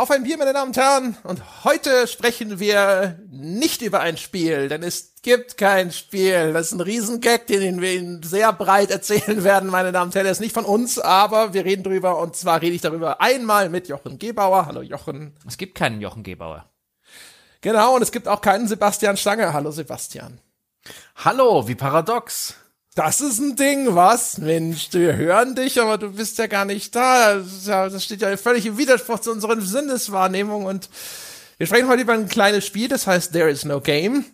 Auf ein Bier, meine Damen und Herren. Und heute sprechen wir nicht über ein Spiel, denn es gibt kein Spiel. Das ist ein Riesengag, den wir Ihnen sehr breit erzählen werden, meine Damen und Herren. Er ist nicht von uns, aber wir reden drüber. Und zwar rede ich darüber einmal mit Jochen Gebauer. Hallo Jochen. Es gibt keinen Jochen Gebauer. Genau, und es gibt auch keinen Sebastian Stange. Hallo Sebastian. Hallo, wie paradox. Das ist ein Ding, was? Mensch, wir hören dich, aber du bist ja gar nicht da. Das, ja, das steht ja völlig im Widerspruch zu unseren Sinneswahrnehmungen und wir sprechen heute über ein kleines Spiel, das heißt There is no game.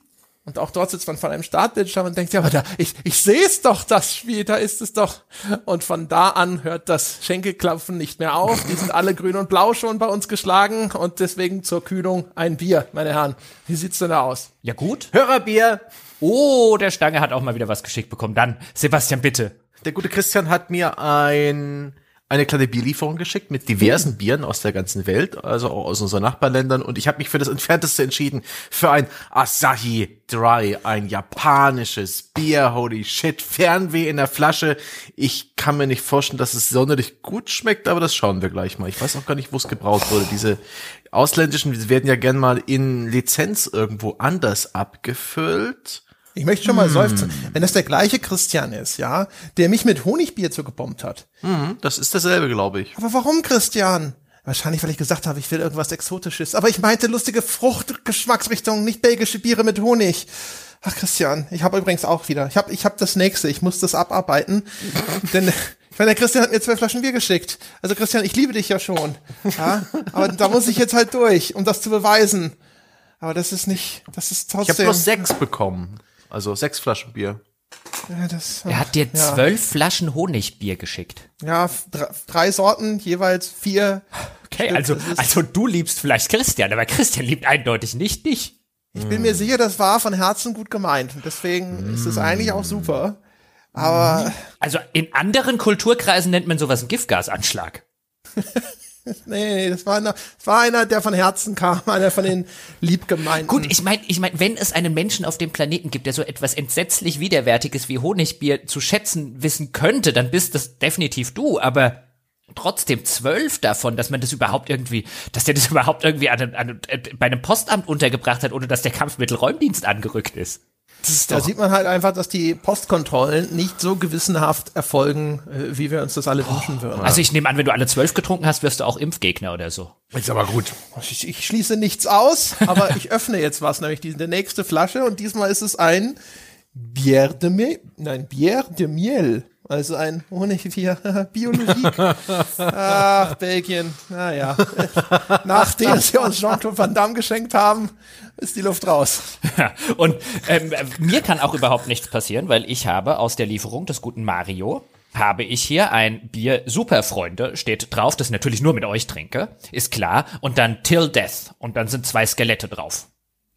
Und auch dort sitzt man vor einem Startbildschirm und denkt, ja, aber da, ich, ich sehe es doch, das Spiel, da ist es doch. Und von da an hört das Schenkelklopfen nicht mehr auf. Die sind alle grün und blau schon bei uns geschlagen und deswegen zur Kühlung ein Bier, meine Herren. Wie sieht's denn da aus? Ja gut. Hörerbier. Oh, der Stange hat auch mal wieder was geschickt bekommen. Dann, Sebastian, bitte. Der gute Christian hat mir ein, eine kleine Bierlieferung geschickt mit diversen Bieren aus der ganzen Welt, also auch aus unseren Nachbarländern. Und ich habe mich für das entfernteste entschieden, für ein Asahi Dry, ein japanisches Bier. Holy shit, Fernweh in der Flasche. Ich kann mir nicht vorstellen, dass es sonderlich gut schmeckt, aber das schauen wir gleich mal. Ich weiß auch gar nicht, wo es gebraut wurde. Diese ausländischen, werden ja gern mal in Lizenz irgendwo anders abgefüllt. Ich möchte schon mal seufzen, wenn das der gleiche Christian ist, ja, der mich mit Honigbier zugebombt hat. Mhm, das ist dasselbe, glaube ich. Aber warum, Christian? Wahrscheinlich, weil ich gesagt habe, ich will irgendwas Exotisches. Aber ich meinte lustige Fruchtgeschmacksrichtungen, nicht belgische Biere mit Honig. Ach, Christian, ich habe übrigens auch wieder. Ich habe ich hab das nächste. Ich muss das abarbeiten. denn ich meine, der Christian hat mir zwei Flaschen Bier geschickt. Also Christian, ich liebe dich ja schon. Ja? Aber da muss ich jetzt halt durch, um das zu beweisen. Aber das ist nicht, das ist Ich habe trotzdem. bloß sechs bekommen. Also sechs Flaschen Bier. ja, das, Er hat dir ja. zwölf Flaschen Honigbier geschickt. Ja, drei, Sorten, jeweils vier. Okay, Stück, also, also du liebst vielleicht Christian, aber Christian liebt eindeutig nicht dich. Ich bin mir sicher, das war von Herzen gut gemeint. Und deswegen ist es eigentlich auch super. Aber Also in anderen Kulturkreisen nennt man sowas einen Giftgasanschlag. nee, nee, das war einer, das war einer, der von Herzen kam, einer von den liebgemeinten. Gut, ich meine, ich mein, wenn es einen Menschen auf dem Planeten gibt, der so etwas entsetzlich Widerwärtiges wie Honigbier zu schätzen wissen könnte, dann bist das definitiv du, aber trotzdem zwölf davon, dass man das überhaupt irgendwie, dass der das überhaupt irgendwie an, an, äh, bei einem Postamt untergebracht hat, ohne dass der Kampfmittelräumdienst angerückt ist. Da sieht man halt einfach, dass die Postkontrollen nicht so gewissenhaft erfolgen, äh, wie wir uns das alle wünschen würden. also ich nehme an, wenn du alle zwölf getrunken hast, wirst du auch Impfgegner oder so. Ist aber gut. Ich, ich schließe nichts aus, aber ich öffne jetzt was, nämlich die, die nächste Flasche und diesmal ist es ein Bière de Miel, nein, Bière de Miel, also ein Honigbier, Biologie. Ach, Belgien, naja. Nachdem sie uns Jean-Claude Van Damme geschenkt haben, ist die Luft raus. Ja, und ähm, mir kann auch überhaupt nichts passieren, weil ich habe aus der Lieferung des guten Mario habe ich hier ein Bier Superfreunde, steht drauf, das ich natürlich nur mit euch trinke, ist klar, und dann Till Death und dann sind zwei Skelette drauf.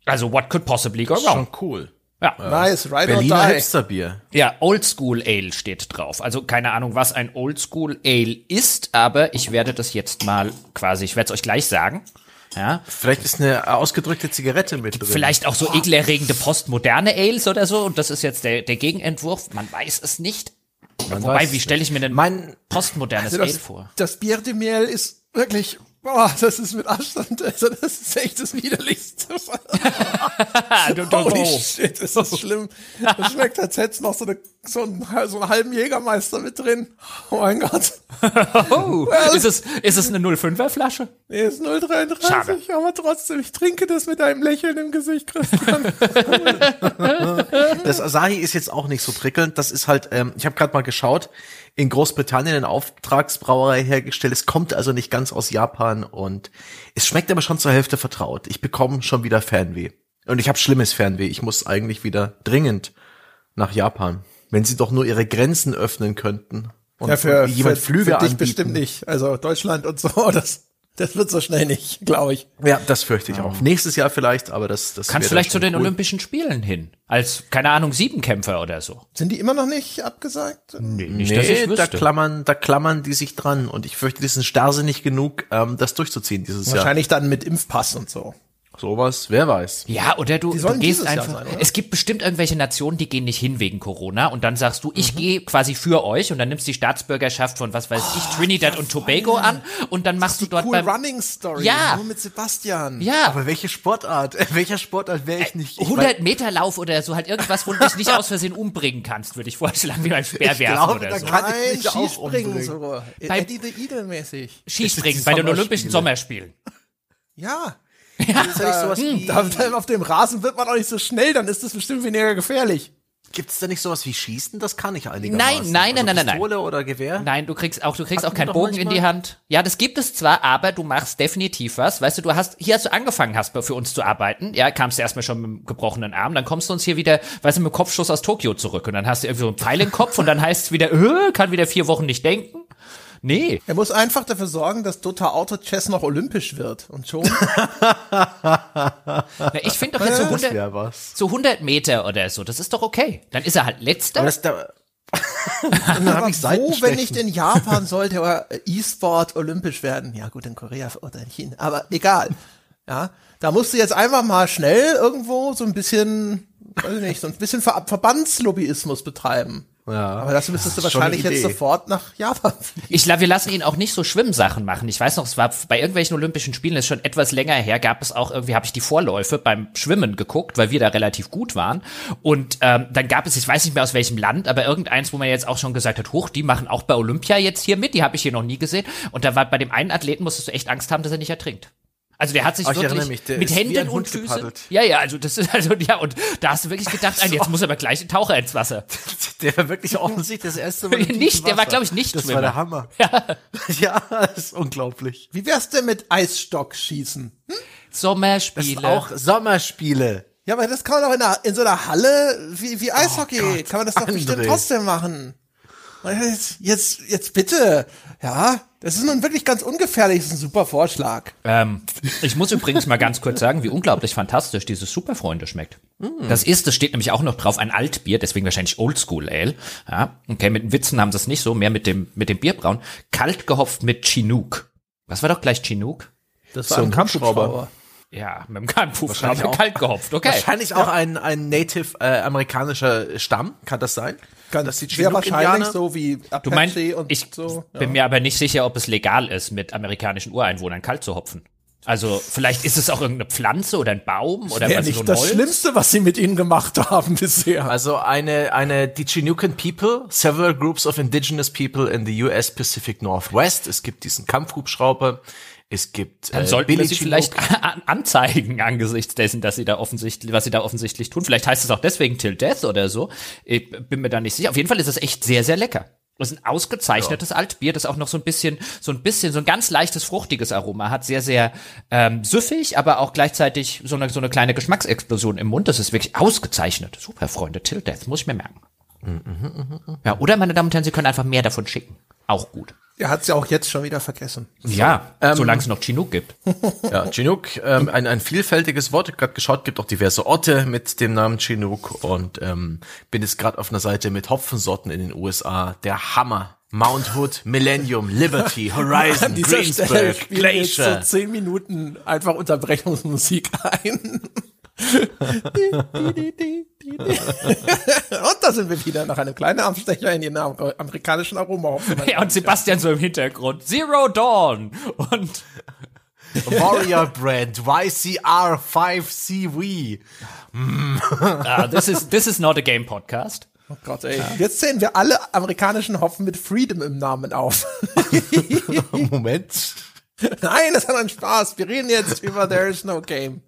Also what could possibly go wrong? Schon cool. Ja. Nice, right Berliner. Hipsterbier. ja, Old School Ale steht drauf. Also keine Ahnung, was ein Old School Ale ist, aber ich werde das jetzt mal quasi, ich werde es euch gleich sagen. Ja, Vielleicht ist eine ausgedrückte Zigarette mit drin. Vielleicht auch so ekelerregende postmoderne Ales oder so. Und das ist jetzt der, der Gegenentwurf. Man weiß es nicht. Man Wobei, wie stelle ich mir denn Mein- postmodernes Also Ale das, vor? das Bière de Miel ist wirklich, boah, das ist mit Abstand, also das ist echt das Widerlichste. Holy shit, ist das schlimm. Das schmeckt, als hätte es noch so, eine, so, einen, so einen halben Jägermeister mit drin. Oh mein Gott. Oh, ist es, ist es eine 05er Flasche? Nee, ist 0,33, Schade. aber trotzdem, ich trinke das mit einem Lächeln im Gesicht, Christian. Das Asahi ist jetzt auch nicht so prickelnd. Das ist halt, ähm, ich habe gerade mal geschaut, in Großbritannien in Auftragsbrauerei hergestellt. Es kommt also nicht ganz aus Japan und es schmeckt aber schon zur Hälfte vertraut. Ich bekomme schon wieder Fernweh. Und ich habe schlimmes Fernweh. Ich muss eigentlich wieder dringend nach Japan. Wenn sie doch nur ihre Grenzen öffnen könnten. Und Ja, für, jemand für, Flüge für dich anbieten. bestimmt nicht. Also Deutschland und so, das, das wird so schnell nicht, glaube ich. Ja, das fürchte ich auch. Nächstes Jahr vielleicht, aber das, das Kannst vielleicht zu den cool. Olympischen Spielen hin. Als, keine Ahnung, Siebenkämpfer oder so. Sind die immer noch nicht abgesagt? Nee, nicht, Nee, da klammern, da klammern die sich dran und ich fürchte, die sind starrsinnig genug, ähm, das durchzuziehen dieses Jahr. Wahrscheinlich dann mit Impfpass und so. Sowas, wer weiß. Ja, oder du, du gehst einfach. sein, es gibt bestimmt irgendwelche Nationen, die gehen nicht hin wegen Corona und dann sagst du, Mhm. ich gehe quasi für euch und dann nimmst die Staatsbürgerschaft von was weiß ich, Trinidad und Tobago an und dann machst du dort cool beim Running Story. Ja. Nur mit Sebastian. Ja, Aber welche Sportart? Welcher Sportart wäre ich nicht? Ich 100 Meter Lauf oder so, halt irgendwas, wo du dich nicht aus Versehen umbringen kannst, würde ich vorschlagen, wie beim Speerwerfen oder da so. kann- Nein, mich auch Skispringen umbringen. so. Bei- Eddie the Eagle mäßig. Skispringen bei den. Olympischen Sommerspielen. Ja. Ist ja nicht sowas Hm, wie, da, auf dem Rasen wird man auch nicht so schnell, dann ist das bestimmt weniger gefährlich. gibt's da nicht sowas wie Schießen? Das kann ich einigermaßen. Nein, nein, nein, nein, nein, nein. Pistole oder Gewehr? Nein, du kriegst auch, du kriegst Hatten auch keinen Bogen in manchmal. die Hand. Ja, das gibt es zwar, aber du machst definitiv was. Weißt du, du hast, hier hast du angefangen, hast für uns zu arbeiten. Ja, kamst du erstmal schon mit dem gebrochenen Arm, dann kommst du uns hier wieder, weißt du, mit dem Kopfschuss aus Tokio zurück und dann hast du irgendwie so einen Pfeil im Kopf und dann heißt es wieder, äh, kann wieder vier Wochen nicht denken. Nee. Er muss einfach dafür sorgen, dass Dota Auto Chess noch olympisch wird. Und schon. Na, ich finde doch jetzt so Das 100, wäre was. so 100 Meter oder so, das ist doch okay. Dann ist er halt letzter. Aber das da, dann Aber habe ich wo, wenn nicht in Japan, sollte E-Sport olympisch werden? Ja, gut, in Korea oder in China. Aber egal. Ja, da musst du jetzt einfach mal schnell irgendwo so ein bisschen, weiß ich nicht, so ein bisschen Ver Verbandslobbyismus betreiben. Ja. Aber das müsstest du Das wahrscheinlich jetzt sofort nach Japan fliegen. Ich glaube, wir lassen ihn auch nicht so Schwimmsachen machen. Ich weiß noch, es war bei irgendwelchen Olympischen Spielen, das ist schon etwas länger her, gab es auch irgendwie, habe ich die Vorläufe beim Schwimmen geguckt, weil wir da relativ gut waren. Und ähm, dann gab es, ich weiß nicht mehr aus welchem Land, aber irgendeins, wo man jetzt auch schon gesagt hat, hoch, die machen auch bei Olympia jetzt hier mit, die habe ich hier noch nie gesehen. Und da war bei dem einen Athleten musstest du echt Angst haben, dass er nicht ertrinkt. Also der hat sich ich wirklich mich, mit Händen und Hund Füßen. gepaddelt. Ja, ja, also das ist also ja und da hast du wirklich gedacht, nein, jetzt muss aber gleich ein Taucher ins Wasser. Der war wirklich offensichtlich das erste Mal. Nicht, der war, Wasser. glaub ich, nicht Das Schwimmer. war der Hammer. Ja, ja das ist unglaublich. Wie wär's denn mit Eisstockschießen? Das Sommerspiele. ist auch Sommerspiele. Ja, aber das kann man doch in, einer, in so einer Halle wie, wie Eishockey, Oh Gott, kann man das doch bestimmt trotzdem machen. Jetzt, jetzt, jetzt bitte. Ja, das ist nun wirklich ganz ungefährlich, das ist ein super Vorschlag. Ähm, ich muss übrigens mal ganz kurz sagen, wie unglaublich fantastisch dieses Superfreunde schmeckt. Das ist, das steht nämlich auch noch drauf, ein Altbier, deswegen wahrscheinlich Oldschool Ale. Ja, okay, mit den Witzen haben sie es nicht so, mehr mit dem, mit dem Bierbrauen. Kalt gehopft mit Chinook. Was war doch gleich Chinook? Das war ein Kampfhubschrauber. Ja, mit dem Kampfhuf Wahrscheinlich auch. kalt gehopft, okay. Wahrscheinlich auch ein, ein native äh, amerikanischer Stamm, kann das sein? Ganz Dass die sehr wahrscheinlich so wie Apache Du meinst, und ich so. bin mir aber nicht sicher, ob es legal ist, mit amerikanischen Ureinwohnern kalt zu hopfen. Also vielleicht ist es auch irgendeine Pflanze oder ein Baum oder was so nicht ein das Holz. Schlimmste, was sie mit ihnen gemacht haben bisher. Also eine, eine, die Chinookan People, several groups of indigenous people in the US Pacific Northwest. Es gibt diesen Kampfhubschrauber. Es gibt Dann äh, sollten wir sie vielleicht an anzeigen angesichts dessen, dass sie da offensichtlich, was sie da offensichtlich tun. Vielleicht heißt es auch deswegen Till Death oder so. Ich bin mir da nicht sicher. Auf jeden Fall ist es echt sehr, sehr lecker. Das ist ein ausgezeichnetes Altbier, das auch noch so ein bisschen, so ein bisschen, so ein ganz leichtes, fruchtiges Aroma hat. Sehr, sehr ähm, süffig, aber auch gleichzeitig so eine, so eine kleine Geschmacksexplosion im Mund. Das ist wirklich ausgezeichnet. Super, Freunde. Till Death, muss ich mir merken. Ja, oder meine Damen und Herren, Sie können einfach mehr davon schicken. Auch gut. Er hat's ja auch jetzt schon wieder vergessen. Ja, solange es noch Chinook gibt. Ja, Chinook, ähm, ein, ein vielfältiges Wort. Ich habe gerade geschaut, gibt auch diverse Orte mit dem Namen Chinook und ähm, bin jetzt gerade auf einer Seite mit Hopfensorten in den USA. Der Hammer. Mount Hood, Millennium, Liberty, Horizon, An dieser Greensburg, jetzt so Glacier. zehn Minuten einfach Unterbrechungsmusik ein. Und da sind wir wieder nach einem kleinen Abstecher in den amer- amerikanischen Aromahopfen. Ja, und Sebastian so im Hintergrund. Zero Dawn. Und Warrior Brand, YCR 5CV. ah, this, is, this is not a game podcast. Oh Gott, ey. Jetzt zählen wir alle amerikanischen Hopfen mit Freedom im Namen auf. Moment. Nein, das hat einen Spaß. Wir reden jetzt über There is no game.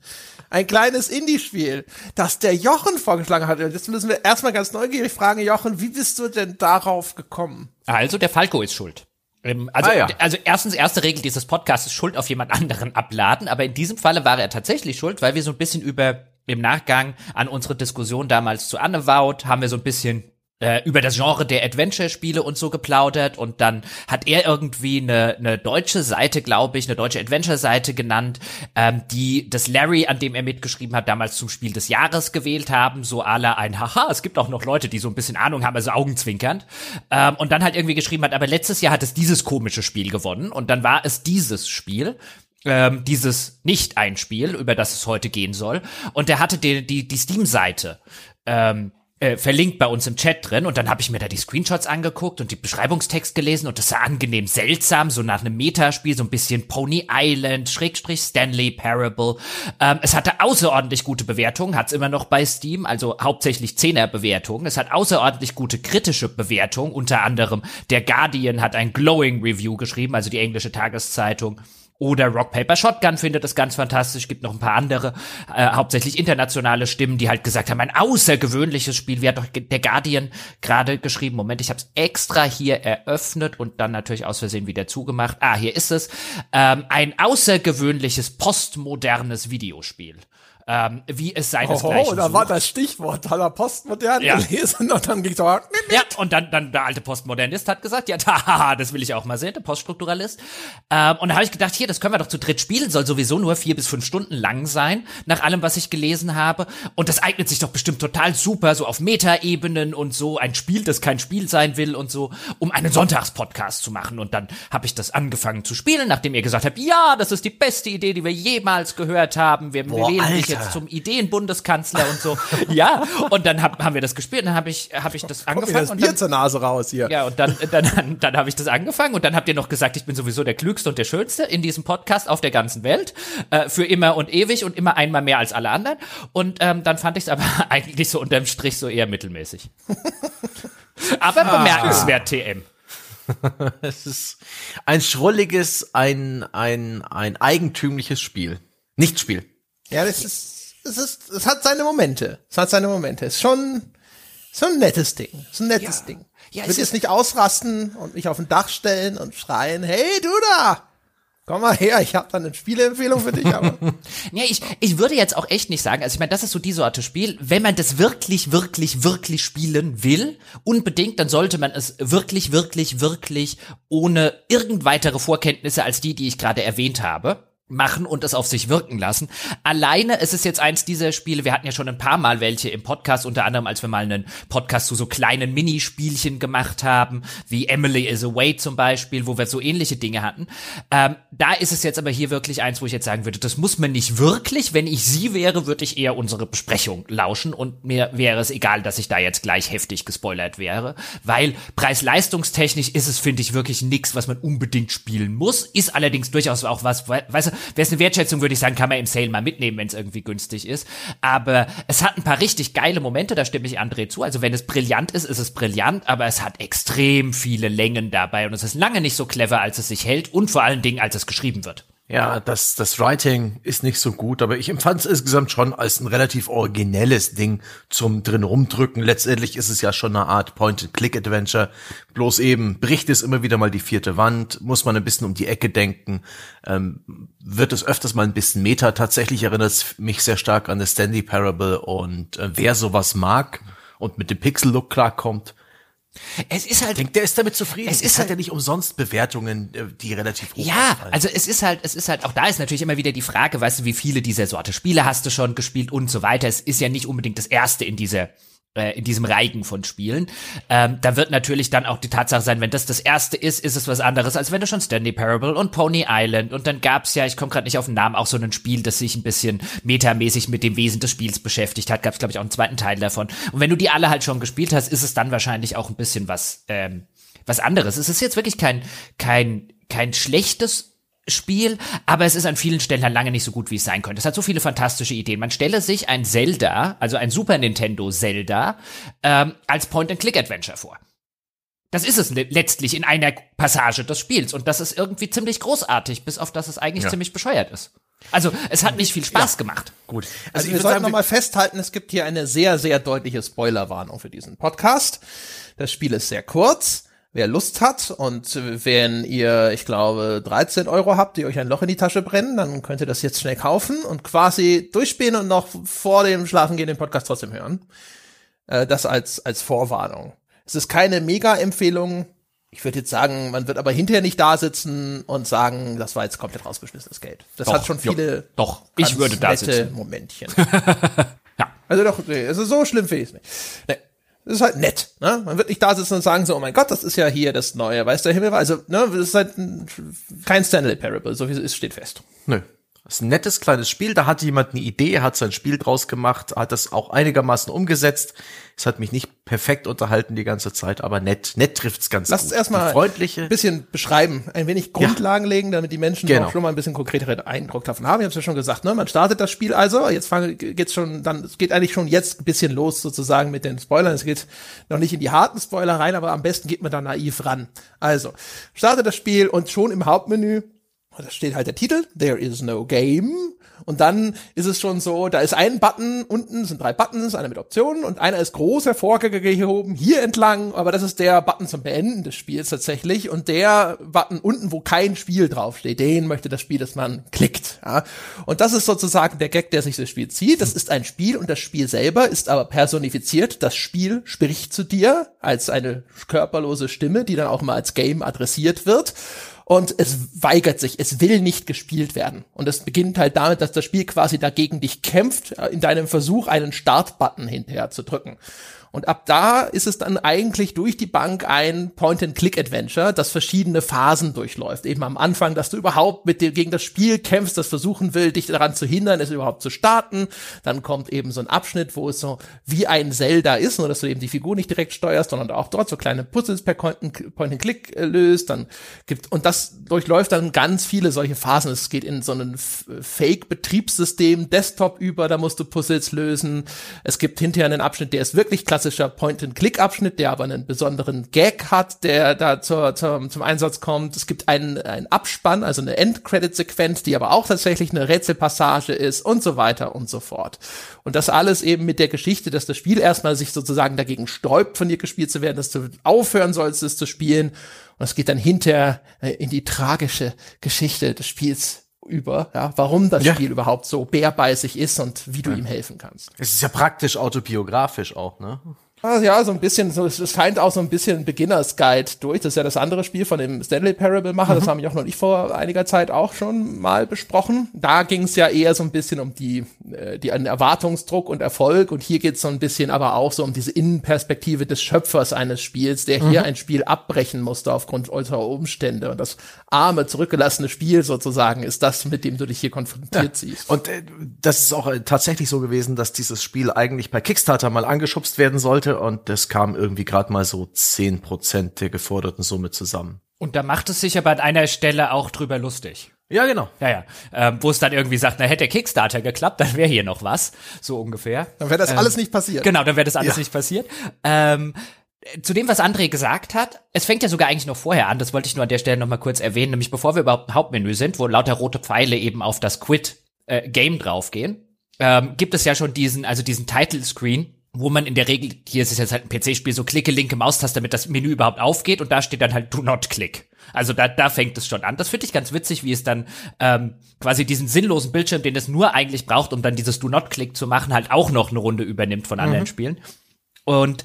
Ein kleines Indie-Spiel, das der Jochen vorgeschlagen hat. Und Jetzt müssen wir erstmal ganz neugierig fragen, Jochen, wie bist du denn darauf gekommen? Also der Falco ist schuld. Ähm, Also, Ah, ja. also erstens, erste Regel dieses Podcasts ist Schuld auf jemand anderen abladen, aber in diesem Falle war er tatsächlich schuld, weil wir so ein bisschen über im Nachgang an unsere Diskussion damals zu Anne Wout haben wir so ein bisschen äh, über das Genre der Adventure-Spiele und so geplaudert. Und dann hat er irgendwie eine, eine deutsche Seite, glaube ich, eine deutsche Adventure-Seite genannt, ähm, die das Larry, an dem er mitgeschrieben hat, damals zum Spiel des Jahres gewählt haben, so aller ein Haha, es gibt auch noch Leute, die so ein bisschen Ahnung haben, also augenzwinkernd. Ähm, und dann halt irgendwie geschrieben hat, aber letztes Jahr hat es dieses komische Spiel gewonnen. Und dann war es dieses Spiel ähm, dieses Nicht-Einspiel, über das es heute gehen soll. Und der hatte die, die, die Steam-Seite ähm, äh, verlinkt bei uns im Chat drin und dann habe ich mir da die Screenshots angeguckt und die Beschreibungstext gelesen und das sah angenehm seltsam, so nach einem Metaspiel, so ein bisschen Pony Island, Schrägstrich Stanley Parable. Ähm, es hatte außerordentlich gute Bewertungen, hat's immer noch bei Steam, also hauptsächlich Zehner-Bewertungen. Es hat außerordentlich gute kritische Bewertungen, unter anderem der Guardian hat ein glowing Review geschrieben, also die englische Tageszeitung. Oder Rock Paper Shotgun findet es ganz fantastisch. Gibt noch ein paar andere, äh, hauptsächlich internationale Stimmen, die halt gesagt haben, ein außergewöhnliches Spiel. Wie hat doch der Guardian gerade geschrieben? Moment, ich habe es extra hier eröffnet und dann natürlich aus Versehen wieder zugemacht. Ah, hier ist es. Ähm, ein außergewöhnliches postmodernes Videospiel ähm, wie es seinesgleichen Oh, da sucht. war das Stichwort, hat er postmodern Ja. gelesen und dann ging so, Ja, und dann, dann der alte Postmodernist hat gesagt, ja, da, das will ich auch mal sehen, der Poststrukturalist. Ähm, und da habe ich gedacht, hier, das können wir doch zu dritt spielen, soll sowieso nur vier bis fünf Stunden lang sein, nach allem, was ich gelesen habe. Und das eignet sich doch bestimmt total super, so auf Metaebenen und so, ein Spiel, das kein Spiel sein will und so, um einen Sonntagspodcast zu machen. Und dann habe ich das angefangen zu spielen, nachdem ihr gesagt habt, ja, das ist die beste Idee, die wir jemals gehört haben. Wir, Boah, wir wählen Alter. Jetzt zum Ideenbundeskanzler und so. ja, und dann hab, haben wir das gespielt, und dann habe ich, hab ich das kommt mir angefangen. das und Bier dann, zur Nase raus hier. ja, und dann, dann, dann, dann habe ich das angefangen und dann habt ihr noch gesagt, ich bin sowieso der Klügste und der Schönste in diesem Podcast auf der ganzen Welt. Äh, für immer und ewig und immer einmal mehr als alle anderen. Und ähm, dann fand ich es aber eigentlich so unterm Strich so eher mittelmäßig. aber bemerkenswert, TM. Es ist ein schrulliges, ein, ein, ein eigentümliches Spiel. Nicht Spiel. Ja, das ist, es ist, es hat seine Momente. Es hat seine Momente. Es ist schon, so ein nettes Ding. Ist ein nettes Ja. Ding. Ja, ich würde jetzt nicht ausrasten und mich auf ein Dach stellen und schreien, hey, du da! Komm mal her, ich habe da eine Spieleempfehlung für dich, aber Ja, ich, ich würde jetzt auch echt nicht sagen, also ich meine, das ist so die Sorte Spiel, wenn man das wirklich, wirklich, wirklich spielen will, unbedingt, dann sollte man es wirklich, wirklich, wirklich ohne irgend weitere Vorkenntnisse als die, die ich gerade erwähnt habe machen und es auf sich wirken lassen. Alleine ist es jetzt eins dieser Spiele, wir hatten ja schon ein paar Mal welche im Podcast, unter anderem als wir mal einen Podcast zu so kleinen Minispielchen gemacht haben, wie Emily is Away zum Beispiel, wo wir so ähnliche Dinge hatten. Ähm, da ist es jetzt aber hier wirklich eins, wo ich jetzt sagen würde, das muss man nicht wirklich. Wenn ich sie wäre, würde ich eher unsere Besprechung lauschen und mir wäre es egal, dass ich da jetzt gleich heftig gespoilert wäre, weil preis-leistungstechnisch ist es, finde ich, wirklich nix, was man unbedingt spielen muss. Ist allerdings durchaus auch was, we- weißt du, wäre es eine Wertschätzung, würde ich sagen, kann man im Sale mal mitnehmen, wenn es irgendwie günstig ist. Aber es hat ein paar richtig geile Momente, da stimme ich André zu. Also wenn es brillant ist, ist es brillant, aber es hat extrem viele Längen dabei und es ist lange nicht so clever, als es sich hält und vor allen Dingen, als es geschrieben wird. Ja, das, das Writing ist nicht so gut, aber ich empfand es insgesamt schon als ein relativ originelles Ding zum drin rumdrücken. Letztendlich ist es ja schon eine Art Point-and-Click-Adventure. Bloß eben bricht es immer wieder mal die vierte Wand, muss man ein bisschen um die Ecke denken, ähm, wird es öfters mal ein bisschen Meta. Tatsächlich erinnert es mich sehr stark an The Stanley Parable und äh, wer sowas mag und mit dem Pixel-Look klarkommt, Es ist halt denkt, der ist damit zufrieden. Es ist hat halt- ja nicht umsonst Bewertungen, äh, die relativ hoch Ja, ausfallen. also es ist halt, es ist halt, auch da ist natürlich immer wieder die Frage, weißt du, wie viele dieser Sorte Spiele hast du schon gespielt und so weiter. Es ist ja nicht unbedingt das erste in dieser in diesem Reigen von Spielen. Ähm, da wird natürlich dann auch die Tatsache sein, wenn das das erste ist, ist es was anderes, als wenn du schon Stanley Parable und Pony Island und dann gab's ja, ich komme gerade nicht auf den Namen, auch so ein Spiel, das sich ein bisschen metamäßig mit dem Wesen des Spiels beschäftigt hat. Gab's glaube ich auch einen zweiten Teil davon. Und wenn du die alle halt schon gespielt hast, ist es dann wahrscheinlich auch ein bisschen was ähm, was anderes. Es ist jetzt wirklich kein kein kein schlechtes Spiel, aber es ist an vielen Stellen halt lange nicht so gut, wie es sein könnte. Es hat so viele fantastische Ideen. Man stelle sich ein Zelda, also ein Super Nintendo Zelda, ähm, als Point-and-Click-Adventure vor. Das ist es le letztlich in einer Passage des Spiels und das ist irgendwie ziemlich großartig, bis auf dass es eigentlich Ja. ziemlich bescheuert ist. Also, es hat nicht viel Spaß gemacht. gut. Also wir würd sollten nochmal festhalten, es gibt hier eine sehr, sehr deutliche Spoilerwarnung für diesen Podcast. Das Spiel ist sehr kurz. Wer Lust hat und wenn ihr, ich glaube, 13 Euro habt, die euch ein Loch in die Tasche brennen, dann könnt ihr das jetzt schnell kaufen und quasi durchspielen und noch vor dem Schlafengehen den Podcast trotzdem hören. Äh, das als, als Vorwarnung. Es ist keine Mega-Empfehlung. Ich würde jetzt sagen, man wird aber hinterher nicht da sitzen und sagen, das war jetzt komplett rausgeschmissenes Geld. Das Doch, hat schon jo, viele doch, ich würde da sitzen. Momentchen. Ja. Also doch, nee, also so schlimm finde ich es nicht. Nee. Das ist halt nett, ne? Man wird nicht da sitzen und sagen so, oh mein Gott, das ist ja hier das neue, weiß der Himmel, also, ne, das ist halt ein, kein Stanley Parable, so wie es ist, steht fest. Nö. Das ist ein nettes kleines Spiel, da hat jemand eine Idee, hat sein Spiel draus gemacht, hat das auch einigermaßen umgesetzt. Es hat mich nicht perfekt unterhalten die ganze Zeit, aber nett, nett trifft's ganz Lass gut. uns erstmal Die freundliche ein bisschen beschreiben, ein wenig Grundlagen legen, damit die Menschen Genau. auch schon mal ein bisschen konkreteren Eindruck davon haben. Ich habe ja schon gesagt, ne? man startet das Spiel also, jetzt fang, geht's schon, dann es geht eigentlich schon jetzt ein bisschen los sozusagen mit den Spoilern. Es geht noch nicht in die harten Spoiler rein, aber am besten geht man da naiv ran. Also, startet das Spiel und schon im Hauptmenü da steht halt der Titel, There is no game. Und dann ist es schon so, da ist ein Button unten, sind drei Buttons, einer mit Optionen und einer ist groß hervorgehoben, hier entlang, aber das ist der Button zum Beenden des Spiels tatsächlich. Und der Button unten, wo kein Spiel draufsteht, den möchte das Spiel, dass man klickt. Ja. Und das ist sozusagen der Gag, der sich das Spiel zieht. Das ist ein Spiel und das Spiel selber ist aber personifiziert. Das Spiel spricht zu dir als eine körperlose Stimme, die dann auch mal als Game adressiert wird und es weigert sich, es will nicht gespielt werden. Und es beginnt halt damit, dass das Spiel quasi dagegen dich kämpft, äh, in deinem Versuch, einen Start-Button hinterher zu drücken. Und ab da ist es dann eigentlich durch die Bank ein Point-and-Click-Adventure, das verschiedene Phasen durchläuft. Eben am Anfang, dass du überhaupt mit dir gegen das Spiel kämpfst, das versuchen will, dich daran zu hindern, es überhaupt zu starten. Dann kommt eben so ein Abschnitt, wo es so wie ein Zelda ist, nur dass du eben die Figur nicht direkt steuerst, sondern auch dort so kleine Puzzles per Point-and-Click äh, löst. Dann gibt, und das durchläuft dann ganz viele solche Phasen. Es geht in so ein Fake-Betriebssystem, Desktop über, da musst du Puzzles lösen. Es gibt hinterher einen Abschnitt, der ist wirklich klassischer Point-and-Click-Abschnitt, der aber einen besonderen Gag hat, der da zur, zur, zum Einsatz kommt. Es gibt einen, einen Abspann, also eine End-Credit-Sequenz, die aber auch tatsächlich eine Rätselpassage ist und so weiter und so fort. Und das alles eben mit der Geschichte, dass das Spiel erstmal sich sozusagen dagegen sträubt, von dir gespielt zu werden, dass du aufhören sollst, es zu spielen. Und es geht dann hinter äh, in die tragische Geschichte des Spiels über, ja, warum das Ja. Spiel überhaupt so bärbeißig ist und wie du ihm helfen kannst. Es ist ja praktisch autobiografisch auch, ne? Ah, Ja, so ein bisschen, so, es scheint auch so ein bisschen Beginners Guide durch. Das ist ja das andere Spiel von dem Stanley Parable Macher. Das haben wir auch noch nicht vor einiger Zeit auch schon mal besprochen. Da ging es ja eher so ein bisschen um die, äh, die einen Erwartungsdruck und Erfolg. Und hier geht es so ein bisschen aber auch so um diese Innenperspektive des Schöpfers eines Spiels, der hier ein Spiel abbrechen musste aufgrund äußerer Umstände. Und das arme, zurückgelassene Spiel sozusagen ist das, mit dem du dich hier konfrontiert siehst. Und äh, das ist auch äh, tatsächlich so gewesen, dass dieses Spiel eigentlich bei Kickstarter mal angeschubst werden sollte und das kam irgendwie gerade mal so zehn Prozent der geforderten Summe zusammen. Und da macht es sich aber an einer Stelle auch drüber lustig. Ja, genau. Ja, ja. Ähm, wo es dann irgendwie sagt, na, hätte der Kickstarter geklappt, dann wäre hier noch was. So ungefähr. Dann wäre das alles nicht passiert. Genau, dann wäre das alles Ja. nicht passiert. Ähm, zu dem, was André gesagt hat, es fängt ja sogar eigentlich noch vorher an, das wollte ich nur an der Stelle noch mal kurz erwähnen, nämlich bevor wir überhaupt im Hauptmenü sind, wo lauter rote Pfeile eben auf das Quit-Game draufgehen, ähm, gibt es ja schon diesen, also diesen Title-Screen, wo man in der Regel, hier ist es jetzt halt ein PC-Spiel, so klicke linke Maustaste, damit das Menü überhaupt aufgeht und da steht dann halt Do Not Click. Also da, da fängt es schon an. Das finde ich ganz witzig, wie es dann ähm, quasi diesen sinnlosen Bildschirm, den es nur eigentlich braucht, um dann dieses Do Not Click zu machen, halt auch noch eine Runde übernimmt von anderen Spielen. Und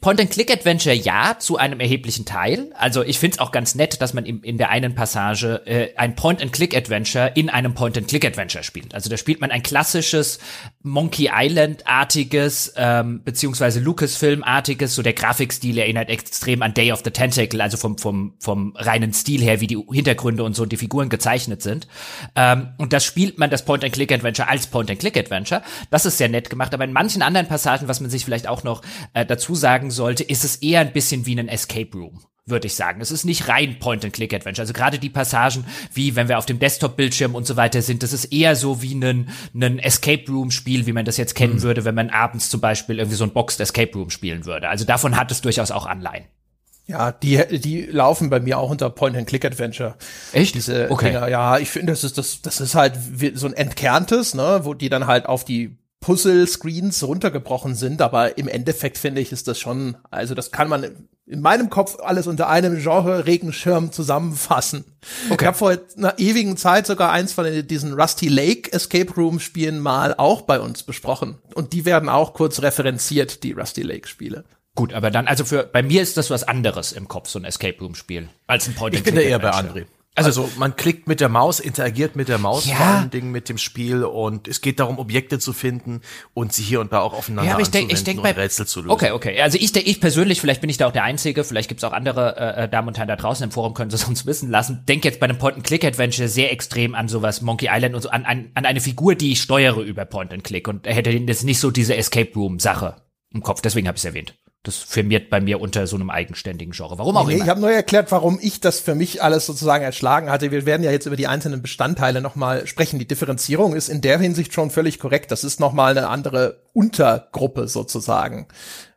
Point-and-Click-Adventure ja, zu einem erheblichen Teil. Also ich find's auch ganz nett, dass man im, in der einen Passage äh, ein Point-and-Click-Adventure in einem Point-and-Click-Adventure spielt. Also da spielt man ein klassisches Monkey Island-artiges, ähm, beziehungsweise Lucasfilm-artiges, so der Grafikstil erinnert extrem an Day of the Tentacle, also vom, vom, vom reinen Stil her, wie die Hintergründe und so die Figuren gezeichnet sind. Ähm, und das spielt man, das Point-and-Click-Adventure, als Point-and-Click-Adventure. Das ist sehr nett gemacht, aber in manchen anderen Passagen, was man sich vielleicht auch noch äh, dazu sagen sollte, ist es eher ein bisschen wie ein Escape Room würde ich sagen. Es ist nicht rein Point-and-Click-Adventure. Also gerade die Passagen, wie wenn wir auf dem Desktop-Bildschirm und so weiter sind, das ist eher so wie ein, ein Escape Room-Spiel, wie man das jetzt kennen würde, wenn man abends zum Beispiel irgendwie so ein Boxed Escape Room spielen würde. Also davon hat es durchaus auch Anleihen. Ja, die, die laufen bei mir auch unter Point-and-Click-Adventure. Echt? Diese Okay. Dinger, ja, ich finde, das ist, das, das ist halt so ein entkerntes, ne, wo die dann halt auf die Puzzle-Screens runtergebrochen sind, aber im Endeffekt finde ich, ist das schon, also das kann man in meinem Kopf alles unter einem Genre Regenschirm zusammenfassen. Ich habe vor einer ewigen Zeit sogar eins von diesen Rusty Lake Escape Room Spielen mal auch bei uns besprochen und die werden auch kurz referenziert, die Rusty Lake Spiele. Gut, aber dann, also für, bei mir ist das was anderes im Kopf, so ein Escape Room Spiel, als ein point Ich bin da eher bei André. Also, also, man klickt mit der Maus, interagiert mit der Maus Ja. vor allen Dingen mit dem Spiel und es geht darum, Objekte zu finden und sie hier und da auch aufeinander Ja, aber ich denk- ich denk bei- Rätsel zu lösen. Okay, okay. Also ich, ich persönlich, vielleicht bin ich da auch der Einzige, vielleicht gibt's auch andere äh, äh, Damen und Herren da draußen im Forum, können sie es uns wissen lassen. Denk jetzt bei einem Point-and-Click-Adventure sehr extrem an sowas Monkey Island und so, an, an, an eine Figur, die ich steuere über Point-and-Click und hätte jetzt nicht so diese Escape Room-Sache im Kopf. Deswegen habe ich es erwähnt. Das firmiert bei mir unter so einem eigenständigen Genre. Warum auch Nee, immer. ich habe nur erklärt, warum ich das für mich alles sozusagen erschlagen hatte. Wir werden ja jetzt über die einzelnen Bestandteile nochmal sprechen. Die Differenzierung ist in der Hinsicht schon völlig korrekt. Das ist nochmal eine andere Untergruppe sozusagen.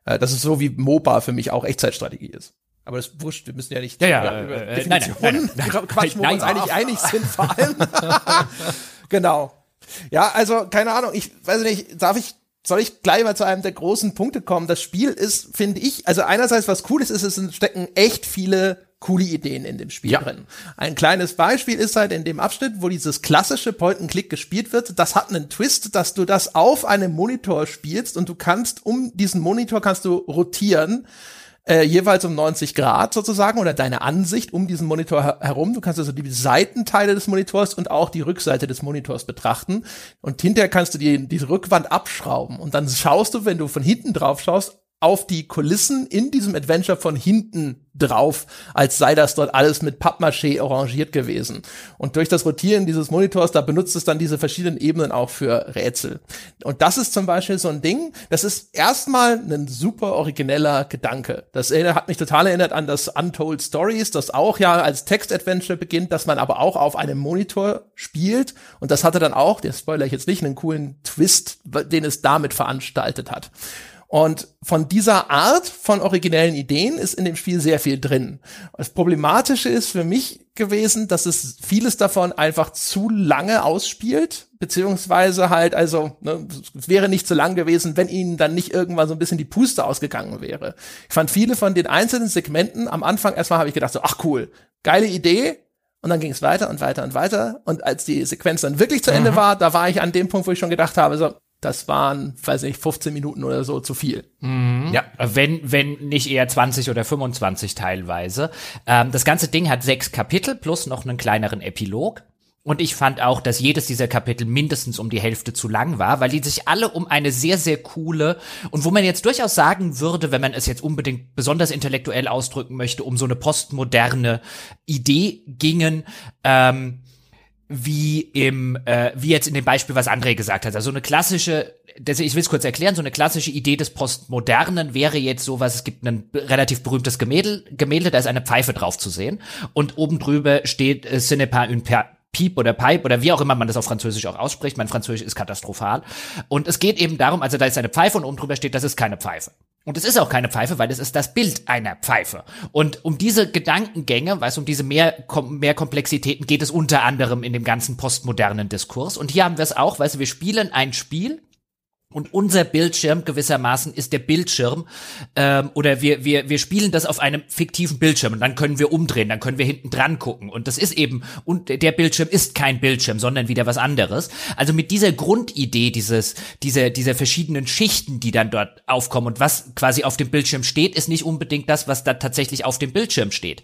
Äh, Das ist so wie MOBA für mich auch Echtzeitstrategie ist. Aber das ist wurscht, wir müssen ja nicht Ja, ja, über, äh, äh, nein, nein, nein, nein. Quatschen, wo wir uns eigentlich einig sind vor allem. genau. Ja, also keine Ahnung, ich weiß nicht, darf ich soll ich gleich mal zu einem der großen Punkte kommen? Das Spiel ist, finde ich, also einerseits was cool ist, ist, es stecken echt viele coole Ideen in dem Spiel Ja. drin. Ein kleines Beispiel ist halt in dem Abschnitt, wo dieses klassische Point-and-Click gespielt wird, das hat einen Twist, dass du das auf einem Monitor spielst und du kannst um diesen Monitor kannst du rotieren äh, jeweils um 90 Grad sozusagen oder deine Ansicht um diesen Monitor her herum. Du kannst also die Seitenteile des Monitors und auch die Rückseite des Monitors betrachten. Und hinterher kannst du die, diese Rückwand abschrauben. Und dann schaust du, wenn du von hinten drauf schaust, auf die Kulissen in diesem Adventure von hinten drauf, als sei das dort alles mit Pappmaché arrangiert gewesen. Und durch das Rotieren dieses Monitors, da benutzt es dann diese verschiedenen Ebenen auch für Rätsel. Und das ist zum Beispiel so ein Ding, das ist erstmal ein super origineller Gedanke. Das hat mich total erinnert an das Untold Stories, das auch ja als Text-Adventure beginnt, dass man aber auch auf einem Monitor spielt. Und das hatte dann auch, der spoiler ich jetzt nicht, einen coolen Twist, den es damit veranstaltet hat. Und von dieser Art von originellen Ideen ist in dem Spiel sehr viel drin. Das Problematische ist für mich gewesen, dass es vieles davon einfach zu lange ausspielt, beziehungsweise halt, also, ne, es wäre nicht so lang gewesen, wenn ihnen dann nicht irgendwann so ein bisschen die Puste ausgegangen wäre. Ich fand viele von den einzelnen Segmenten am Anfang erstmal habe ich gedacht so, ach cool, geile Idee, und dann ging es weiter und weiter und weiter. Und als die Sequenz dann wirklich zu Ende war, da war ich an dem Punkt, wo ich schon gedacht habe, so, das waren, weiß nicht, 15 Minuten oder so zu viel. Ja. Wenn, wenn nicht eher 20 oder 25 teilweise. Ähm, das ganze Ding hat sechs Kapitel plus noch einen kleineren Epilog. Und ich fand auch, dass jedes dieser Kapitel mindestens um die Hälfte zu lang war, weil die sich alle um eine sehr, sehr coole und wo man jetzt durchaus sagen würde, wenn man es jetzt unbedingt besonders intellektuell ausdrücken möchte, um so eine postmoderne Idee gingen, ähm, wie im, äh, wie jetzt in dem Beispiel, was André gesagt hat. Also eine klassische, das, ich will es kurz erklären, so eine klassische Idee des Postmodernen wäre jetzt sowas, es gibt ein relativ berühmtes Gemälde, Gemälde, da ist eine Pfeife drauf zu sehen und oben drüber steht äh, Ce n'est pas une Piep oder Pipe oder wie auch immer man das auf Französisch auch ausspricht. Mein Französisch ist katastrophal. Und es geht eben darum, also da ist eine Pfeife und oben drüber steht, das ist keine Pfeife. Und es ist auch keine Pfeife, weil es ist das Bild einer Pfeife. Und um diese Gedankengänge, weißt um diese mehr, mehr Komplexitäten geht es unter anderem in dem ganzen postmodernen Diskurs. Und hier haben wir es auch, weißt wir spielen ein Spiel, und unser Bildschirm gewissermaßen ist der Bildschirm ähm, oder wir, wir, wir spielen das auf einem fiktiven Bildschirm und dann können wir umdrehen, dann können wir hinten dran gucken und das ist eben, und der Bildschirm ist kein Bildschirm, sondern wieder was anderes. Also mit dieser Grundidee dieses, dieser, dieser verschiedenen Schichten, die dann dort aufkommen und was quasi auf dem Bildschirm steht, ist nicht unbedingt das, was da tatsächlich auf dem Bildschirm steht.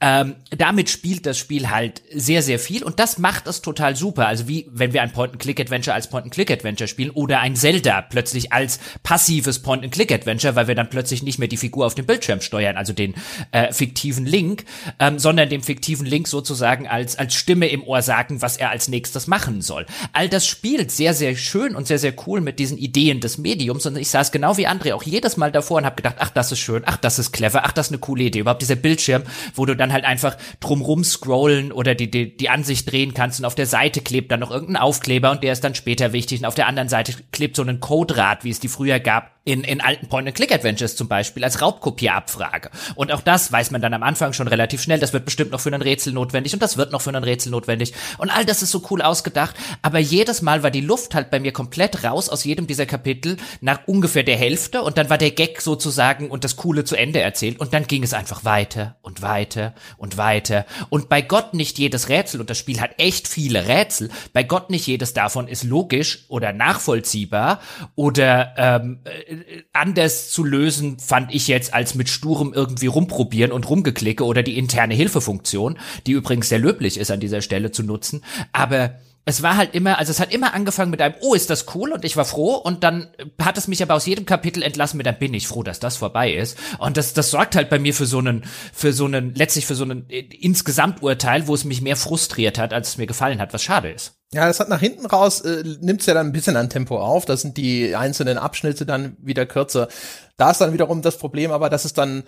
Ähm, damit spielt das Spiel halt sehr, sehr viel und das macht es total super. Also wie wenn wir ein Point-and-Click-Adventure als Point-and-Click-Adventure spielen oder ein Zelda plötzlich als passives Point-and-Click-Adventure, weil wir dann plötzlich nicht mehr die Figur auf dem Bildschirm steuern, also den äh, fiktiven Link, ähm, sondern dem fiktiven Link sozusagen als, als Stimme im Ohr sagen, was er als nächstes machen soll. All das spielt sehr, sehr schön und sehr, sehr cool mit diesen Ideen des Mediums und ich saß genau wie André auch jedes Mal davor und habe gedacht, ach, das ist schön, ach, das ist clever, ach, das ist eine coole Idee. Überhaupt dieser Bildschirm, wo du dann halt einfach drumrum scrollen oder die, die, die Ansicht drehen kannst und auf der Seite klebt dann noch irgendein Aufkleber und der ist dann später wichtig und auf der anderen Seite klebt so ein Coderad, wie es die früher gab, in, in alten Point-and-Click-Adventures zum Beispiel, als Raubkopierabfrage. Und auch das weiß man dann am Anfang schon relativ schnell, das wird bestimmt noch für ein Rätsel notwendig und das wird noch für ein Rätsel notwendig. Und all das ist so cool ausgedacht, aber jedes Mal war die Luft halt bei mir komplett raus aus jedem dieser Kapitel nach ungefähr der Hälfte und dann war der Gag sozusagen und das Coole zu Ende erzählt und dann ging es einfach weiter und weiter und weiter. Und bei Gott nicht jedes Rätsel, und das Spiel hat echt viele Rätsel, bei Gott nicht jedes davon ist logisch oder nachvollziehbar oder ähm, äh, anders zu lösen, fand ich jetzt, als mit sturem irgendwie rumprobieren und rumgeklicke oder die interne Hilfefunktion, die übrigens sehr löblich ist an dieser Stelle zu nutzen. Aber es war halt immer, also es hat immer angefangen mit einem, oh, ist das cool und ich war froh und dann hat es mich aber aus jedem Kapitel entlassen mit einem, bin ich froh, dass das vorbei ist. Und das, das sorgt halt bei mir für so einen, für so einen, letztlich für so einen äh, Insgesamturteil, wo es mich mehr frustriert hat, als es mir gefallen hat, was schade ist. Ja, das hat nach hinten raus, äh, nimmt ja dann ein bisschen an Tempo auf. Da sind die einzelnen Abschnitte dann wieder kürzer. Da ist dann wiederum das Problem, aber dass es dann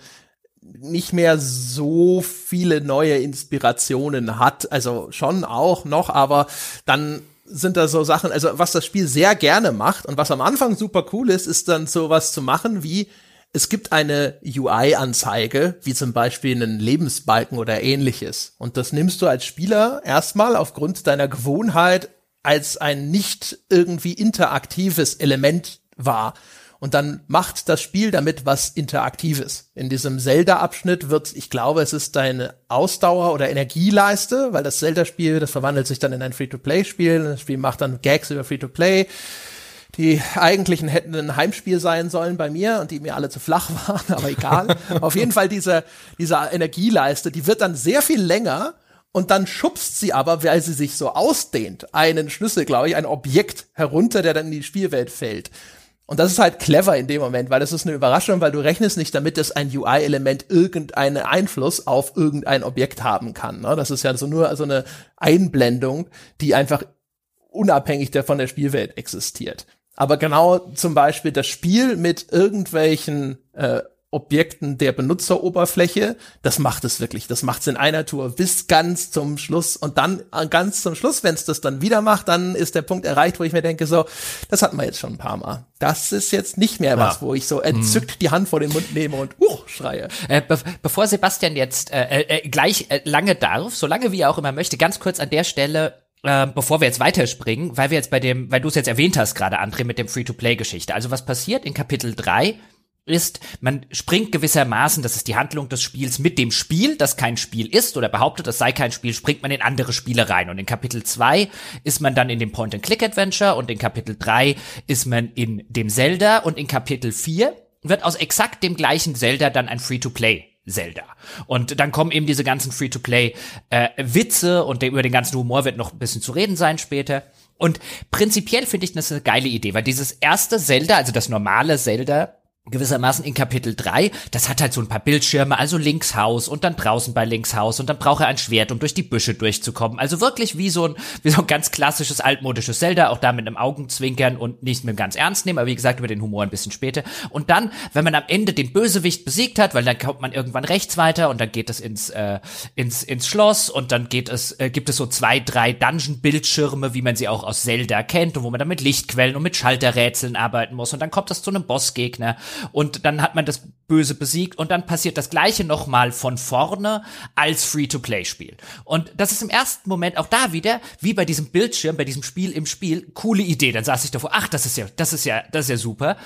nicht mehr so viele neue Inspirationen hat. Also schon auch noch, aber dann sind da so Sachen, also was das Spiel sehr gerne macht und was am Anfang super cool ist, ist dann sowas zu machen wie es gibt eine UI-Anzeige, wie zum Beispiel einen Lebensbalken oder ähnliches. Und das nimmst du als Spieler erstmal aufgrund deiner Gewohnheit als ein nicht irgendwie interaktives Element wahr. Und dann macht das Spiel damit was Interaktives. In diesem Zelda-Abschnitt wird, ich glaube, es ist deine Ausdauer oder Energieleiste, weil das Zelda-Spiel, das verwandelt sich dann in ein Free-to-Play-Spiel. Das Spiel macht dann Gags über Free-to-Play die eigentlichen hätten ein Heimspiel sein sollen bei mir und die mir alle zu flach waren, aber egal. Auf jeden Fall diese, diese Energieleiste, die wird dann sehr viel länger und dann schubst sie aber, weil sie sich so ausdehnt, einen Schlüssel, glaube ich, ein Objekt herunter, der dann in die Spielwelt fällt. Und das ist halt clever in dem Moment, weil das ist eine Überraschung, weil du rechnest nicht damit, dass ein UI-Element irgendeinen Einfluss auf irgendein Objekt haben kann. Ne? Das ist ja so nur so eine Einblendung, die einfach unabhängig der von der Spielwelt existiert. Aber genau zum Beispiel das Spiel mit irgendwelchen äh, Objekten der Benutzeroberfläche, das macht es wirklich. Das macht es in einer Tour bis ganz zum Schluss. Und dann äh, ganz zum Schluss, wenn es das dann wieder macht, dann ist der Punkt erreicht, wo ich mir denke, so, das hatten wir jetzt schon ein paar Mal. Das ist jetzt nicht mehr was, wo ich so entzückt hm. die Hand vor den Mund nehme und uh, schreie. Äh, be bevor Sebastian jetzt äh, äh, gleich äh, lange darf, so lange wie er auch immer möchte, ganz kurz an der Stelle äh, bevor wir jetzt weiterspringen, weil wir jetzt bei dem, weil du es jetzt erwähnt hast gerade, André, mit dem Free-to-Play-Geschichte. Also was passiert in Kapitel 3 ist, man springt gewissermaßen, das ist die Handlung des Spiels, mit dem Spiel, das kein Spiel ist oder behauptet, das sei kein Spiel, springt man in andere Spiele rein. Und in Kapitel 2 ist man dann in dem Point-and-Click-Adventure und in Kapitel 3 ist man in dem Zelda und in Kapitel 4 wird aus exakt dem gleichen Zelda dann ein Free-to-Play Zelda. Und dann kommen eben diese ganzen Free-to-Play-Witze äh, und über den ganzen Humor wird noch ein bisschen zu reden sein später. Und prinzipiell finde ich das eine geile Idee, weil dieses erste Zelda, also das normale Zelda, gewissermaßen in Kapitel 3, das hat halt so ein paar Bildschirme, also Linkshaus und dann draußen bei Linkshaus und dann braucht er ein Schwert, um durch die Büsche durchzukommen. Also wirklich wie so ein, wie so ein ganz klassisches altmodisches Zelda, auch da mit einem Augenzwinkern und nicht mit ganz ernst nehmen, aber wie gesagt, über den Humor ein bisschen später. Und dann, wenn man am Ende den Bösewicht besiegt hat, weil dann kommt man irgendwann rechts weiter und dann geht es ins, äh, ins, ins Schloss und dann geht es, äh, gibt es so zwei, drei Dungeon-Bildschirme, wie man sie auch aus Zelda kennt und wo man dann mit Lichtquellen und mit Schalterrätseln arbeiten muss und dann kommt es zu einem Bossgegner und dann hat man das Böse besiegt und dann passiert das gleiche nochmal von vorne als Free-to-Play-Spiel. Und das ist im ersten Moment auch da wieder, wie bei diesem Bildschirm, bei diesem Spiel im Spiel, coole Idee. Dann saß ich davor, ach, das ist ja, das ist ja, das ist ja super.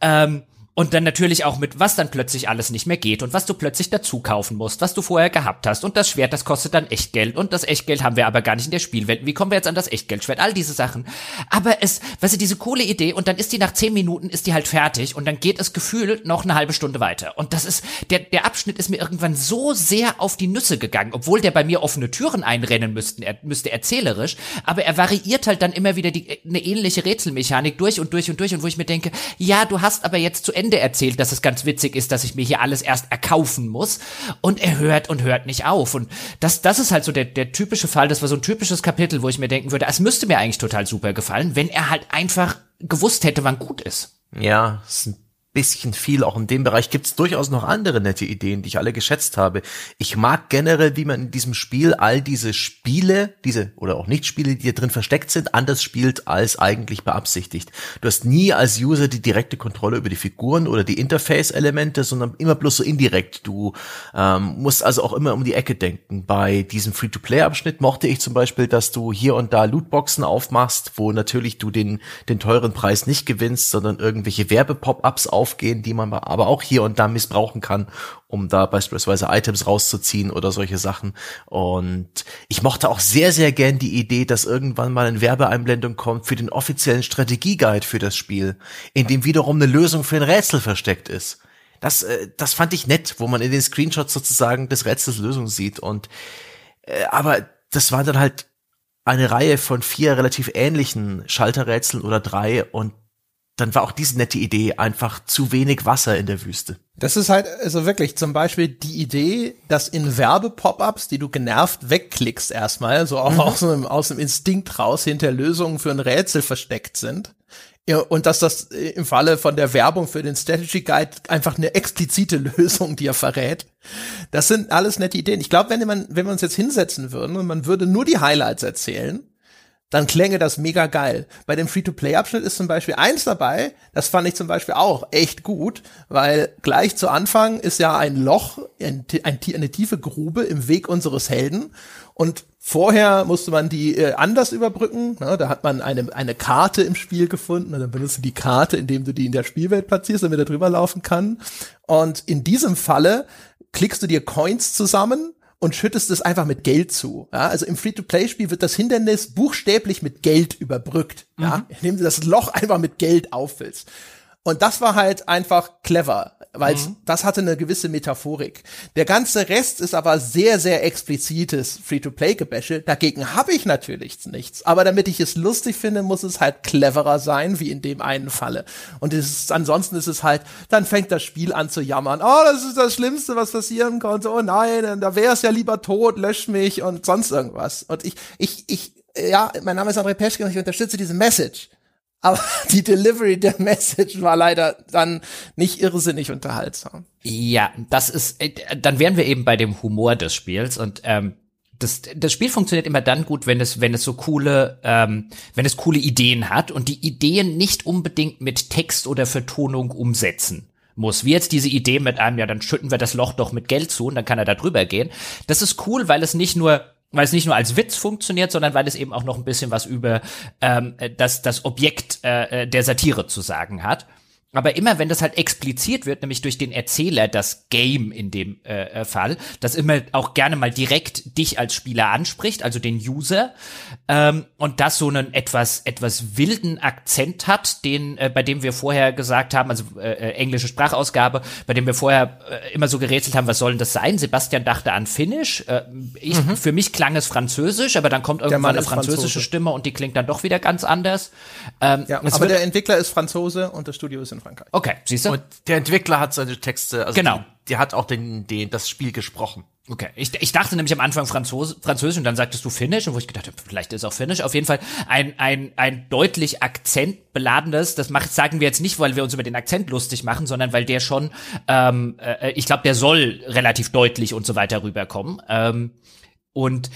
Ähm, und dann natürlich auch mit, was dann plötzlich alles nicht mehr geht und was du plötzlich dazu kaufen musst, was du vorher gehabt hast. Und das Schwert, das kostet dann Echtgeld. Und das Echtgeld haben wir aber gar nicht in der Spielwelt. Wie kommen wir jetzt an das Echtgeldschwert? All diese Sachen. Aber es, weißt du, diese coole Idee und dann ist die nach zehn Minuten, ist die halt fertig und dann geht es gefühlt noch eine halbe Stunde weiter. Und das ist, der, der Abschnitt ist mir irgendwann so sehr auf die Nüsse gegangen, obwohl der bei mir offene Türen einrennen müssten, er, müsste erzählerisch. Aber er variiert halt dann immer wieder die, eine ähnliche Rätselmechanik durch und durch und durch und wo ich mir denke, ja, du hast aber jetzt zu Ende Ende erzählt, dass es ganz witzig ist, dass ich mir hier alles erst erkaufen muss. Und er hört und hört nicht auf. Und das, das ist halt so der, der typische Fall. Das war so ein typisches Kapitel, wo ich mir denken würde, es müsste mir eigentlich total super gefallen, wenn er halt einfach gewusst hätte, wann gut ist. Ja, ist ein bisschen viel. Auch in dem Bereich gibt's durchaus noch andere nette Ideen, die ich alle geschätzt habe. Ich mag generell, wie man in diesem Spiel all diese Spiele, diese oder auch Nicht-Spiele, die hier drin versteckt sind, anders spielt als eigentlich beabsichtigt. Du hast nie als User die direkte Kontrolle über die Figuren oder die Interface-Elemente, sondern immer bloß so indirekt. Du ähm, musst also auch immer um die Ecke denken. Bei diesem Free-to-Play-Abschnitt mochte ich zum Beispiel, dass du hier und da Lootboxen aufmachst, wo natürlich du den, den teuren Preis nicht gewinnst, sondern irgendwelche Werbepop-ups auf aufgehen, die man aber auch hier und da missbrauchen kann, um da beispielsweise Items rauszuziehen oder solche Sachen. Und ich mochte auch sehr, sehr gern die Idee, dass irgendwann mal eine Werbeeinblendung kommt für den offiziellen Strategieguide für das Spiel, in dem wiederum eine Lösung für ein Rätsel versteckt ist. Das, äh, das fand ich nett, wo man in den Screenshots sozusagen des Rätsels Lösung sieht. Und äh, aber das war dann halt eine Reihe von vier relativ ähnlichen Schalterrätseln oder drei und dann war auch diese nette Idee einfach zu wenig Wasser in der Wüste. Das ist halt, also wirklich zum Beispiel die Idee, dass in Werbe-Pop-Ups, die du genervt wegklickst erstmal, so auch mhm. aus, einem, aus einem Instinkt raus, hinter Lösungen für ein Rätsel versteckt sind. Ja, und dass das im Falle von der Werbung für den Strategy Guide einfach eine explizite Lösung dir verrät. Das sind alles nette Ideen. Ich glaube, wenn man, wenn wir uns jetzt hinsetzen würden und man würde nur die Highlights erzählen, dann klänge das mega geil. Bei dem Free-to-Play-Abschnitt ist zum Beispiel eins dabei, das fand ich zum Beispiel auch echt gut, weil gleich zu Anfang ist ja ein Loch, ein, ein, eine tiefe Grube im Weg unseres Helden und vorher musste man die äh, anders überbrücken. Ne? Da hat man eine, eine Karte im Spiel gefunden und dann benutzt du die Karte, indem du die in der Spielwelt platzierst, damit er drüber laufen kann. Und in diesem Falle klickst du dir Coins zusammen und schüttest es einfach mit Geld zu. Ja, also im Free-to-Play-Spiel wird das Hindernis buchstäblich mit Geld überbrückt, mhm. ja, indem du das Loch einfach mit Geld auffüllst. Und das war halt einfach clever weil mhm. das hatte eine gewisse Metaphorik. Der ganze Rest ist aber sehr, sehr explizites Free-to-Play-Gebäsche. Dagegen habe ich natürlich nichts. Aber damit ich es lustig finde, muss es halt cleverer sein, wie in dem einen Falle. Und es ist, ansonsten ist es halt, dann fängt das Spiel an zu jammern. Oh, das ist das Schlimmste, was passieren konnte. Oh nein, da wäre es ja lieber tot, lösch mich und sonst irgendwas. Und ich, ich, ich, ja, mein Name ist André Peschke und ich unterstütze diese Message. Aber die Delivery der Message war leider dann nicht irrsinnig unterhaltsam. Ja, das ist, äh, dann wären wir eben bei dem Humor des Spiels und ähm, das, das Spiel funktioniert immer dann gut, wenn es, wenn es so coole, ähm, wenn es coole Ideen hat und die Ideen nicht unbedingt mit Text oder Vertonung umsetzen muss. Wie jetzt diese Idee mit einem, ja, dann schütten wir das Loch doch mit Geld zu und dann kann er da drüber gehen. Das ist cool, weil es nicht nur weil es nicht nur als Witz funktioniert, sondern weil es eben auch noch ein bisschen was über ähm, das, das Objekt äh, der Satire zu sagen hat. Aber immer wenn das halt expliziert wird, nämlich durch den Erzähler, das Game in dem äh, äh, Fall, das immer auch gerne mal direkt dich als Spieler anspricht, also den User, ähm, und das so einen etwas etwas wilden Akzent hat, den äh, bei dem wir vorher gesagt haben, also äh, äh, englische Sprachausgabe, bei dem wir vorher äh, immer so gerätselt haben, was soll denn das sein? Sebastian dachte an Finnisch, äh, ich, mhm. für mich klang es Französisch, aber dann kommt irgendwann eine französische Franzose. Stimme und die klingt dann doch wieder ganz anders. Ähm, ja, aber der Entwickler ist Franzose und das Studio ist in Frankreich. Okay, siehst du? Und der Entwickler hat seine Texte, also genau. Die, der hat auch den, den, das Spiel gesprochen. Okay, ich, ich dachte nämlich am Anfang Franzose, Französisch und dann sagtest du Finnisch und wo ich gedacht habe, vielleicht ist auch Finnisch. Auf jeden Fall ein, ein, ein deutlich akzentbeladenes, das macht, sagen wir jetzt nicht, weil wir uns über den Akzent lustig machen, sondern weil der schon, ähm, äh, ich glaube, der soll relativ deutlich und so weiter rüberkommen. Ähm, und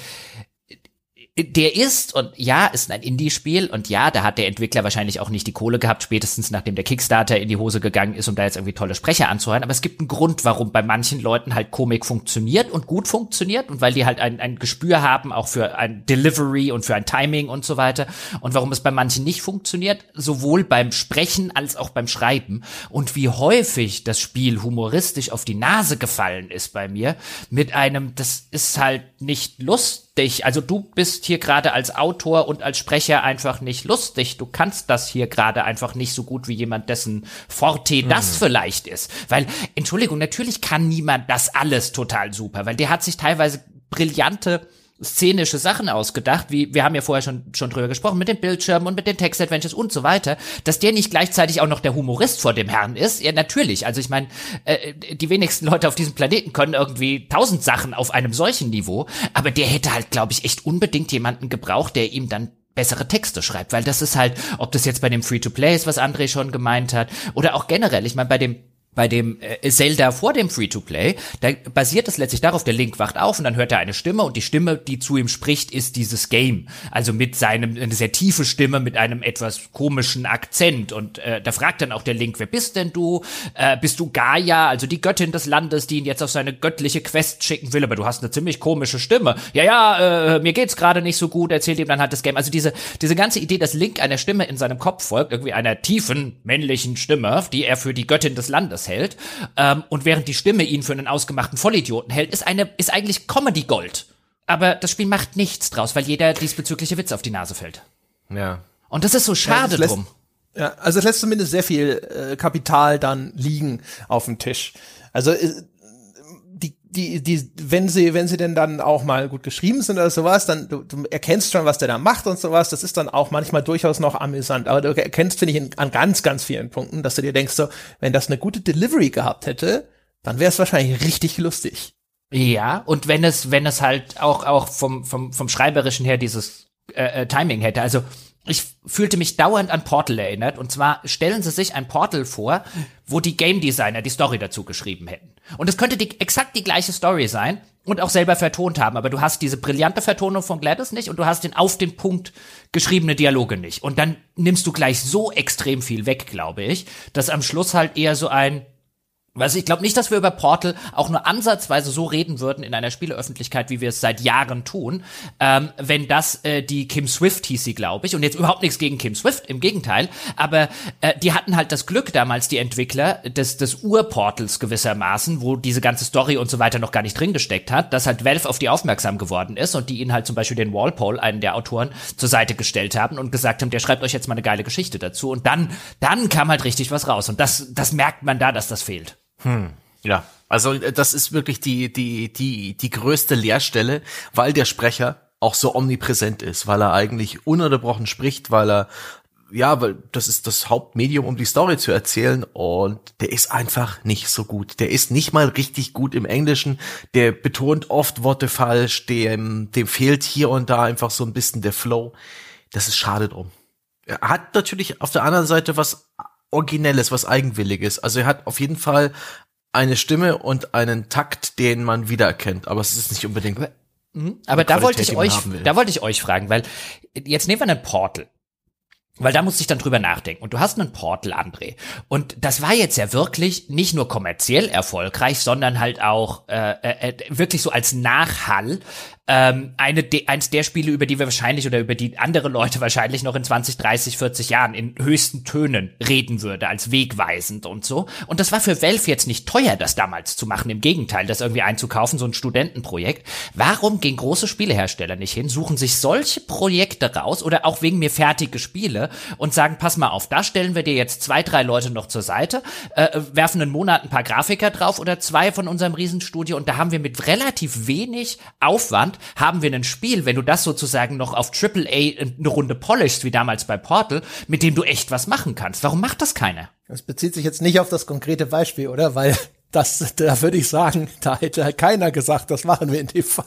der ist und ja, ist ein Indie-Spiel und ja, da hat der Entwickler wahrscheinlich auch nicht die Kohle gehabt, spätestens nachdem der Kickstarter in die Hose gegangen ist, um da jetzt irgendwie tolle Sprecher anzuhören. Aber es gibt einen Grund, warum bei manchen Leuten halt Komik funktioniert und gut funktioniert und weil die halt ein, ein Gespür haben, auch für ein Delivery und für ein Timing und so weiter. Und warum es bei manchen nicht funktioniert, sowohl beim Sprechen als auch beim Schreiben. Und wie häufig das Spiel humoristisch auf die Nase gefallen ist bei mir, mit einem, das ist halt nicht lustig lustig. Also du bist hier gerade als Autor und als Sprecher einfach nicht lustig. Du kannst das hier gerade einfach nicht so gut wie jemand, dessen Forte das mhm. vielleicht ist. Weil, Entschuldigung, natürlich kann niemand das alles total super, weil der hat sich teilweise brillante szenische Sachen ausgedacht, wie wir haben ja vorher schon schon drüber gesprochen mit den Bildschirmen und mit den Text-Adventures und so weiter, dass der nicht gleichzeitig auch noch der Humorist vor dem Herrn ist. Ja, natürlich. Also ich meine, äh, die wenigsten Leute auf diesem Planeten können irgendwie tausend Sachen auf einem solchen Niveau, aber der hätte halt, glaube ich, echt unbedingt jemanden gebraucht, der ihm dann bessere Texte schreibt, weil das ist halt, ob das jetzt bei dem Free-to-Play ist, was André schon gemeint hat, oder auch generell, ich meine, bei dem bei dem äh, Zelda vor dem Free-to-Play, da basiert es letztlich darauf, der Link wacht auf und dann hört er eine Stimme und die Stimme, die zu ihm spricht, ist dieses Game. Also mit seinem, eine sehr tiefe Stimme, mit einem etwas komischen Akzent und äh, da fragt dann auch der Link, wer bist denn du? Äh, bist du Gaia, also die Göttin des Landes, die ihn jetzt auf seine göttliche Quest schicken will, aber du hast eine ziemlich komische Stimme. Ja, ja, äh, mir geht's gerade nicht so gut, erzählt ihm dann halt das Game. Also diese, diese ganze Idee, dass Link einer Stimme in seinem Kopf folgt, irgendwie einer tiefen männlichen Stimme, die er für die Göttin des Landes hält, ähm, und während die Stimme ihn für einen ausgemachten Vollidioten hält, ist eine, ist eigentlich Comedy Gold. Aber das Spiel macht nichts draus, weil jeder diesbezügliche Witz auf die Nase fällt. Ja. Und das ist so schade ja, drum. Ja, also es lässt zumindest sehr viel äh, Kapital dann liegen auf dem Tisch. Also äh, die, die, die, wenn sie, wenn sie denn dann auch mal gut geschrieben sind oder sowas, dann du, du erkennst schon, was der da macht und sowas. Das ist dann auch manchmal durchaus noch amüsant. Aber du erkennst, finde ich, in, an ganz, ganz vielen Punkten, dass du dir denkst, so, wenn das eine gute Delivery gehabt hätte, dann wäre es wahrscheinlich richtig lustig. Ja, und wenn es, wenn es halt auch, auch vom, vom, vom Schreiberischen her dieses äh, äh Timing hätte. Also ich fühlte mich dauernd an Portal erinnert. Und zwar stellen sie sich ein Portal vor, wo die Game Designer die Story dazu geschrieben hätten. Und es könnte die, exakt die gleiche Story sein und auch selber vertont haben. Aber du hast diese brillante Vertonung von Gladys nicht und du hast den auf den Punkt geschriebene Dialoge nicht. Und dann nimmst du gleich so extrem viel weg, glaube ich, dass am Schluss halt eher so ein, also ich glaube nicht, dass wir über Portal auch nur ansatzweise so reden würden in einer Spieleöffentlichkeit, wie wir es seit Jahren tun, ähm, wenn das äh, die Kim Swift hieß sie, glaube ich. Und jetzt überhaupt nichts gegen Kim Swift, im Gegenteil. Aber äh, die hatten halt das Glück damals, die Entwickler des, des Urportals gewissermaßen, wo diese ganze Story und so weiter noch gar nicht drin gesteckt hat, dass halt Valve auf die aufmerksam geworden ist und die ihnen halt zum Beispiel den Walpole, einen der Autoren, zur Seite gestellt haben und gesagt haben, der schreibt euch jetzt mal eine geile Geschichte dazu. Und dann, dann kam halt richtig was raus. Und das, das merkt man da, dass das fehlt. Hm. Ja, also äh, das ist wirklich die, die, die, die größte Leerstelle, weil der Sprecher auch so omnipräsent ist, weil er eigentlich ununterbrochen spricht, weil er ja, weil das ist das Hauptmedium, um die Story zu erzählen und der ist einfach nicht so gut. Der ist nicht mal richtig gut im Englischen, der betont oft Worte falsch, dem, dem fehlt hier und da einfach so ein bisschen der Flow. Das ist schade drum. Er hat natürlich auf der anderen Seite was Originelles, was Eigenwilliges. Also er hat auf jeden Fall eine Stimme und einen Takt, den man wiedererkennt, aber es ist nicht unbedingt. Aber, mhm. aber da wollte ich euch, da wollte ich euch fragen, weil jetzt nehmen wir einen Portal. Weil da musste ich dann drüber nachdenken. Und du hast einen Portal, André. Und das war jetzt ja wirklich nicht nur kommerziell erfolgreich, sondern halt auch äh, äh, äh wirklich so als Nachhall ähm, eine de, eins der Spiele, über die wir wahrscheinlich oder über die andere Leute wahrscheinlich noch in 20, 30, 40 Jahren in höchsten Tönen reden würde, als wegweisend und so. Und das war für Valve jetzt nicht teuer, das damals zu machen. Im Gegenteil, das irgendwie einzukaufen, so ein Studentenprojekt. Warum gehen große Spielehersteller nicht hin, suchen sich solche Projekte raus oder auch wegen mir fertige Spiele und sagen, pass mal auf, da stellen wir dir jetzt zwei, drei Leute noch zur Seite, äh, werfen einen Monat ein paar Grafiker drauf oder zwei von unserem Riesenstudio und da haben wir mit relativ wenig Aufwand haben wir ein Spiel, wenn du das sozusagen noch auf AAA eine Runde polishst, wie damals bei Portal, mit dem du echt was machen kannst. Warum macht das keiner? Das bezieht sich jetzt nicht auf das konkrete Beispiel, oder? Weil das, da würde ich sagen, da hätte halt keiner gesagt, das machen wir in dem Fall.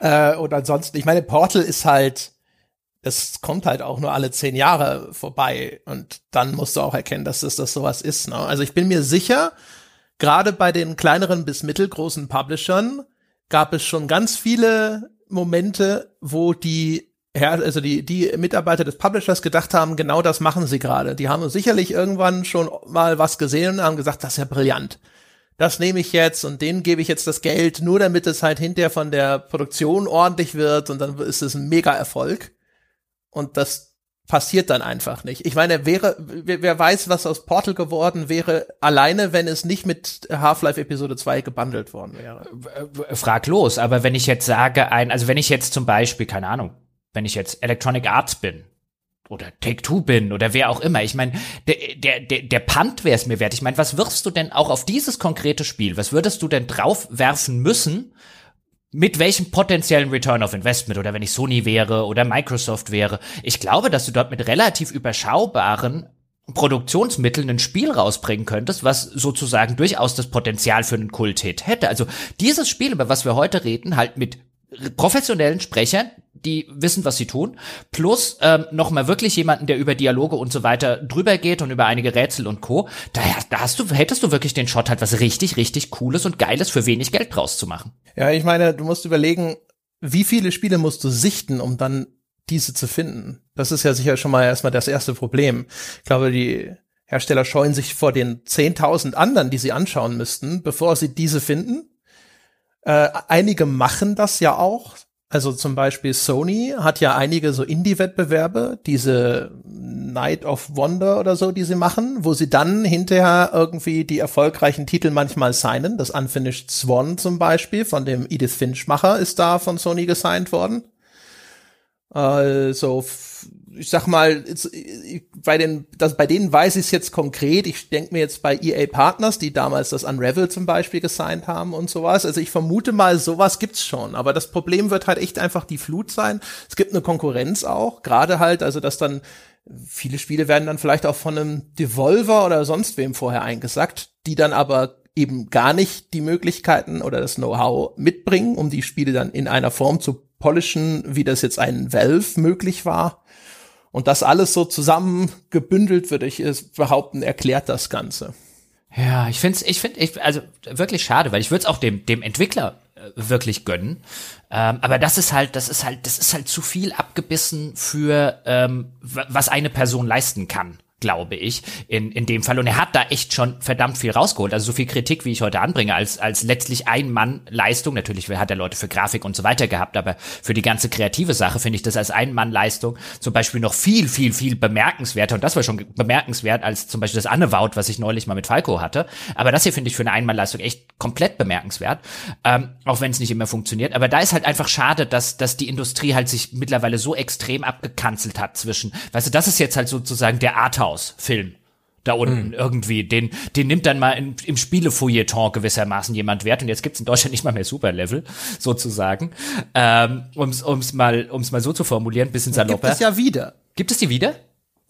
äh, und ansonsten, ich meine, Portal ist halt, es kommt halt auch nur alle zehn Jahre vorbei und dann musst du auch erkennen, dass es das sowas ist. Ne? Also ich bin mir sicher, gerade bei den kleineren bis mittelgroßen Publishern gab es schon ganz viele Momente, wo die also die, die Mitarbeiter des Publishers gedacht haben, genau das machen sie gerade. Die haben sicherlich irgendwann schon mal was gesehen und haben gesagt, das ist ja brillant. Das nehme ich jetzt und denen gebe ich jetzt das Geld, nur damit es halt hinterher von der Produktion ordentlich wird und dann ist es ein Mega-Erfolg. Und das passiert dann einfach nicht. Ich meine, wäre, wer, wer weiß, was aus Portal geworden wäre, alleine, wenn es nicht mit Half-Life Episode 2 gebundelt worden wäre. Frag los, aber wenn ich jetzt sage, ein, also wenn ich jetzt zum Beispiel, keine Ahnung, wenn ich jetzt Electronic Arts bin, oder Take-Two bin oder wer auch immer. Ich meine, der, der, der, der Punt wäre es mir wert. Ich meine, was wirfst du denn auch auf dieses konkrete Spiel? Was würdest du denn drauf werfen müssen, mit welchem potenziellen Return of Investment oder wenn ich Sony wäre oder Microsoft wäre. Ich glaube, dass du dort mit relativ überschaubaren Produktionsmitteln ein Spiel rausbringen könntest, was sozusagen durchaus das Potenzial für einen Kulthit hätte. Also dieses Spiel, über was wir heute reden, halt mit professionellen Sprechern, die wissen, was sie tun, plus ähm, noch mal wirklich jemanden, der über Dialoge und so weiter drüber geht und über einige Rätsel und Co. Da, da hast du, hättest du wirklich den Shot, halt was richtig, richtig Cooles und Geiles für wenig Geld draus zu machen. Ja, ich meine, du musst überlegen, wie viele Spiele musst du sichten, um dann diese zu finden? Das ist ja sicher schon mal erstmal das erste Problem. Ich glaube, die Hersteller scheuen sich vor den 10.000 anderen, die sie anschauen müssten, bevor sie diese finden. Äh, einige machen das ja auch. Also zum Beispiel Sony hat ja einige so Indie-Wettbewerbe, diese Night of Wonder oder so, die sie machen, wo sie dann hinterher irgendwie die erfolgreichen Titel manchmal signen. Das Unfinished Swan zum Beispiel von dem Edith Finch-Macher ist da von Sony gesigned worden. Also, ich sag mal, bei den, das, bei denen weiß ich es jetzt konkret. Ich denke mir jetzt bei EA Partners, die damals das Unravel zum Beispiel gesigned haben und sowas. Also ich vermute mal, sowas gibt's schon. Aber das Problem wird halt echt einfach die Flut sein. Es gibt eine Konkurrenz auch, gerade halt, also dass dann viele Spiele werden dann vielleicht auch von einem Devolver oder sonst wem vorher eingesackt, die dann aber eben gar nicht die Möglichkeiten oder das Know-how mitbringen, um die Spiele dann in einer Form zu polischen, wie das jetzt ein Valve möglich war. Und das alles so zusammen gebündelt, würde ich behaupten, erklärt das Ganze. Ja, ich finde es, ich finde, ich, also wirklich schade, weil ich würde es auch dem, dem Entwickler äh, wirklich gönnen. Ähm, aber das ist halt, das ist halt, das ist halt zu viel abgebissen für ähm, was eine Person leisten kann glaube ich, in, in dem Fall. Und er hat da echt schon verdammt viel rausgeholt. Also so viel Kritik, wie ich heute anbringe, als, als letztlich Ein-Mann-Leistung. Natürlich hat er Leute für Grafik und so weiter gehabt, aber für die ganze kreative Sache finde ich das als Ein-Mann-Leistung zum Beispiel noch viel, viel, viel bemerkenswerter. Und das war schon bemerkenswert als zum Beispiel das Annewout, was ich neulich mal mit Falco hatte. Aber das hier finde ich für eine Ein-Mann-Leistung echt komplett bemerkenswert. Ähm, auch wenn es nicht immer funktioniert. Aber da ist halt einfach schade, dass, dass die Industrie halt sich mittlerweile so extrem abgekanzelt hat zwischen, weißt du, das ist jetzt halt sozusagen der Arthouse Arthouse-Film da unten mhm. irgendwie. Den, den nimmt dann mal in, im Spielefouilleton gewissermaßen jemand wert. Und jetzt gibt's in Deutschland nicht mal mehr Superlevel, sozusagen. Ähm, um's, um's mal, um's mal so zu formulieren, bisschen salopper. Gibt es ja wieder. Gibt es die wieder?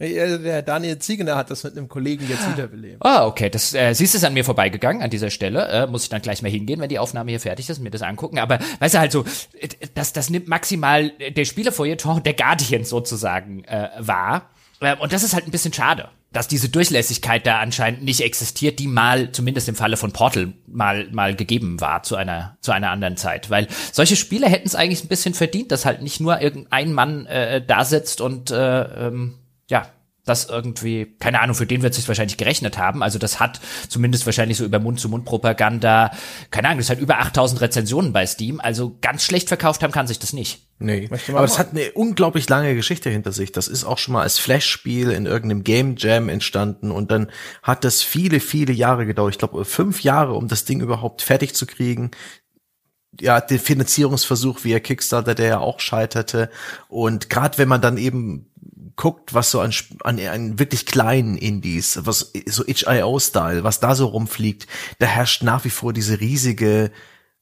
Der Daniel Ziegener hat das mit einem Kollegen jetzt wiederbelebt. Ah, okay. Das äh, siehst es an mir vorbeigegangen an dieser Stelle. Äh, muss ich dann gleich mal hingehen, wenn die Aufnahme hier fertig ist, mir das angucken. Aber weißt du halt so, das, das nimmt maximal der Spielefeuilleton der Guardian sozusagen äh, wahr. Ähm, und das ist halt ein bisschen schade, dass diese Durchlässigkeit da anscheinend nicht existiert, die mal, zumindest im Falle von Portal, mal, mal gegeben war zu einer, zu einer anderen Zeit. Weil solche Spiele hätten es eigentlich ein bisschen verdient, dass halt nicht nur irgendein Mann äh, da sitzt und äh, ähm, das irgendwie, keine Ahnung, für den wird es sich wahrscheinlich gerechnet haben. Also das hat zumindest wahrscheinlich so über Mund-zu-Mund-Propaganda, keine Ahnung, das hat über 8000 Rezensionen bei Steam. Also ganz schlecht verkauft haben kann sich das nicht. Nee, aber das hat eine unglaublich lange Geschichte hinter sich. Das ist auch schon mal als Flash-Spiel in irgendeinem Game Jam entstanden und dann hat das viele, viele Jahre gedauert. Ich glaube, fünf Jahre, um das Ding überhaupt fertig zu kriegen ja, den Finanzierungsversuch via Kickstarter, der ja auch scheiterte. Und gerade wenn man dann eben guckt, was so an, an, an wirklich kleinen Indies, was so itch.io-Style, was da so rumfliegt, da herrscht nach wie vor diese riesige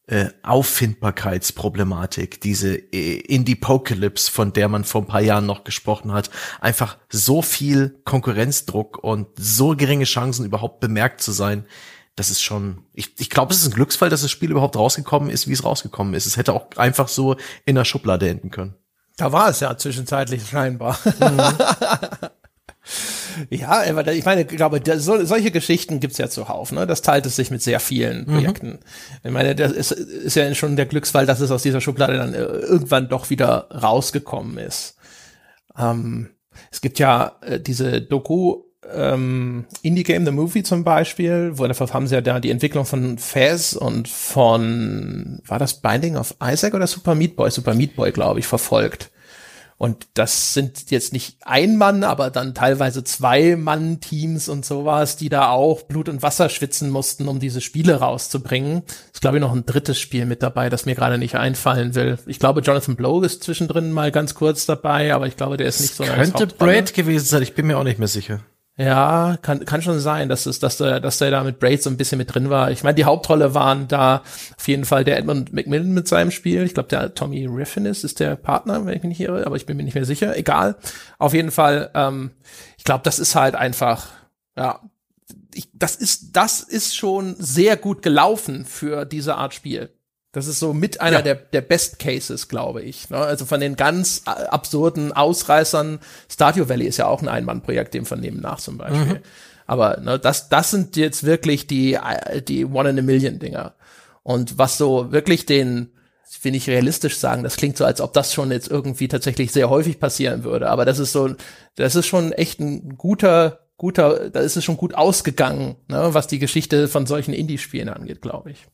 äh, Auffindbarkeitsproblematik, diese äh, Indie-Pocalypse, von der man vor ein paar Jahren noch gesprochen hat, einfach so viel Konkurrenzdruck und so geringe Chancen überhaupt bemerkt zu sein, das ist schon, ich, ich glaube, es ist ein Glücksfall, dass das Spiel überhaupt rausgekommen ist, wie es rausgekommen ist. Es hätte auch einfach so in der Schublade enden können. Da war es ja zwischenzeitlich scheinbar. Mhm. ja, ich meine, ich glaube, so, solche Geschichten gibt's ja zuhauf. Ne? Das teilt es sich mit sehr vielen mhm. Projekten. Mhm. Ich meine, das ist, ist ja schon der Glücksfall, dass es aus dieser Schublade dann äh, irgendwann doch wieder rausgekommen ist. Ähm, es gibt ja äh, diese Doku ähm, Indie Game The Movie zum Beispiel, wo dafür haben sie ja da die Entwicklung von Fez und von, war das Binding of Isaac oder Super Meat Boy? Super Meat Boy, glaube ich, verfolgt. Und das sind jetzt nicht ein Mann, aber dann teilweise zwei Mann-Teams und sowas, die da auch Blut und Wasser schwitzen mussten, um diese Spiele rauszubringen. Ist, glaube ich, noch ein drittes Spiel mit dabei, das mir gerade nicht einfallen will. Ich glaube, Jonathan Blow ist zwischendrin mal ganz kurz dabei, aber ich glaube, der ist nicht so. Könnte Braid gewesen sein, ich bin mir auch nicht mehr sicher. Ja, kann, kann schon sein, dass, es, dass, der, dass der da mit Braid so ein bisschen mit drin war. Ich meine, die Hauptrolle waren da auf jeden Fall der Edmund McMillan mit seinem Spiel. Ich glaube, der Tommy Riffinis ist der Partner, wenn ich mich nicht irre, aber ich bin mir nicht mehr sicher. Egal. Auf jeden Fall, ähm, ich glaube, das ist halt einfach, ja, ich, das ist, das ist schon sehr gut gelaufen für diese Art Spiel. Das ist so mit einer ja. der, der Best Cases, glaube ich. Ne? Also von den ganz äh, absurden Ausreißern, Stardew Valley ist ja auch ein Einmannprojekt, dem von nehmen nach zum Beispiel. Mhm. Aber ne, das, das sind jetzt wirklich die, äh, die One in a Million Dinger. Und was so wirklich den, will ich realistisch sagen, das klingt so, als ob das schon jetzt irgendwie tatsächlich sehr häufig passieren würde. Aber das ist so, das ist schon echt ein guter, guter, da ist es schon gut ausgegangen, ne, was die Geschichte von solchen Indie-Spielen angeht, glaube ich.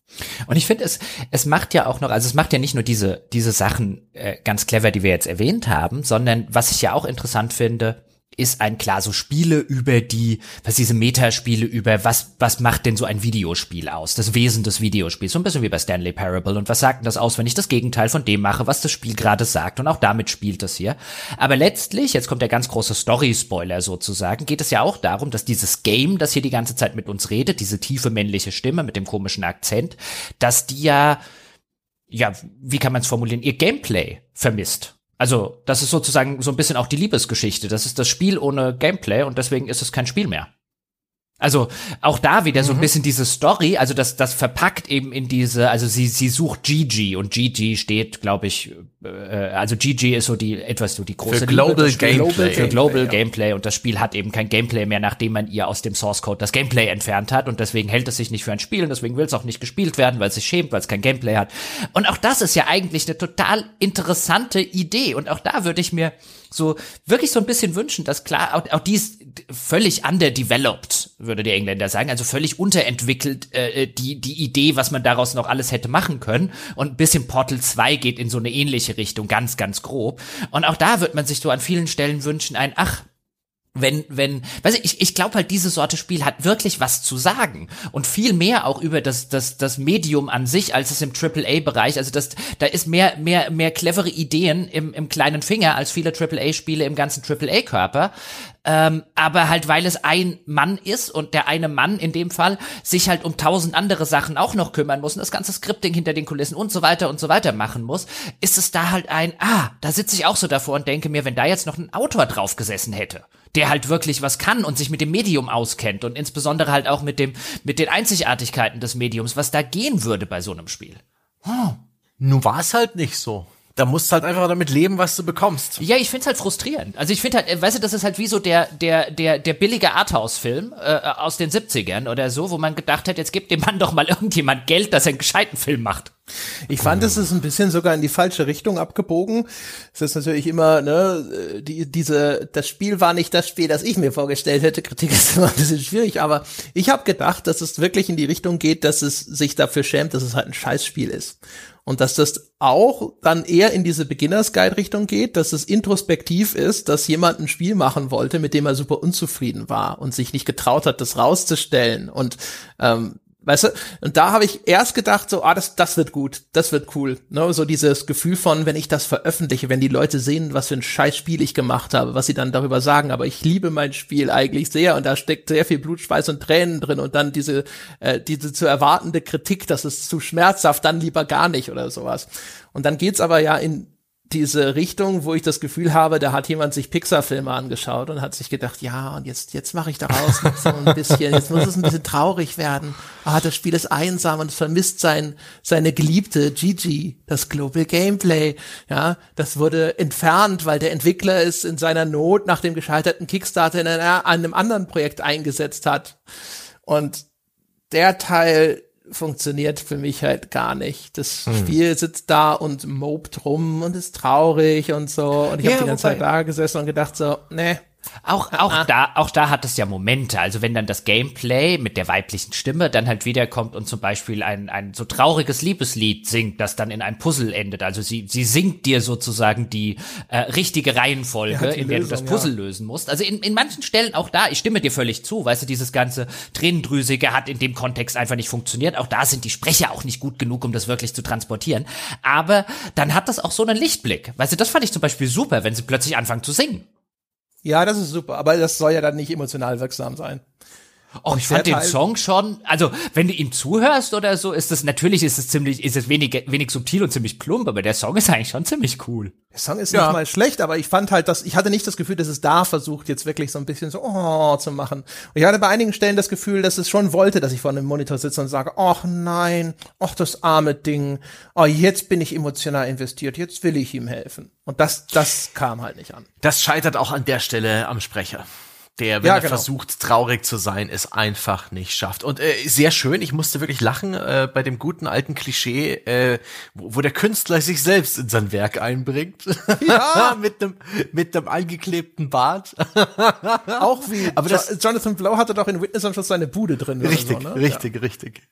Und ich finde, es, es macht ja auch noch, also es macht ja nicht nur diese, diese Sachen äh, ganz clever, die wir jetzt erwähnt haben, sondern was ich ja auch interessant finde, ist ein klar so Spiele über die, was diese Metaspiele über, was, was macht denn so ein Videospiel aus? Das Wesen des Videospiels. So ein bisschen wie bei Stanley Parable. Und was sagt denn das aus, wenn ich das Gegenteil von dem mache, was das Spiel gerade sagt? Und auch damit spielt es hier. Aber letztlich, jetzt kommt der ganz große Story-Spoiler sozusagen, geht es ja auch darum, dass dieses Game, das hier die ganze Zeit mit uns redet, diese tiefe männliche Stimme mit dem komischen Akzent, dass die ja, ja, wie kann man es formulieren, ihr Gameplay vermisst. Also, das ist sozusagen so ein bisschen auch die Liebesgeschichte. Das ist das Spiel ohne Gameplay und deswegen ist es kein Spiel mehr. Also auch da wieder so ein mhm. bisschen diese Story, also das, das verpackt eben in diese, also sie, sie sucht Gigi und Gigi steht, glaube ich, äh, also Gigi ist so die etwas so die große für Global Liebe, Gameplay. Für Global ja. Gameplay und das Spiel hat eben kein Gameplay mehr, nachdem man ihr aus dem Source Code das Gameplay entfernt hat und deswegen hält es sich nicht für ein Spiel und deswegen will es auch nicht gespielt werden, weil es sich schämt, weil es kein Gameplay hat. Und auch das ist ja eigentlich eine total interessante Idee und auch da würde ich mir so wirklich so ein bisschen wünschen, dass klar, auch, auch die ist völlig underdeveloped, würde der Engländer sagen, also völlig unterentwickelt, äh, die, die Idee, was man daraus noch alles hätte machen können. Und ein bisschen Portal 2 geht in so eine ähnliche Richtung, ganz, ganz grob. Und auch da wird man sich so an vielen Stellen wünschen, ein, ach, wenn, wenn, weiß ich, ich glaube halt, diese Sorte Spiel hat wirklich was zu sagen und viel mehr auch über das, das, das Medium an sich, als es im AAA-Bereich, also das, da ist mehr, mehr, mehr clevere Ideen im, im kleinen Finger als viele AAA-Spiele im ganzen AAA-Körper. Ähm, aber halt, weil es ein Mann ist und der eine Mann in dem Fall sich halt um tausend andere Sachen auch noch kümmern muss und das ganze Scripting hinter den Kulissen und so weiter und so weiter machen muss, ist es da halt ein, ah, da sitze ich auch so davor und denke mir, wenn da jetzt noch ein Autor drauf gesessen hätte der halt wirklich was kann und sich mit dem Medium auskennt und insbesondere halt auch mit dem, mit den Einzigartigkeiten des Mediums, was da gehen würde bei so einem Spiel. Hm. Nun war es halt nicht so. Da musst du halt einfach damit leben, was du bekommst. Ja, ich find's halt frustrierend. Also ich finde halt, äh, weißt du, das ist halt wie so der, der, der, der billige Arthouse-Film äh, aus den 70ern oder so, wo man gedacht hat, jetzt gibt dem Mann doch mal irgendjemand Geld, dass er einen gescheiten Film macht. Ich fand, es ist ein bisschen sogar in die falsche Richtung abgebogen. Es ist natürlich immer, ne, die, diese, das Spiel war nicht das Spiel, das ich mir vorgestellt hätte. Kritik ist immer ein bisschen schwierig, aber ich habe gedacht, dass es wirklich in die Richtung geht, dass es sich dafür schämt, dass es halt ein Scheißspiel ist. Und dass das auch dann eher in diese Beginners Guide Richtung geht, dass es introspektiv ist, dass jemand ein Spiel machen wollte, mit dem er super unzufrieden war und sich nicht getraut hat, das rauszustellen. Und ähm, Weißt du? Und da habe ich erst gedacht, so, ah, das, das wird gut, das wird cool. Ne? So dieses Gefühl von, wenn ich das veröffentliche, wenn die Leute sehen, was für ein scheiß Spiel ich gemacht habe, was sie dann darüber sagen, aber ich liebe mein Spiel eigentlich sehr und da steckt sehr viel Blut, Schweiß und Tränen drin und dann diese, äh, diese zu erwartende Kritik, das ist zu schmerzhaft, dann lieber gar nicht oder sowas. Und dann geht's aber ja in diese Richtung, wo ich das Gefühl habe, da hat jemand sich Pixar-Filme angeschaut und hat sich gedacht, ja, und jetzt, jetzt mache ich daraus so ein bisschen, jetzt muss es ein bisschen traurig werden. Ah, das Spiel ist einsam und vermisst sein, seine Geliebte, Gigi, das Global Gameplay. Ja, das wurde entfernt, weil der Entwickler es in seiner Not nach dem gescheiterten Kickstarter in einer, einem anderen Projekt eingesetzt hat. Und der Teil funktioniert für mich halt gar nicht. Das hm. Spiel sitzt da und mobt rum und ist traurig und so. Und ich ja, habe die ganze Zeit da gesessen und gedacht so, ne, auch, auch ah. da, auch da hat es ja Momente. Also wenn dann das Gameplay mit der weiblichen Stimme dann halt wiederkommt und zum Beispiel ein, ein so trauriges Liebeslied singt, das dann in ein Puzzle endet. Also sie, sie singt dir sozusagen die äh, richtige Reihenfolge, ja, in der Lösung, du das Puzzle ja. lösen musst. Also in, in manchen Stellen auch da, ich stimme dir völlig zu, weißt du, dieses ganze Tränendrüsige hat in dem Kontext einfach nicht funktioniert. Auch da sind die Sprecher auch nicht gut genug, um das wirklich zu transportieren. Aber dann hat das auch so einen Lichtblick. Weißt du, das fand ich zum Beispiel super, wenn sie plötzlich anfangen zu singen. Ja, das ist super, aber das soll ja dann nicht emotional wirksam sein. Oh, ich fand den Song schon, also wenn du ihm zuhörst oder so, ist das natürlich ist es ziemlich, ist es wenig, wenig subtil und ziemlich plump, aber der Song ist eigentlich schon ziemlich cool. Der Song ist ja. nicht mal schlecht, aber ich fand halt, dass ich hatte nicht das Gefühl, dass es da versucht, jetzt wirklich so ein bisschen so oh, zu machen. Und ich hatte bei einigen Stellen das Gefühl, dass es schon wollte, dass ich vor einem Monitor sitze und sage, ach nein, ach das arme Ding, oh jetzt bin ich emotional investiert, jetzt will ich ihm helfen. Und das, das kam halt nicht an. Das scheitert auch an der Stelle am Sprecher der, wenn ja, er genau. versucht, traurig zu sein, es einfach nicht schafft. Und äh, sehr schön, ich musste wirklich lachen äh, bei dem guten alten Klischee, äh, wo, wo der Künstler sich selbst in sein Werk einbringt. Ja. mit einem mit einem eingeklebten Bart. Auch wie Aber das, Jonathan Blow hatte doch in Witness am Schluss seine Bude drin. Richtig, so, ne? richtig, ja. richtig.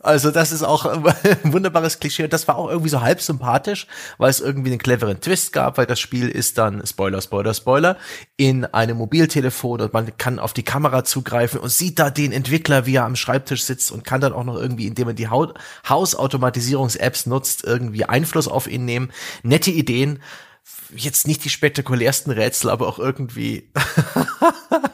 Also das ist auch ein wunderbares Klischee. Und das war auch irgendwie so halb sympathisch, weil es irgendwie einen cleveren Twist gab, weil das Spiel ist dann, Spoiler, Spoiler, Spoiler, in einem Mobiltelefon oder man kann auf die Kamera zugreifen und sieht da den Entwickler, wie er am Schreibtisch sitzt und kann dann auch noch irgendwie, indem man die Hausautomatisierungs-Apps nutzt, irgendwie Einfluss auf ihn nehmen. Nette Ideen. Jetzt nicht die spektakulärsten Rätsel, aber auch irgendwie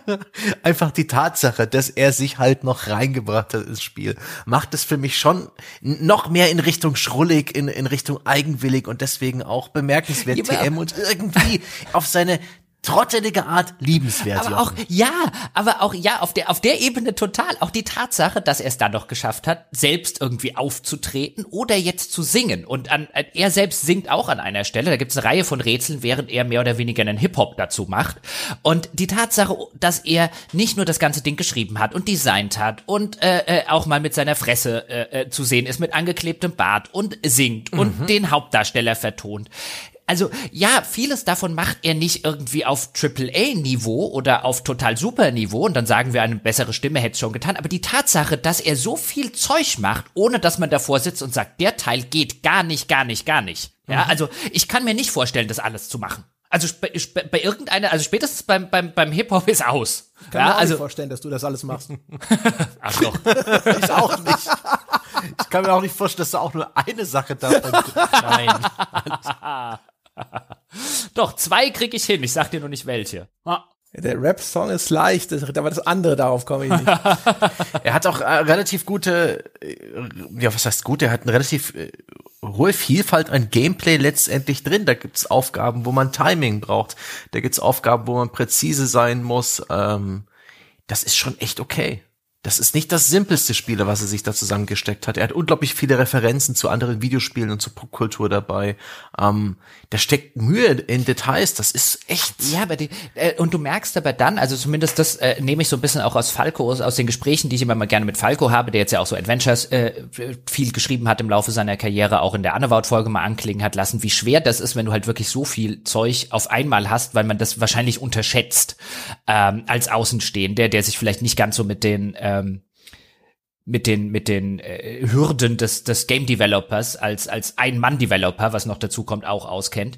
einfach die Tatsache, dass er sich halt noch reingebracht hat ins Spiel, macht es für mich schon noch mehr in Richtung schrullig, in, in Richtung eigenwillig und deswegen auch bemerkenswert. Ja, TM und irgendwie auf seine trottelige Art liebenswert. Aber auch, ja, aber auch, ja, auf der, auf der Ebene total. Auch die Tatsache, dass er es dann noch geschafft hat, selbst irgendwie aufzutreten oder jetzt zu singen. Und an, er selbst singt auch an einer Stelle. Da gibt es eine Reihe von Rätseln, während er mehr oder weniger einen Hip-Hop dazu macht. Und die Tatsache, dass er nicht nur das ganze Ding geschrieben hat und designt hat und äh, äh, auch mal mit seiner Fresse äh, äh, zu sehen ist, mit angeklebtem Bart und singt mhm. und den Hauptdarsteller vertont also ja, vieles davon macht er nicht irgendwie auf AAA-Niveau oder auf total super Niveau und dann sagen wir, eine bessere Stimme hätte es schon getan. Aber die Tatsache, dass er so viel Zeug macht, ohne dass man davor sitzt und sagt, der Teil geht gar nicht, gar nicht, gar nicht. Ja, mhm. also ich kann mir nicht vorstellen, das alles zu machen. Also bei, bei irgendeiner, also spätestens beim, beim, beim Hip-Hop ist aus. Ich kann ja, mir auch also, nicht vorstellen, dass du das alles machst. Ach doch. ich auch nicht. Ich kann mir auch nicht vorstellen, dass du auch nur eine Sache davon. Nein. Doch, zwei krieg ich hin, ich sag dir nur nicht welche. Ah. Der Rap-Song ist leicht, aber das andere darauf komme ich nicht. er hat auch äh, relativ gute, äh, ja, was heißt gut, er hat eine relativ äh, hohe Vielfalt an Gameplay letztendlich drin. Da gibt's Aufgaben, wo man Timing braucht. Da gibt's Aufgaben, wo man präzise sein muss. Ähm, das ist schon echt okay das ist nicht das simpelste Spiel, was er sich da zusammengesteckt hat. Er hat unglaublich viele Referenzen zu anderen Videospielen und zur Popkultur dabei. Ähm, da steckt Mühe in Details. Das ist echt. Ja, aber die, äh, und du merkst aber dann, also zumindest das äh, nehme ich so ein bisschen auch aus Falco, aus, aus den Gesprächen, die ich immer mal gerne mit Falco habe, der jetzt ja auch so Adventures äh, viel geschrieben hat im Laufe seiner Karriere, auch in der Undervout-Folge mal anklingen hat lassen, wie schwer das ist, wenn du halt wirklich so viel Zeug auf einmal hast, weil man das wahrscheinlich unterschätzt ähm, als Außenstehender, der sich vielleicht nicht ganz so mit den äh, ähm, mit den mit den äh, Hürden des des Game Developers als als ein Mann Developer, was noch dazu kommt, auch auskennt,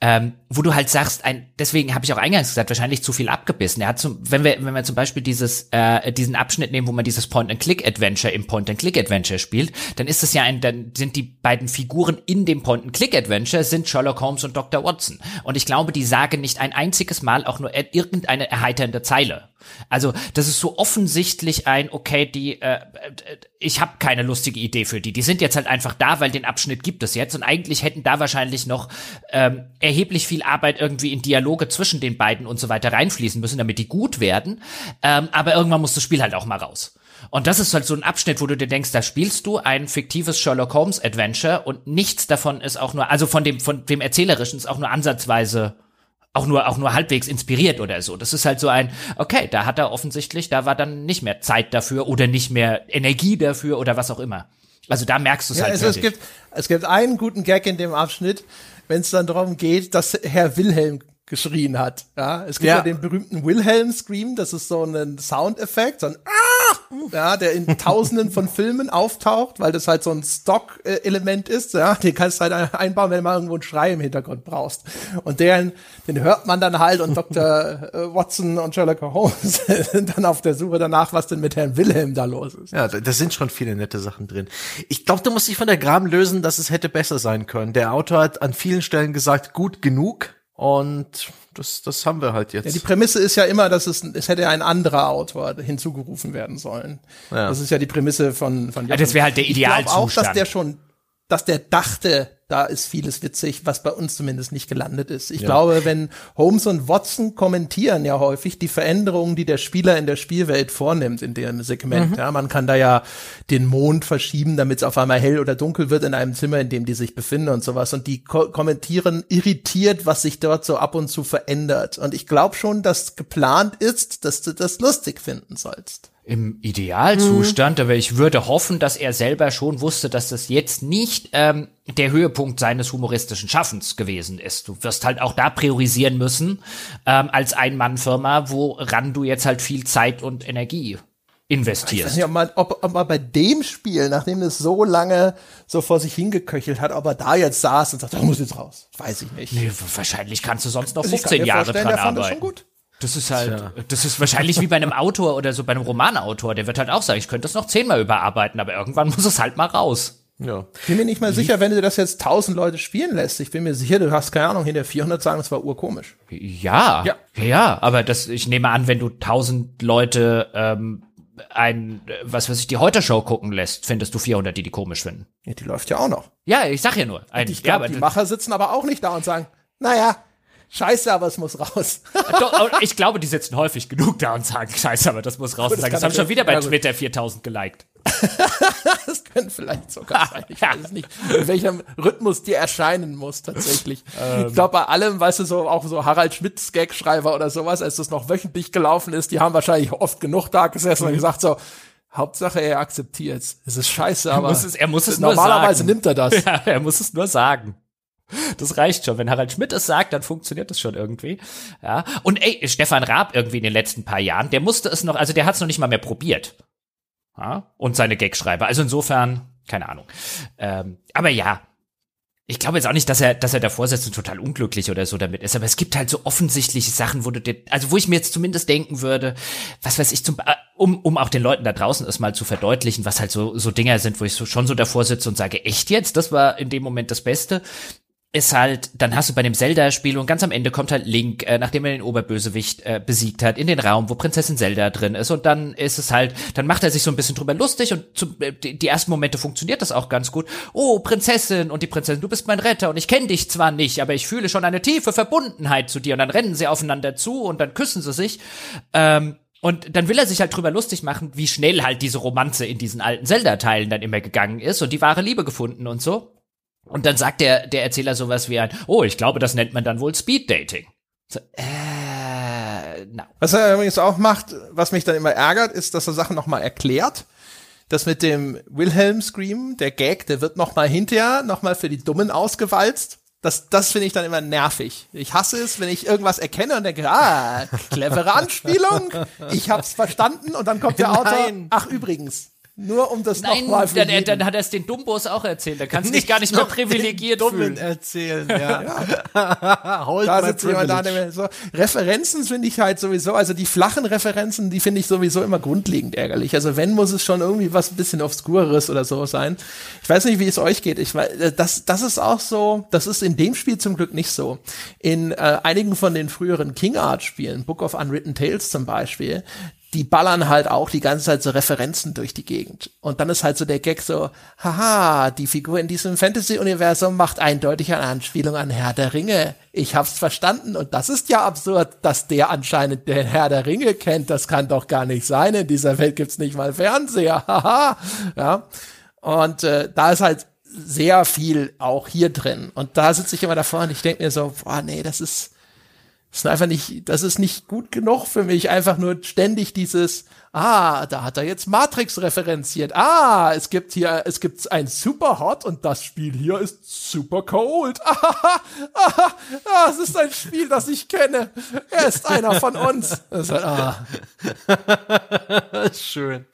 ähm, wo du halt sagst, ein deswegen habe ich auch eingangs gesagt, wahrscheinlich zu viel abgebissen. Er hat zum wenn wir wenn wir zum Beispiel dieses äh, diesen Abschnitt nehmen, wo man dieses Point and Click Adventure im Point and Click Adventure spielt, dann ist es ja ein dann sind die beiden Figuren in dem Point and Click Adventure sind Sherlock Holmes und Dr. Watson und ich glaube, die sagen nicht ein einziges Mal auch nur irgendeine erheiternde Zeile. Also das ist so offensichtlich ein, okay, die, äh, ich habe keine lustige Idee für die. Die sind jetzt halt einfach da, weil den Abschnitt gibt es jetzt und eigentlich hätten da wahrscheinlich noch ähm, erheblich viel Arbeit irgendwie in Dialoge zwischen den beiden und so weiter reinfließen müssen, damit die gut werden. Ähm, aber irgendwann muss das Spiel halt auch mal raus. Und das ist halt so ein Abschnitt, wo du dir denkst, da spielst du ein fiktives Sherlock Holmes Adventure und nichts davon ist auch nur, also von dem, von dem Erzählerischen ist auch nur ansatzweise auch nur, auch nur halbwegs inspiriert oder so. Das ist halt so ein, okay, da hat er offensichtlich, da war dann nicht mehr Zeit dafür oder nicht mehr Energie dafür oder was auch immer. Also da merkst du es ja, halt. Also es gibt, es gibt einen guten Gag in dem Abschnitt, wenn es dann darum geht, dass Herr Wilhelm geschrien hat. Ja, es gibt ja, ja den berühmten Wilhelm Scream, das ist so ein Soundeffekt, so ein Ah! Ja, der in Tausenden von Filmen auftaucht, weil das halt so ein Stock-Element ist. Ja, den kannst du halt einbauen, wenn du mal irgendwo einen Schrei im Hintergrund brauchst. Und den, den hört man dann halt und Dr. Äh, Watson und Sherlock Holmes sind dann auf der Suche danach, was denn mit Herrn Wilhelm da los ist. Ja, da sind schon viele nette Sachen drin. Ich glaube, du musst dich von der Graben lösen, dass es hätte besser sein können. Der Autor hat an vielen Stellen gesagt, gut genug. Und das, das haben wir halt jetzt. Ja, die Prämisse ist ja immer, dass es, es hätte ein anderer Autor hinzugerufen werden sollen. Ja. Das ist ja die Prämisse von, von ja, Das wäre halt der Idealzustand. Ich auch, dass der schon, dass der dachte, da ist vieles witzig, was bei uns zumindest nicht gelandet ist. Ich ja. glaube, wenn Holmes und Watson kommentieren ja häufig die Veränderungen, die der Spieler in der Spielwelt vornimmt in dem Segment. Mhm. Ja, man kann da ja den Mond verschieben, damit es auf einmal hell oder dunkel wird in einem Zimmer, in dem die sich befinden und sowas. Und die ko kommentieren irritiert, was sich dort so ab und zu verändert. Und ich glaube schon, dass geplant ist, dass du das lustig finden sollst im Idealzustand, mhm. aber ich würde hoffen, dass er selber schon wusste, dass das jetzt nicht ähm, der Höhepunkt seines humoristischen Schaffens gewesen ist. Du wirst halt auch da priorisieren müssen, ähm, als Ein-Mann-Firma, woran du jetzt halt viel Zeit und Energie investierst. Ich weiß nicht, ob man, ob, ob man bei dem Spiel, nachdem es so lange so vor sich hingeköchelt hat, ob er da jetzt saß und sagt, das muss jetzt raus. Weiß ich nicht. Nee, wahrscheinlich kannst du sonst noch 15 Jahre dran arbeiten. Das schon gut. Das ist halt, Tja. das ist wahrscheinlich wie bei einem Autor oder so bei einem Romanautor. Der wird halt auch sagen, ich könnte das noch zehnmal überarbeiten, aber irgendwann muss es halt mal raus. Ja. Ich bin mir nicht mal sicher, wenn du das jetzt tausend Leute spielen lässt. Ich bin mir sicher, du hast keine Ahnung, hinter 400 sagen, das war urkomisch. Ja, ja, ja, aber das, ich nehme an, wenn du tausend Leute ähm, ein, was weiß ich, die Heute-Show gucken lässt, findest du 400, die die komisch finden. Ja, die läuft ja auch noch. Ja, ich sag ja nur. Ein, ich glaube, ja, die Macher sitzen aber auch nicht da und sagen, naja, Scheiße, aber es muss raus. Doch, ich glaube, die sitzen häufig genug da und sagen, Scheiße, aber das muss raus. Gut, das, das haben schon wieder bei ja, Twitter 4000 geliked. das könnte vielleicht sogar sein. Ich weiß nicht, in welchem Rhythmus die erscheinen muss, tatsächlich. Ähm. Ich glaube, bei allem, weißt du, so, auch so Harald Schmidts Gagschreiber oder sowas, als das noch wöchentlich gelaufen ist, die haben wahrscheinlich oft genug da gesessen mhm. und gesagt so, Hauptsache er akzeptiert es. ist scheiße, aber er muss es, er muss es normalerweise nimmt er das. Ja, er muss es nur sagen. Das reicht schon. Wenn Harald Schmidt es sagt, dann funktioniert das schon irgendwie. Ja. Und ey, Stefan Raab irgendwie in den letzten paar Jahren, der musste es noch, also der hat es noch nicht mal mehr probiert. Ja. Und seine Gagschreiber. Also insofern, keine Ahnung. Ähm, aber ja, ich glaube jetzt auch nicht, dass er, dass er davor sitzt und total unglücklich oder so damit ist, aber es gibt halt so offensichtliche Sachen, wo du dir, also wo ich mir jetzt zumindest denken würde, was weiß ich, zum, äh, um, um auch den Leuten da draußen es mal zu verdeutlichen, was halt so, so Dinger sind, wo ich so, schon so davor sitze und sage, echt jetzt? Das war in dem Moment das Beste ist halt, dann hast du bei dem Zelda-Spiel und ganz am Ende kommt halt Link, äh, nachdem er den Oberbösewicht äh, besiegt hat, in den Raum, wo Prinzessin Zelda drin ist und dann ist es halt, dann macht er sich so ein bisschen drüber lustig und zu, äh, die, ersten Momente funktioniert das auch ganz gut. Oh, Prinzessin und die Prinzessin, du bist mein Retter und ich kenne dich zwar nicht, aber ich fühle schon eine tiefe Verbundenheit zu dir und dann rennen sie aufeinander zu und dann küssen sie sich. Ähm, und dann will er sich halt drüber lustig machen, wie schnell halt diese Romanze in diesen alten Zelda-Teilen dann immer gegangen ist und die wahre Liebe gefunden und so. Und dann sagt der, der Erzähler sowas wie ein, oh, ich glaube, das nennt man dann wohl Speed Dating. So, äh, no. Was er übrigens auch macht, was mich dann immer ärgert, ist, dass er Sachen nochmal erklärt. Das mit dem Wilhelm Scream, der Gag, der wird nochmal hinterher, nochmal für die Dummen ausgewalzt. Das, das finde ich dann immer nervig. Ich hasse es, wenn ich irgendwas erkenne und denke, ah, clevere Anspielung, ich hab's verstanden und dann kommt der Autor, ach übrigens, nur um das nochmal für dann, dann hat er es den Dumbos auch erzählt. Da kannst du dich gar nicht mehr privilegiert den fühlen. erzählen, ja. ja. da sitzt jemand da, so. Referenzen finde ich halt sowieso, also die flachen Referenzen, die finde ich sowieso immer grundlegend ärgerlich. Also wenn, muss es schon irgendwie was ein bisschen obskureres oder so sein. Ich weiß nicht, wie es euch geht. Ich weiß, äh, das, das ist auch so, das ist in dem Spiel zum Glück nicht so. In äh, einigen von den früheren King Art Spielen, Book of Unwritten Tales zum Beispiel, die ballern halt auch die ganze Zeit so Referenzen durch die Gegend. Und dann ist halt so der Gag so, haha, die Figur in diesem Fantasy-Universum macht eindeutig eine Anspielung an Herr der Ringe. Ich hab's verstanden. Und das ist ja absurd, dass der anscheinend den Herr der Ringe kennt. Das kann doch gar nicht sein. In dieser Welt gibt's nicht mal Fernseher. Haha. ja. Und äh, da ist halt sehr viel auch hier drin. Und da sitze ich immer davor und ich denke mir so, boah, nee, das ist, das ist einfach nicht, das ist nicht gut genug für mich. Einfach nur ständig dieses, ah, da hat er jetzt Matrix referenziert. Ah, es gibt hier, es gibt ein Super Hot und das Spiel hier ist Super Cold. Ah, ah, ah, es ist ein Spiel, das ich kenne. Er ist einer von uns. Das halt, ah. Schön.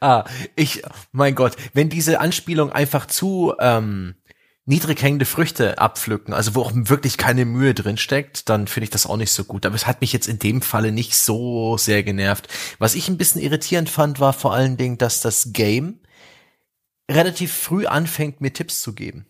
Ah, ich, mein Gott, wenn diese Anspielung einfach zu, ähm, niedrig hängende Früchte abpflücken, also wo auch wirklich keine Mühe drin steckt, dann finde ich das auch nicht so gut. Aber es hat mich jetzt in dem Falle nicht so sehr genervt. Was ich ein bisschen irritierend fand, war vor allen Dingen, dass das Game relativ früh anfängt, mir Tipps zu geben.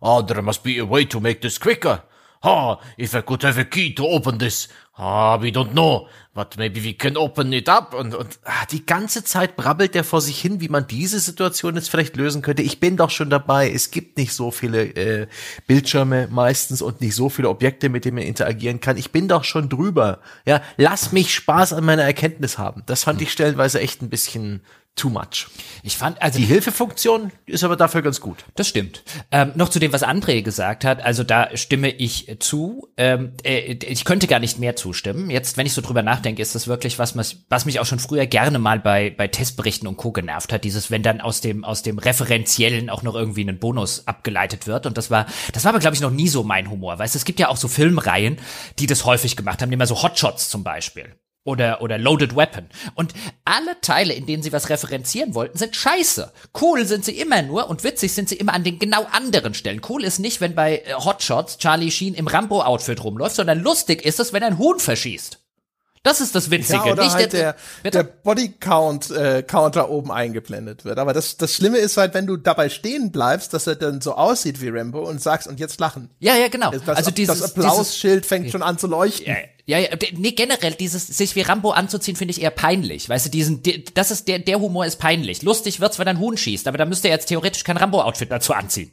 Oh, there must be a way to make this quicker. Ha, if I could have a key to open this, ah, we don't know, but maybe we can open it up. Und, und ah, die ganze Zeit brabbelt er vor sich hin, wie man diese Situation jetzt vielleicht lösen könnte. Ich bin doch schon dabei. Es gibt nicht so viele äh, Bildschirme meistens und nicht so viele Objekte, mit denen man interagieren kann. Ich bin doch schon drüber. Ja, lass mich Spaß an meiner Erkenntnis haben. Das fand ich stellenweise echt ein bisschen too much. Ich fand, also Die Hilfefunktion ist aber dafür ganz gut. Das stimmt. Ähm, noch zu dem, was André gesagt hat, also da stimme ich zu. Ähm, äh, ich könnte gar nicht mehr zustimmen. Jetzt, wenn ich so drüber nachdenke, ist das wirklich was, was, mich auch schon früher gerne mal bei, bei Testberichten und Co. genervt hat. Dieses, wenn dann aus dem, aus dem Referenziellen auch noch irgendwie ein Bonus abgeleitet wird. Und das war, das war aber, glaube ich, noch nie so mein Humor. Weißt du, es gibt ja auch so Filmreihen, die das häufig gemacht haben, nehmen wir so Hotshots zum Beispiel oder, oder Loaded Weapon. Und alle Teile, in denen sie was referenzieren wollten, sind scheiße. Cool sind sie immer nur und witzig sind sie immer an den genau anderen Stellen. Cool ist nicht, wenn bei äh, Hotshots Charlie Sheen im Rambo-Outfit rumläuft, sondern lustig ist es, wenn ein Huhn verschießt. Das ist das Witzige. Ja, oder nicht halt der, der Body Count äh, Counter oben eingeblendet wird. Aber das, das Schlimme ist halt, wenn du dabei stehen bleibst, dass er dann so aussieht wie Rambo und sagst und jetzt lachen. ja, ja, genau. Das, also dieses, das Applausschild fängt schon an zu leuchten. Ja, ja, ja, nee, generell, dieses, sich wie Rambo anzuziehen, finde ich eher peinlich. Weißt du, diesen, die- das ist, der, der Humor ist peinlich. Lustig wird's, wenn ein Huhn schießt, aber da müsste er jetzt theoretisch kein Rambo-Outfit dazu anziehen.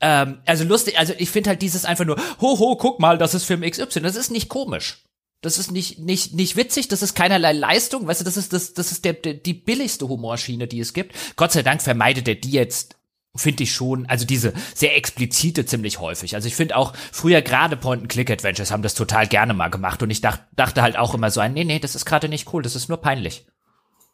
Ähm, also lustig, also ich finde halt dieses einfach nur, ho, ho, guck mal, das ist Film XY. Das ist nicht komisch. Das ist nicht, nicht, nicht witzig, das ist keinerlei Leistung, weißt du, das ist, das, das ist der, der, die billigste Humorschiene, die es gibt. Gott sei Dank vermeidet er die jetzt finde ich schon, also diese sehr explizite ziemlich häufig. Also ich finde auch früher gerade Point-and-Click-Adventures haben das total gerne mal gemacht und ich dach, dachte halt auch immer so ein, nee, nee, das ist gerade nicht cool, das ist nur peinlich.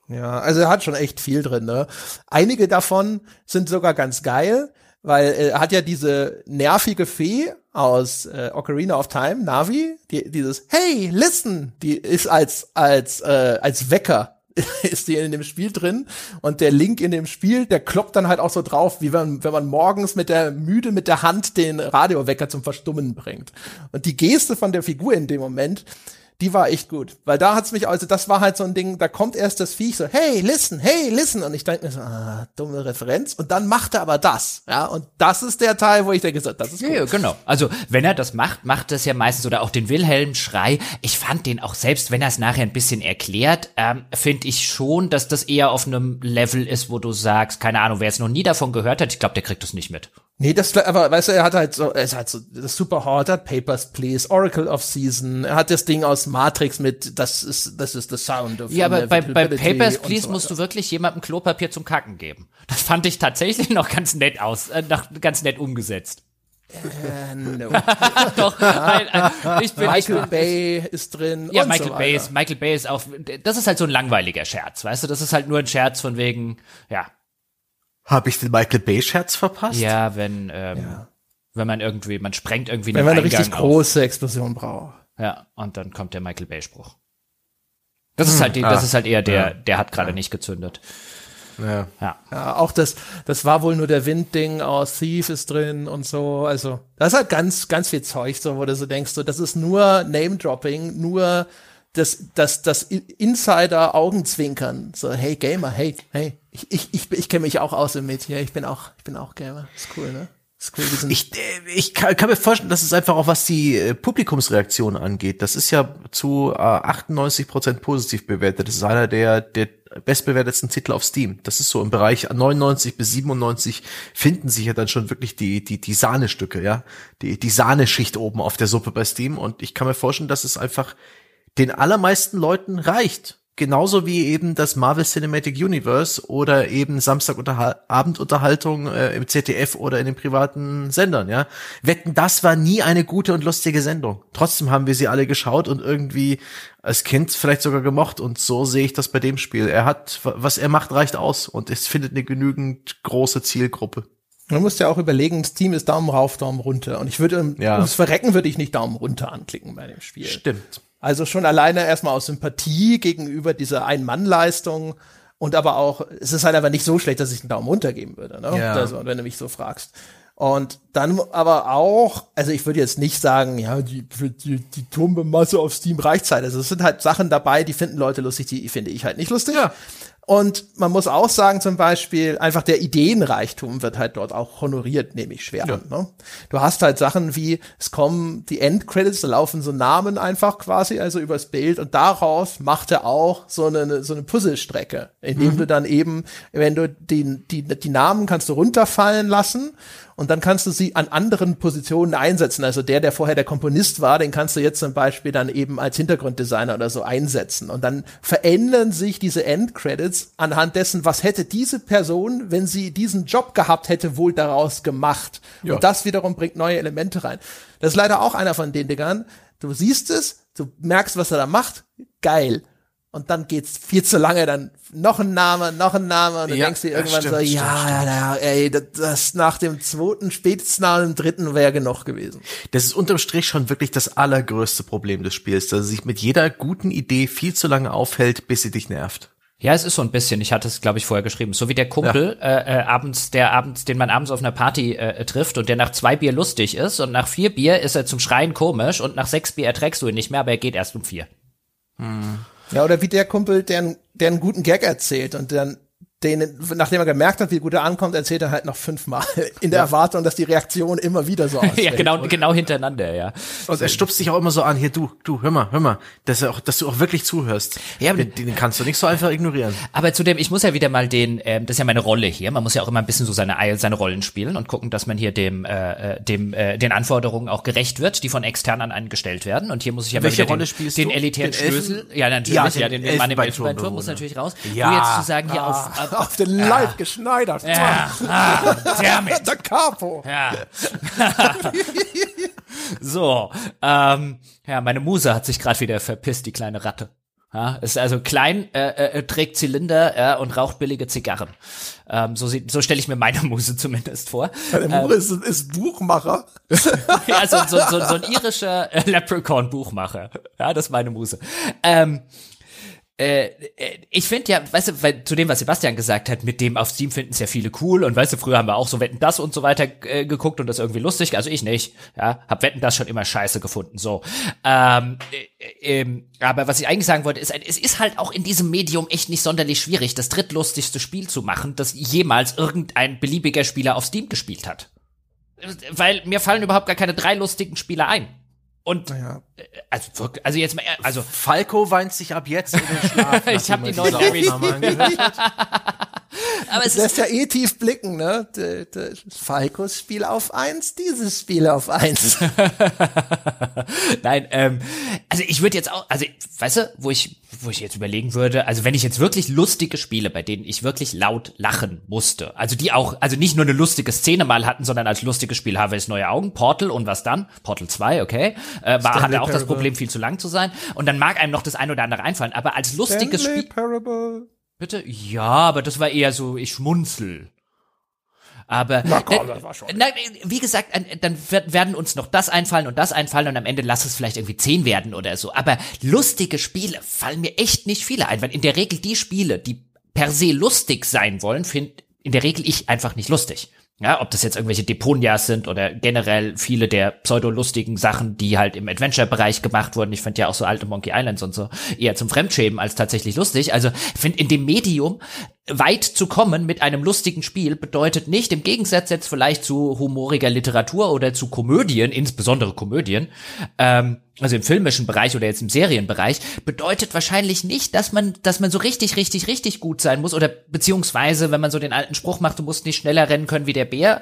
Ja, also er hat schon echt viel drin, ne? Einige davon sind sogar ganz geil, weil äh, er hat ja diese nervige Fee aus äh, Ocarina of Time, Navi, die, dieses Hey, listen, die ist als als äh, als Wecker ist die in dem Spiel drin und der Link in dem Spiel, der kloppt dann halt auch so drauf, wie wenn, wenn man morgens mit der müde mit der Hand den Radiowecker zum Verstummen bringt. Und die Geste von der Figur in dem Moment, die war echt gut, weil da hat's mich also das war halt so ein Ding, da kommt erst das Viech so, hey, listen, hey, listen und ich denke mir so, ah, dumme Referenz und dann macht er aber das, ja, und das ist der Teil, wo ich denke so, das ist Ja, gut. ja, genau. Also, wenn er das macht, macht das ja meistens oder auch den Wilhelm-Schrei. Ich fand den auch selbst, wenn er es nachher ein bisschen erklärt, ähm, finde ich schon, dass das eher auf einem Level ist, wo du sagst, keine Ahnung, wer jetzt noch nie davon gehört hat, ich glaube, der kriegt das nicht mit. Nee, das, aber weißt du, er hat halt so, er ist halt so, das Super er hat Papers, Please, Oracle of Season, er hat das Ding aus Matrix mit, das ist, das ist the sound of Ja, aber bei, bei Papers, Please so musst du wirklich jemandem Klopapier zum Kacken geben. Das fand ich tatsächlich noch ganz nett aus, äh, noch ganz nett umgesetzt. Äh, no. Doch, weil, äh, ich bin, ich Michael bin, Bay ist drin. Ja, Michael so Bay ist, Michael Bay ist auch, das ist halt so ein langweiliger Scherz, weißt du, das ist halt nur ein Scherz von wegen, ja, Habe ich den Michael Bay-Scherz verpasst? ja, wenn, ähm, wenn man irgendwie, man sprengt irgendwie Wenn man eine richtig auf. große Explosion braucht. Ja, und dann kommt der Michael Bay Spruch. Das ist halt, die, das ah, ist halt eher der, ja, der hat gerade nicht gezündet. Ja. Ja. Ja, auch das, das war wohl nur der Windding aus Thief ist drin und so. Also, das ist halt ganz, ganz viel Zeug, so, wo du so denkst, so, das ist nur Name-Dropping, nur das, das, das Insider-Augenzwinkern. So, hey Gamer, hey, hey, ich, ich, ich, ich kenne mich auch aus im Metier, ich bin auch, ich bin auch Gamer. Ist cool, ne? Ist cool, Ich, äh, ich kann, kann mir vorstellen, dass es einfach auch, was die äh, Publikumsreaktion angeht, das ist ja zu äh, 98 Prozent positiv bewertet. Das ist einer der, der bestbewertetsten Titel auf Steam. Das ist so im Bereich 99 bis 97 finden sich ja dann schon wirklich die, die, die Sahnestücke, ja. Die, die Sahneschicht oben auf der Suppe bei Steam. Und ich kann mir vorstellen, dass es einfach den allermeisten Leuten reicht. Genauso wie eben das Marvel Cinematic Universe oder eben Samstagabendunterhaltung äh, im ZDF oder in den privaten Sendern, ja. Wetten, das war nie eine gute und lustige Sendung. Trotzdem haben wir sie alle geschaut und irgendwie als Kind vielleicht sogar gemocht und so sehe ich das bei dem Spiel. Er hat, was er macht, reicht aus und es findet eine genügend große Zielgruppe. Man muss ja auch überlegen, Steam ist Daumen rauf, Daumen runter. Und ich würde, Ja. ums Verrecken würde ich nicht Daumen runter anklicken bei dem Spiel. Stimmt. Also schon alleine erstmal aus Sympathie gegenüber dieser Ein-Mann-Leistung und aber auch, es ist halt aber nicht so schlecht, dass ich einen Daumen runter geben würde, ne? Ja. Also, wenn du mich so fragst. Und dann aber auch, also ich würde jetzt nicht sagen, ja, die, die, die tumbe Masse auf Steam reicht's halt. Also es sind halt Sachen dabei, die finden Leute lustig, die finde ich halt nicht lustig. Ja. Und man muss auch sagen, zum Beispiel, einfach der Ideenreichtum wird halt dort auch honoriert, nehme ich schwer Ja. an. Ne? Du hast halt Sachen wie, es kommen die Endcredits, da laufen so Namen einfach quasi, also übers Bild und daraus macht er auch so eine, so eine Puzzlestrecke, indem du dann eben, wenn du die, die, die Namen kannst du runterfallen lassen und dann kannst du sie an anderen Positionen einsetzen. Also der, der vorher der Komponist war, den kannst du jetzt zum Beispiel dann eben als Hintergrunddesigner oder so einsetzen. Und dann verändern sich diese Endcredits anhand dessen, was hätte diese Person, wenn sie diesen Job gehabt hätte, wohl daraus gemacht. Ja. Und das wiederum bringt neue Elemente rein. Das ist leider auch einer von den Dingern. Du siehst es, du merkst, was er da macht. Geil. Und dann geht's viel zu lange, dann noch ein Name, noch ein Name, und dann Ja, denkst du ja, irgendwann stimmt, so, stimmt, ja, ja, ja, ey, das, das nach dem zweiten, spätestens nach dem dritten wäre genug gewesen. Das ist unterm Strich schon wirklich das allergrößte Problem des Spiels, dass es sich mit jeder guten Idee viel zu lange aufhält, bis sie dich nervt. Ja, es ist so ein bisschen. Ich hatte es, glaube ich, vorher geschrieben. So wie der Kumpel äh, äh, abends, der abends, den man abends auf einer Party äh, trifft und der nach zwei Bier lustig ist und nach vier Bier ist er zum Schreien komisch und nach sechs Bier erträgst du ihn nicht mehr, aber er geht erst um vier. Ja, oder wie der Kumpel, der, einen- der einen guten Gag erzählt und dann den, nachdem er gemerkt hat, wie gut er ankommt, erzählt er halt noch fünfmal in der Erwartung, dass die Reaktion immer wieder so ausfällt. ja, genau, genau hintereinander, ja. Und er stupst dich auch immer so an, hier du, du, hör mal, hör mal, dass, er auch, dass du auch wirklich zuhörst. Ja, aber- den, den kannst du nicht so einfach ignorieren. Aber zudem, ich muss ja wieder mal den, ähm, das ist ja meine Rolle hier. Man muss ja auch immer ein bisschen so seine Ei- seine Rollen spielen und gucken, dass man hier dem, äh, äh, dem, äh, den Anforderungen auch gerecht wird, die von extern an einen gestellt werden. Und hier muss ich ja mal Welche wieder Rolle den, spielst den du? elitären Den Schlüssel. Ja, natürlich, Ja, ja, den den, Mann im Elfenbeinturm muss natürlich raus. Ja. Nur jetzt zu sagen, hier auf, auf Auf den Leib geschneidert. ja, ah, damn it. Der Capo. Ja. so, ähm, ja, meine Muse hat sich gerade wieder verpisst, die kleine Ratte. Ja, ist also klein, äh, äh, trägt Zylinder ja, und raucht billige Zigarren. Ähm, so sieht, so stelle ich mir meine Muse zumindest vor. Der Mure ist, ist Buchmacher. ja, so, so, so, so ein irischer äh, Leprechaun-Buchmacher. Ja, das ist meine Muse. Ähm, äh, äh, ich finde ja, weißt du, weil, zu dem, was Sebastian gesagt hat, mit dem auf Steam finden es ja viele cool und weißt du, früher haben wir auch so Wetten das und so weiter äh, geguckt und das irgendwie lustig, also ich nicht, ja, hab Wetten das schon immer scheiße gefunden, so. Ähm, äh, ähm, aber was ich eigentlich sagen wollte, ist, es ist halt auch in diesem Medium echt nicht sonderlich schwierig, das drittlustigste Spiel zu machen, das jemals irgendein beliebiger Spieler auf Steam gespielt hat. Weil mir fallen überhaupt gar keine drei lustigen Spiele ein. Und Ja. äh, also wirklich, also jetzt mal, also Falco weint sich ab jetzt in den Schlaf. Ich hab nachdem er die neuen angehört hat. Aber es Lässt ja eh tief blicken, ne? Falkos Spiel auf eins, dieses Spiel auf eins. Nein, ähm, also ich würde jetzt auch, also weißt du, wo ich, wo ich jetzt überlegen würde, also wenn ich jetzt wirklich lustige Spiele, bei denen ich wirklich laut lachen musste, also die auch, also nicht nur eine lustige Szene mal hatten, sondern als lustiges Spiel Harvest Neue Augen, Portal und was dann? Portal 2, okay, äh, war, hatte auch das. Problem, viel zu lang zu sein und dann mag einem noch das ein oder andere einfallen, aber als lustiges Stanley Spiel, Parable. Bitte? Ja, aber das war eher so, ich schmunzel. Aber Na komm, äh, das war schon. na, wie gesagt, an- dann werden uns noch das einfallen und das einfallen und am Ende lass es vielleicht irgendwie zehn werden oder so. Aber lustige Spiele fallen mir echt nicht viele ein, weil in der Regel die Spiele, die per se lustig sein wollen, finde in der Regel ich einfach nicht lustig. Ja, ob das jetzt irgendwelche Deponias sind oder generell viele der pseudolustigen Sachen, die halt im Adventure-Bereich gemacht wurden. Ich finde ja auch so alte Monkey Islands und so eher zum Fremdschämen als tatsächlich lustig. Also finde in dem Medium weit zu kommen mit einem lustigen Spiel bedeutet nicht, im Gegensatz jetzt vielleicht zu humoriger Literatur oder zu Komödien, insbesondere Komödien, ähm, also im filmischen Bereich oder jetzt im Serienbereich, bedeutet wahrscheinlich nicht, dass man, dass man so richtig, richtig, richtig gut sein muss oder beziehungsweise, wenn man so den alten Spruch macht, du musst nicht schneller rennen können wie der Bär,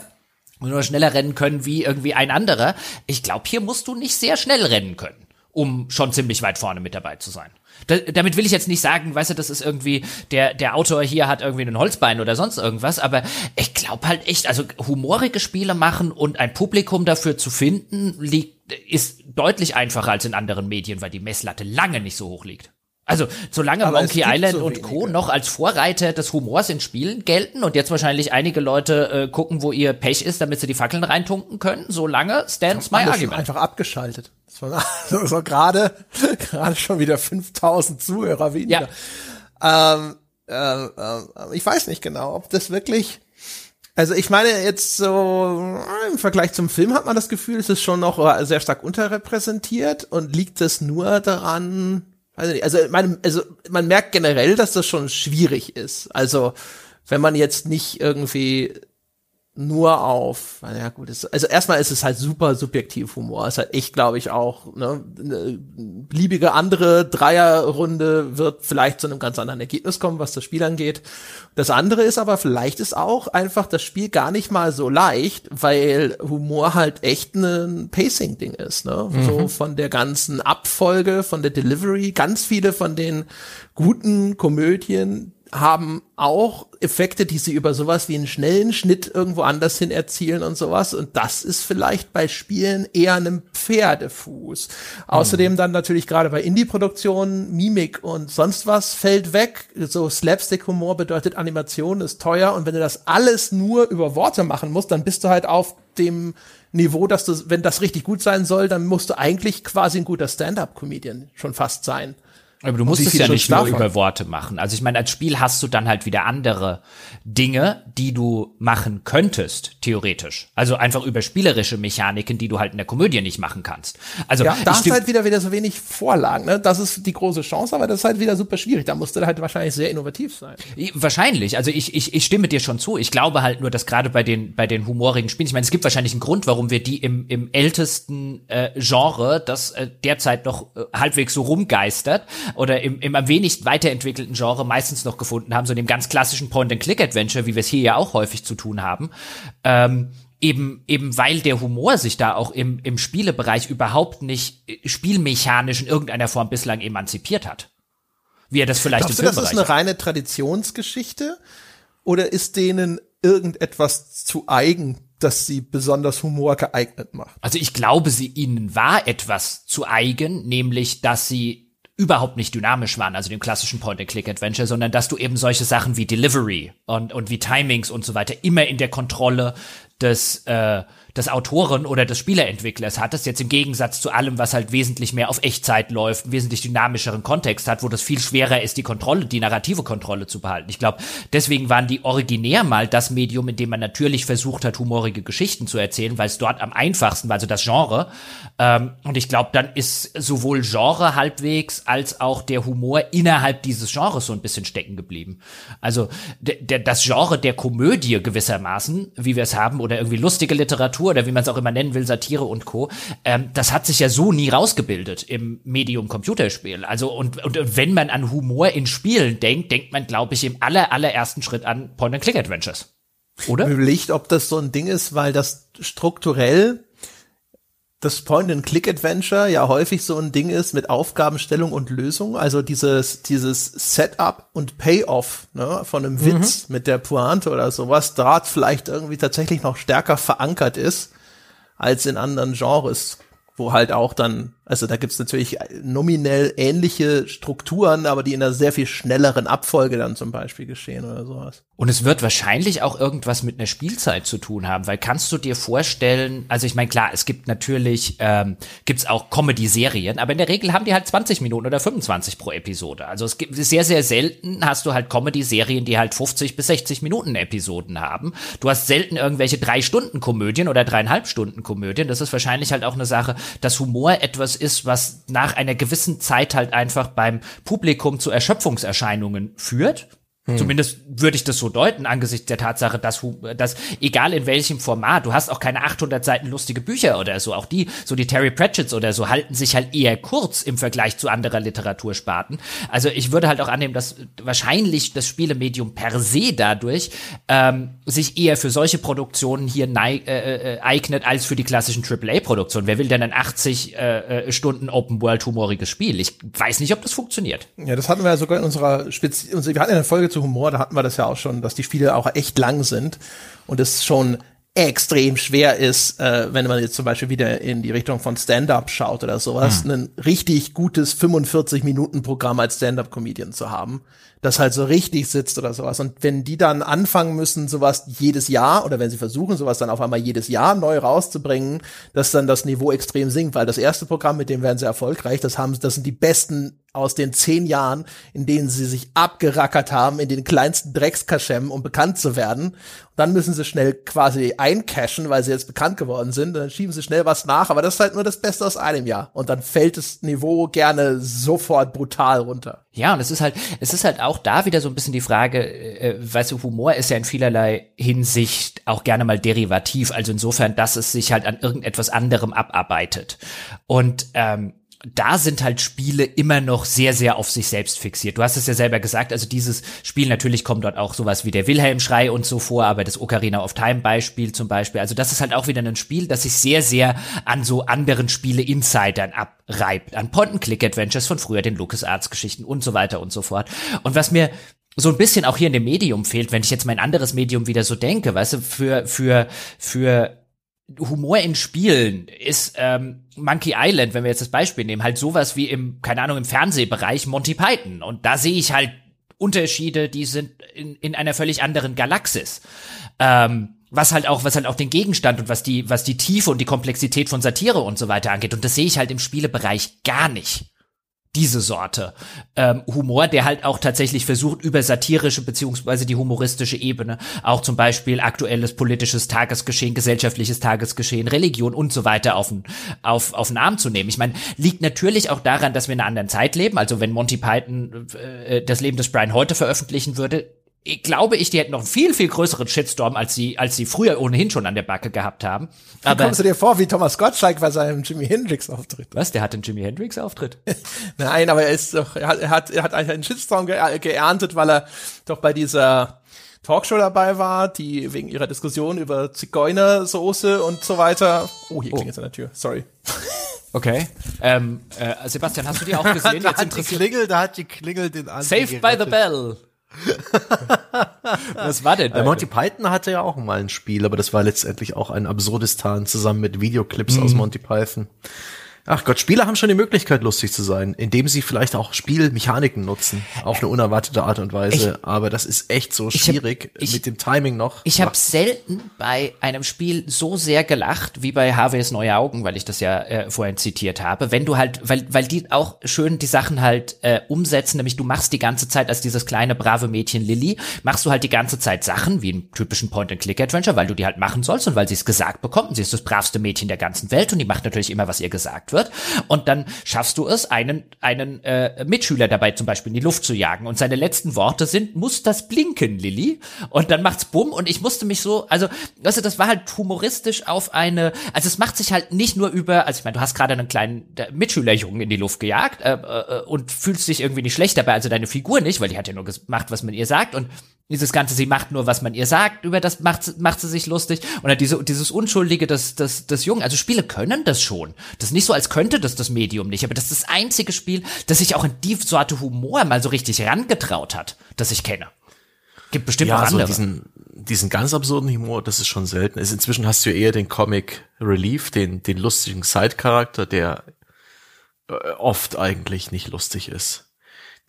nur schneller rennen können wie irgendwie ein anderer. Ich glaube, hier musst du nicht sehr schnell rennen können, um schon ziemlich weit vorne mit dabei zu sein. Da, damit will ich jetzt nicht sagen, weißt du, das ist irgendwie, der, der Autor hier hat irgendwie ein Holzbein oder sonst irgendwas, aber ich glaube halt echt, also humorige Spiele machen und ein Publikum dafür zu finden, liegt, ist deutlich einfacher als in anderen Medien, weil die Messlatte lange nicht so hoch liegt. Also, solange Aber Monkey Island so und Co. noch als Vorreiter des Humors in Spielen gelten und jetzt wahrscheinlich einige Leute äh, gucken, wo ihr Pech ist, damit sie die Fackeln reintunken können, solange stands my argument. einfach abgeschaltet. Das war so, so gerade, gerade schon wieder 5000 Zuhörer weniger. Ähm, ähm, ähm, ich weiß nicht genau, ob das wirklich, also ich meine jetzt so im Vergleich zum Film hat man das Gefühl, es ist schon noch sehr stark unterrepräsentiert und liegt es nur daran, nicht, also, meine, also man merkt generell, dass das schon schwierig ist. Also wenn man jetzt nicht irgendwie nur auf, ja gut, es, also erstmal ist es halt super subjektiv Humor. Es ist halt echt, glaube ich, auch ne, eine beliebige andere Dreierrunde wird vielleicht zu einem ganz anderen Ergebnis kommen, was das Spiel angeht. Das andere ist aber, vielleicht ist auch einfach das Spiel gar nicht mal so leicht, weil Humor halt echt ein Pacing-Ding ist. Ne? Mhm. So von der ganzen Abfolge, von der Delivery, ganz viele von den guten Komödien, haben auch Effekte, die sie über sowas wie einen schnellen Schnitt irgendwo anders hin erzielen und sowas. Und das ist vielleicht bei Spielen eher einem Pferdefuß. Mhm. Außerdem dann natürlich gerade bei Indie-Produktionen Mimik und sonst was fällt weg. So Slapstick-Humor bedeutet Animation ist teuer. Und wenn du das alles nur über Worte machen musst, dann bist du halt auf dem Niveau, dass du, wenn das richtig gut sein soll, dann musst du eigentlich quasi ein guter Stand-up-Comedian schon fast sein. Aber du musst es ja nicht nur über Worte machen. Also ich meine, als Spiel hast du dann halt wieder andere Dinge, die du machen könntest, theoretisch. Also einfach über spielerische Mechaniken, die du halt in der Komödie nicht machen kannst. Also ja, da hast halt wieder wieder so wenig Vorlagen. Ne? Das ist die große Chance, aber das ist halt wieder super schwierig. Da musst du halt wahrscheinlich sehr innovativ sein. Wahrscheinlich. Also ich, ich, ich stimme dir schon zu. Ich glaube halt nur, dass gerade bei den bei den humorigen Spielen, ich meine, es gibt wahrscheinlich einen Grund, warum wir die im, im ältesten äh, Genre, das äh, derzeit noch äh, halbwegs so rumgeistert, oder im, im am wenigst weiterentwickelten Genre meistens noch gefunden haben, so dem ganz klassischen Point-and-Click-Adventure, wie wir es hier ja auch häufig zu tun haben. Ähm, eben, eben weil der Humor sich da auch im, im Spielebereich überhaupt nicht äh, spielmechanisch in irgendeiner Form bislang emanzipiert hat. Wie er das vielleicht Glaubst im du, das ist eine reine Traditionsgeschichte? Oder ist denen irgendetwas zu eigen, dass sie besonders Humor geeignet macht? Also ich glaube, sie ihnen war etwas zu eigen, nämlich, dass sie überhaupt nicht dynamisch waren, also den klassischen Point-and-Click-Adventure, sondern dass du eben solche Sachen wie Delivery und, und wie Timings und so weiter immer in der Kontrolle des äh, des Autoren oder des Spielerentwicklers hat es jetzt im Gegensatz zu allem, was halt wesentlich mehr auf Echtzeit läuft, wesentlich dynamischeren Kontext hat, wo das viel schwerer ist, die Kontrolle, die narrative Kontrolle zu behalten. Ich glaube, deswegen waren die originär mal das Medium, in dem man natürlich versucht hat, humorige Geschichten zu erzählen, weil es dort am einfachsten war, also das Genre. Ähm, und ich glaube, dann ist sowohl Genre halbwegs als auch der Humor innerhalb dieses Genres so ein bisschen stecken geblieben. Also das Genre der Komödie gewissermaßen, wie wir es haben, oder irgendwie lustige Literatur, oder wie man es auch immer nennen will, Satire und Co., ähm, das hat sich ja so nie rausgebildet im Medium Computerspiel. Also und, und wenn man an Humor in Spielen denkt, denkt man, glaube ich, im aller, allerersten Schritt an Point-and-Click-Adventures. Oder? Überlegt, ob das so ein Ding ist, weil das strukturell das Point-and-Click-Adventure ja häufig so ein Ding ist mit Aufgabenstellung und Lösung. Also dieses, dieses Setup und Payoff ne, von einem Witz mhm. mit der Pointe oder sowas, dort vielleicht irgendwie tatsächlich noch stärker verankert ist als in anderen Genres, wo halt auch dann also da gibt's natürlich nominell ähnliche Strukturen, aber die in einer sehr viel schnelleren Abfolge dann zum Beispiel geschehen oder sowas. Und es wird wahrscheinlich auch irgendwas mit einer Spielzeit zu tun haben, weil kannst du dir vorstellen, also ich meine, klar, es gibt natürlich, ähm, gibt's auch Comedy-Serien, aber in der Regel haben die halt 20 Minuten oder 25 pro Episode. Also es gibt sehr, sehr selten hast du halt Comedy-Serien, die halt 50 bis 60 Minuten Episoden haben. Du hast selten irgendwelche drei Stunden Komödien oder dreieinhalb Stunden Komödien. Das ist wahrscheinlich halt auch eine Sache, dass Humor etwas ist, was nach einer gewissen Zeit halt einfach beim Publikum zu Erschöpfungserscheinungen führt. Hm. Zumindest würde ich das so deuten, angesichts der Tatsache, dass, dass egal in welchem Format, du hast auch keine 800 Seiten lustige Bücher oder so, auch die, so die Terry Pratchett's oder so, halten sich halt eher kurz im Vergleich zu anderer Literatursparten. Also ich würde halt auch annehmen, dass wahrscheinlich das Spielemedium per se dadurch ähm, sich eher für solche Produktionen hier äh, äh, eignet, als für die klassischen AAA-Produktionen. Wer will denn ein 80 äh, äh, Stunden Open-World-humoriges Spiel? Ich weiß nicht, ob das funktioniert. Ja, das hatten wir ja sogar in unserer Spezi wir hatten ja eine Folge zu Humor, da hatten wir das ja auch schon, dass die Spiele auch echt lang sind und es schon extrem schwer ist, äh, wenn man jetzt zum Beispiel wieder in die Richtung von Stand-up schaut oder sowas, hm. ein richtig gutes 45-Minuten-Programm als Stand-up-Comedian zu haben, das halt so richtig sitzt oder sowas. Und wenn die dann anfangen müssen, sowas jedes Jahr, oder wenn sie versuchen, sowas dann auf einmal jedes Jahr neu rauszubringen, dass dann das Niveau extrem sinkt, weil das erste Programm, mit dem werden sie erfolgreich, das haben, das sind die besten aus den zehn Jahren, in denen sie sich abgerackert haben in den kleinsten Dreckskaschem, um bekannt zu werden. Und dann müssen sie schnell quasi eincashen, weil sie jetzt bekannt geworden sind. Und dann schieben sie schnell was nach, aber das ist halt nur das Beste aus einem Jahr. Und dann fällt das Niveau gerne sofort brutal runter. Ja, und es ist halt, es ist halt auch da wieder so ein bisschen die Frage, äh, weißt du, Humor ist ja in vielerlei Hinsicht auch gerne mal derivativ, also insofern, dass es sich halt an irgendetwas anderem abarbeitet. Und ähm, da sind halt Spiele immer noch sehr, sehr auf sich selbst fixiert. Du hast es ja selber gesagt, also dieses Spiel, natürlich kommt dort auch sowas wie der Wilhelm-Schrei und so vor, aber das Ocarina of Time-Beispiel zum Beispiel, also das ist halt auch wieder ein Spiel, das sich sehr, sehr an so anderen Spiele-Insidern abreibt, an Point-and-Click-Adventures von früher, den LucasArts-Geschichten und so weiter und so fort. Und was mir so ein bisschen auch hier in dem Medium fehlt, wenn ich jetzt mein anderes Medium wieder so denke, weißt du, für, für, für Humor in Spielen ist ähm, Monkey Island, wenn wir jetzt das Beispiel nehmen, halt sowas wie im, keine Ahnung, im Fernsehbereich Monty Python. Und da sehe ich halt Unterschiede, die sind in, in einer völlig anderen Galaxis. Ähm, was halt auch, was halt auch den Gegenstand und was die, was die Tiefe und die Komplexität von Satire und so weiter angeht. Und das sehe ich halt im Spielebereich gar nicht diese Sorte ähm, Humor, der halt auch tatsächlich versucht, über satirische beziehungsweise die humoristische Ebene auch zum Beispiel aktuelles politisches Tagesgeschehen, gesellschaftliches Tagesgeschehen, Religion und so weiter auf den, auf, auf den Arm zu nehmen. Ich meine, liegt natürlich auch daran, dass wir in einer anderen Zeit leben. Also wenn Monty Python äh, das Leben des Brian heute veröffentlichen würde, ich glaube ich, die hätten noch einen viel, viel größeren Shitstorm, als sie, als sie früher ohnehin schon an der Backe gehabt haben. Aber kommst du dir vor, wie Thomas Gottschalk bei seinem Jimi Hendrix Auftritt? Was? Der hat einen Jimi Hendrix Auftritt? Nein, aber er ist doch, er hat, er hat, er hat eigentlich einen Shitstorm ge geerntet, weil er doch bei dieser Talkshow dabei war, die wegen ihrer Diskussion über Zigeunersoße und so weiter. Oh, hier klingelt oh. an der Tür. Sorry. Okay. Ähm, äh, Sebastian, hast du die auch gesehen? da, hat die Klingel, da hat die Klingel den an. Saved by the Bell. Was war denn? Äh, Monty Python hatte ja auch mal ein Spiel, aber das war letztendlich auch ein Absurdistan zusammen mit Videoclips mhm. aus Monty Python. Ach Gott, Spieler haben schon die Möglichkeit, lustig zu sein, indem sie vielleicht auch Spielmechaniken nutzen, auf eine unerwartete Art und Weise. Ich, Aber das ist echt so schwierig ich, mit dem Timing noch. Ich habe selten bei einem Spiel so sehr gelacht wie bei Harveys Neue Augen, weil ich das ja äh, vorhin zitiert habe. Wenn du halt, weil, weil die auch schön die Sachen halt äh, umsetzen, nämlich du machst die ganze Zeit als dieses kleine brave Mädchen Lilly, machst du halt die ganze Zeit Sachen wie im typischen Point-and-Click-Adventure, weil du die halt machen sollst und weil sie es gesagt bekommt. Und sie ist das bravste Mädchen der ganzen Welt und die macht natürlich immer, was ihr gesagt wird. Und dann schaffst du es, einen, einen äh, Mitschüler dabei zum Beispiel in die Luft zu jagen. Und seine letzten Worte sind, muss das blinken, Lilly? Und dann macht's bumm und ich musste mich so, also, weißt du, das war halt humoristisch auf eine, also es macht sich halt nicht nur über, also ich meine, du hast gerade einen kleinen Mitschülerjungen in die Luft gejagt äh, äh, und fühlst dich irgendwie nicht schlecht dabei, also deine Figur nicht, weil die hat ja nur gemacht, was man ihr sagt und dieses Ganze, sie macht nur, was man ihr sagt, über das macht, macht sie sich lustig. Und dann diese, dieses Unschuldige des, des, des Jungen. Also Spiele können das schon. Das ist nicht so, als könnte das das Medium nicht. Aber das ist das einzige Spiel, das sich auch in die Sorte Humor mal so richtig rangetraut hat, das ich kenne. Gibt bestimmt ja, auch andere. So diesen, diesen ganz absurden Humor, das ist schon selten. Also inzwischen hast du ja eher den Comic Relief, den, den lustigen Side-Charakter, der äh, oft eigentlich nicht lustig ist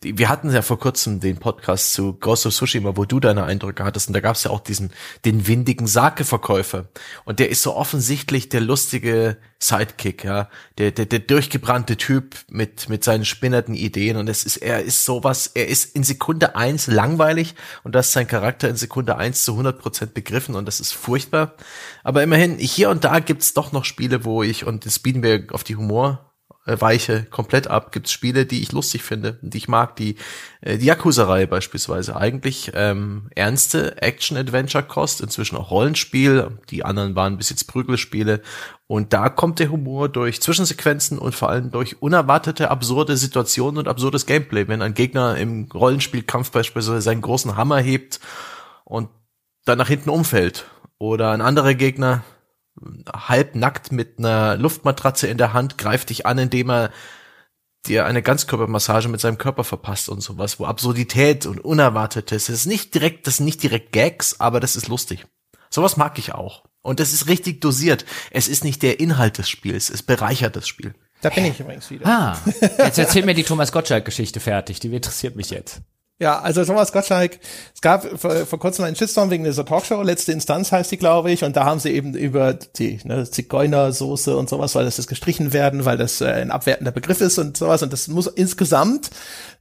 wir hatten ja vor kurzem den Podcast zu Ghost Tsushima, wo du deine Eindrücke hattest, und da gab es ja auch diesen, den windigen Sake-Verkäufer. Und der ist so offensichtlich der lustige Sidekick, ja, der, der, der durchgebrannte Typ mit, mit seinen spinnerten Ideen. Und es ist, er ist sowas, er ist in Sekunde eins langweilig und das ist sein Charakter in Sekunde eins zu 100 Prozent begriffen und das ist furchtbar. Aber immerhin, hier und da gibt's doch noch Spiele, wo ich, und das bieten wir auf die Humor äh, weiche komplett ab. Gibt Spiele, die ich lustig finde, die ich mag, die äh, die Yakuza-Reihe beispielsweise. Eigentlich ähm, ernste Action-Adventure-Kost, inzwischen auch Rollenspiel. Die anderen waren bis jetzt Prügelspiele. Und da kommt der Humor durch Zwischensequenzen und vor allem durch unerwartete, absurde Situationen und absurdes Gameplay. Wenn ein Gegner im Rollenspielkampf beispielsweise seinen großen Hammer hebt und dann nach hinten umfällt. Oder ein anderer Gegner halbnackt mit einer Luftmatratze in der Hand, greift dich an, indem er dir eine Ganzkörpermassage mit seinem Körper verpasst und sowas, wo Absurdität und Unerwartetes, das ist nicht direkt, das sind nicht direkt Gags, aber das ist lustig. Sowas mag ich auch. Und das ist richtig dosiert. Es ist nicht der Inhalt des Spiels, es bereichert das Spiel. Da bin ich übrigens wieder. Ah, jetzt erzähl mir die Thomas Gottschalk-Geschichte fertig, die interessiert mich jetzt. Ja, also Thomas Gottschalk, es gab vor, vor kurzem einen Shitstorm wegen dieser Talkshow, letzte Instanz heißt die, glaube ich, und da haben sie eben über die ne, Zigeunersoße und sowas, weil das ist gestrichen werden, weil das äh, ein abwertender Begriff ist und sowas. Und das muss insgesamt,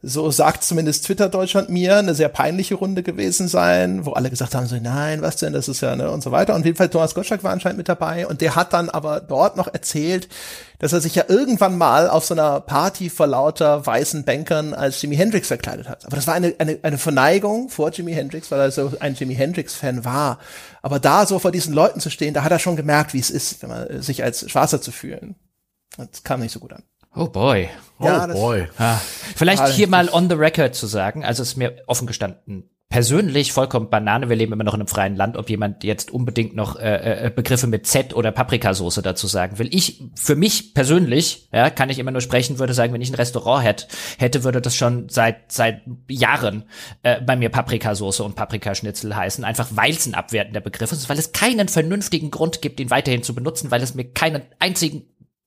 so sagt zumindest Twitter Deutschland mir, eine sehr peinliche Runde gewesen sein, wo alle gesagt haben so, nein, was denn, das ist ja, ne, und so weiter. Und auf jeden Fall Thomas Gottschalk war anscheinend mit dabei. Und der hat dann aber dort noch erzählt, dass er sich ja irgendwann mal auf so einer Party vor lauter weißen Bankern als Jimi Hendrix verkleidet hat. Aber das war eine, eine, eine Verneigung vor Jimi Hendrix, weil er so ein Jimi Hendrix-Fan war. Aber da so vor diesen Leuten zu stehen, da hat er schon gemerkt, wie es ist, wenn man sich als Schwarzer zu fühlen. Das kam nicht so gut an. Oh boy. Oh Ja, boy. Ah. Vielleicht hier mal on the record zu sagen, also es ist mir offen gestanden persönlich vollkommen Banane, wir leben immer noch in einem freien Land, ob jemand jetzt unbedingt noch äh, äh, Begriffe mit Z oder Paprikasauce dazu sagen will. Ich, für mich persönlich, ja, kann ich immer nur sprechen, würde sagen, wenn ich ein Restaurant hätte, hätte, würde das schon seit seit Jahren äh, bei mir Paprikasauce und Paprikaschnitzel heißen, einfach weil es ein abwertender Begriff ist, weil es keinen vernünftigen Grund gibt, ihn weiterhin zu benutzen, weil es mir keinen einzigen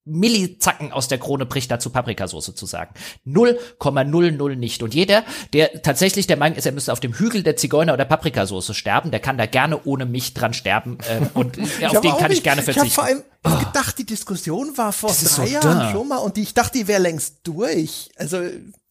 Millizacken aus der Krone bricht dazu Paprikasauce zu sagen. 0,00 nicht. Und jeder, der tatsächlich der Meinung ist, er müsste auf dem Hügel der Zigeuner oder Paprikasauce sterben, der kann da gerne ohne mich dran sterben. Äh, und auf den kann ich nicht- gerne Ich habe verzichten. vor allem gedacht, die Diskussion war vor Das drei so Jahren dumm. schon mal und die, ich dachte, die wäre längst durch. Also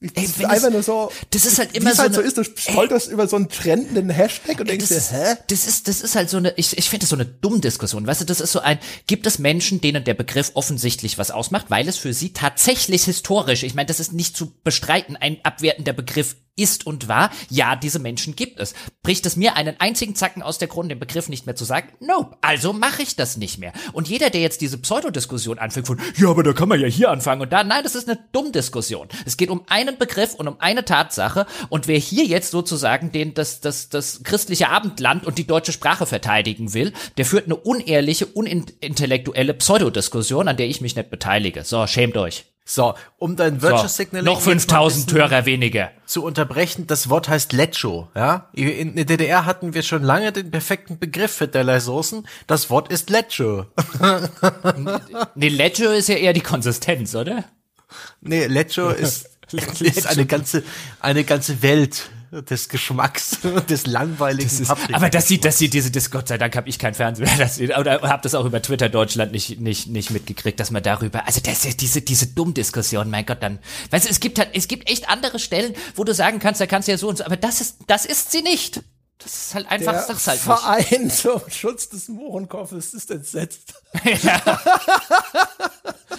ich, Ey, das ist einfach nur so. das ist halt immer so halt so eine- ist. Du stolperst über so einen trendenden Hashtag und denkst das, dir, hä? das ist, das ist halt so eine, ich, ich finde das so eine dumme Diskussion. Weißt du, das ist so ein, gibt es Menschen, denen der Begriff offensichtlich was ausmacht, weil es für sie tatsächlich historisch, ich meine, das ist nicht zu bestreiten, ein abwertender Begriff ist und war. Ja, diese Menschen gibt es. Bricht es mir einen einzigen Zacken aus der Krone, den Begriff nicht mehr zu sagen? Nope. Also mache ich das nicht mehr. Und jeder, der jetzt diese Pseudodiskussion anfängt von, ja, aber da kann man ja hier anfangen und da, nein, das ist eine Dummdiskussion. Es geht um einen Begriff und um eine Tatsache. Und wer hier jetzt sozusagen den, das, das, das christliche Abendland und die deutsche Sprache verteidigen will, der führt eine unehrliche, unintellektuelle Pseudodiskussion, an der ich mich nicht beteilige. So, schämt euch. So, um dein Virtual So, Signaling noch mal ein 5000 bisschen Hörer weniger. zu unterbrechen, das Wort heißt Lecho, ja? In der DDR hatten wir schon lange den perfekten Begriff für derlei Soßen. Das Wort ist Lecho. Nee, Ledger ist ja eher die Konsistenz, oder? Nee, Lecho ist, ist eine ganze, eine ganze Welt des Geschmacks, des langweiligen Paprika. Aber das sieht, das sieht diese Dis Gott sei Dank habe ich kein Fernsehen, das, oder habe das auch über Twitter Deutschland nicht nicht nicht mitgekriegt, dass man darüber, also das ist diese diese Dummdiskussion, mein Gott, dann, weißt du, es gibt halt, es gibt echt andere Stellen, wo du sagen kannst, da kannst du ja so und so, aber das ist das ist sie nicht. Das ist halt einfach, Der sag's halt nicht. Verein zum Schutz des Mohrenkopfes ist entsetzt.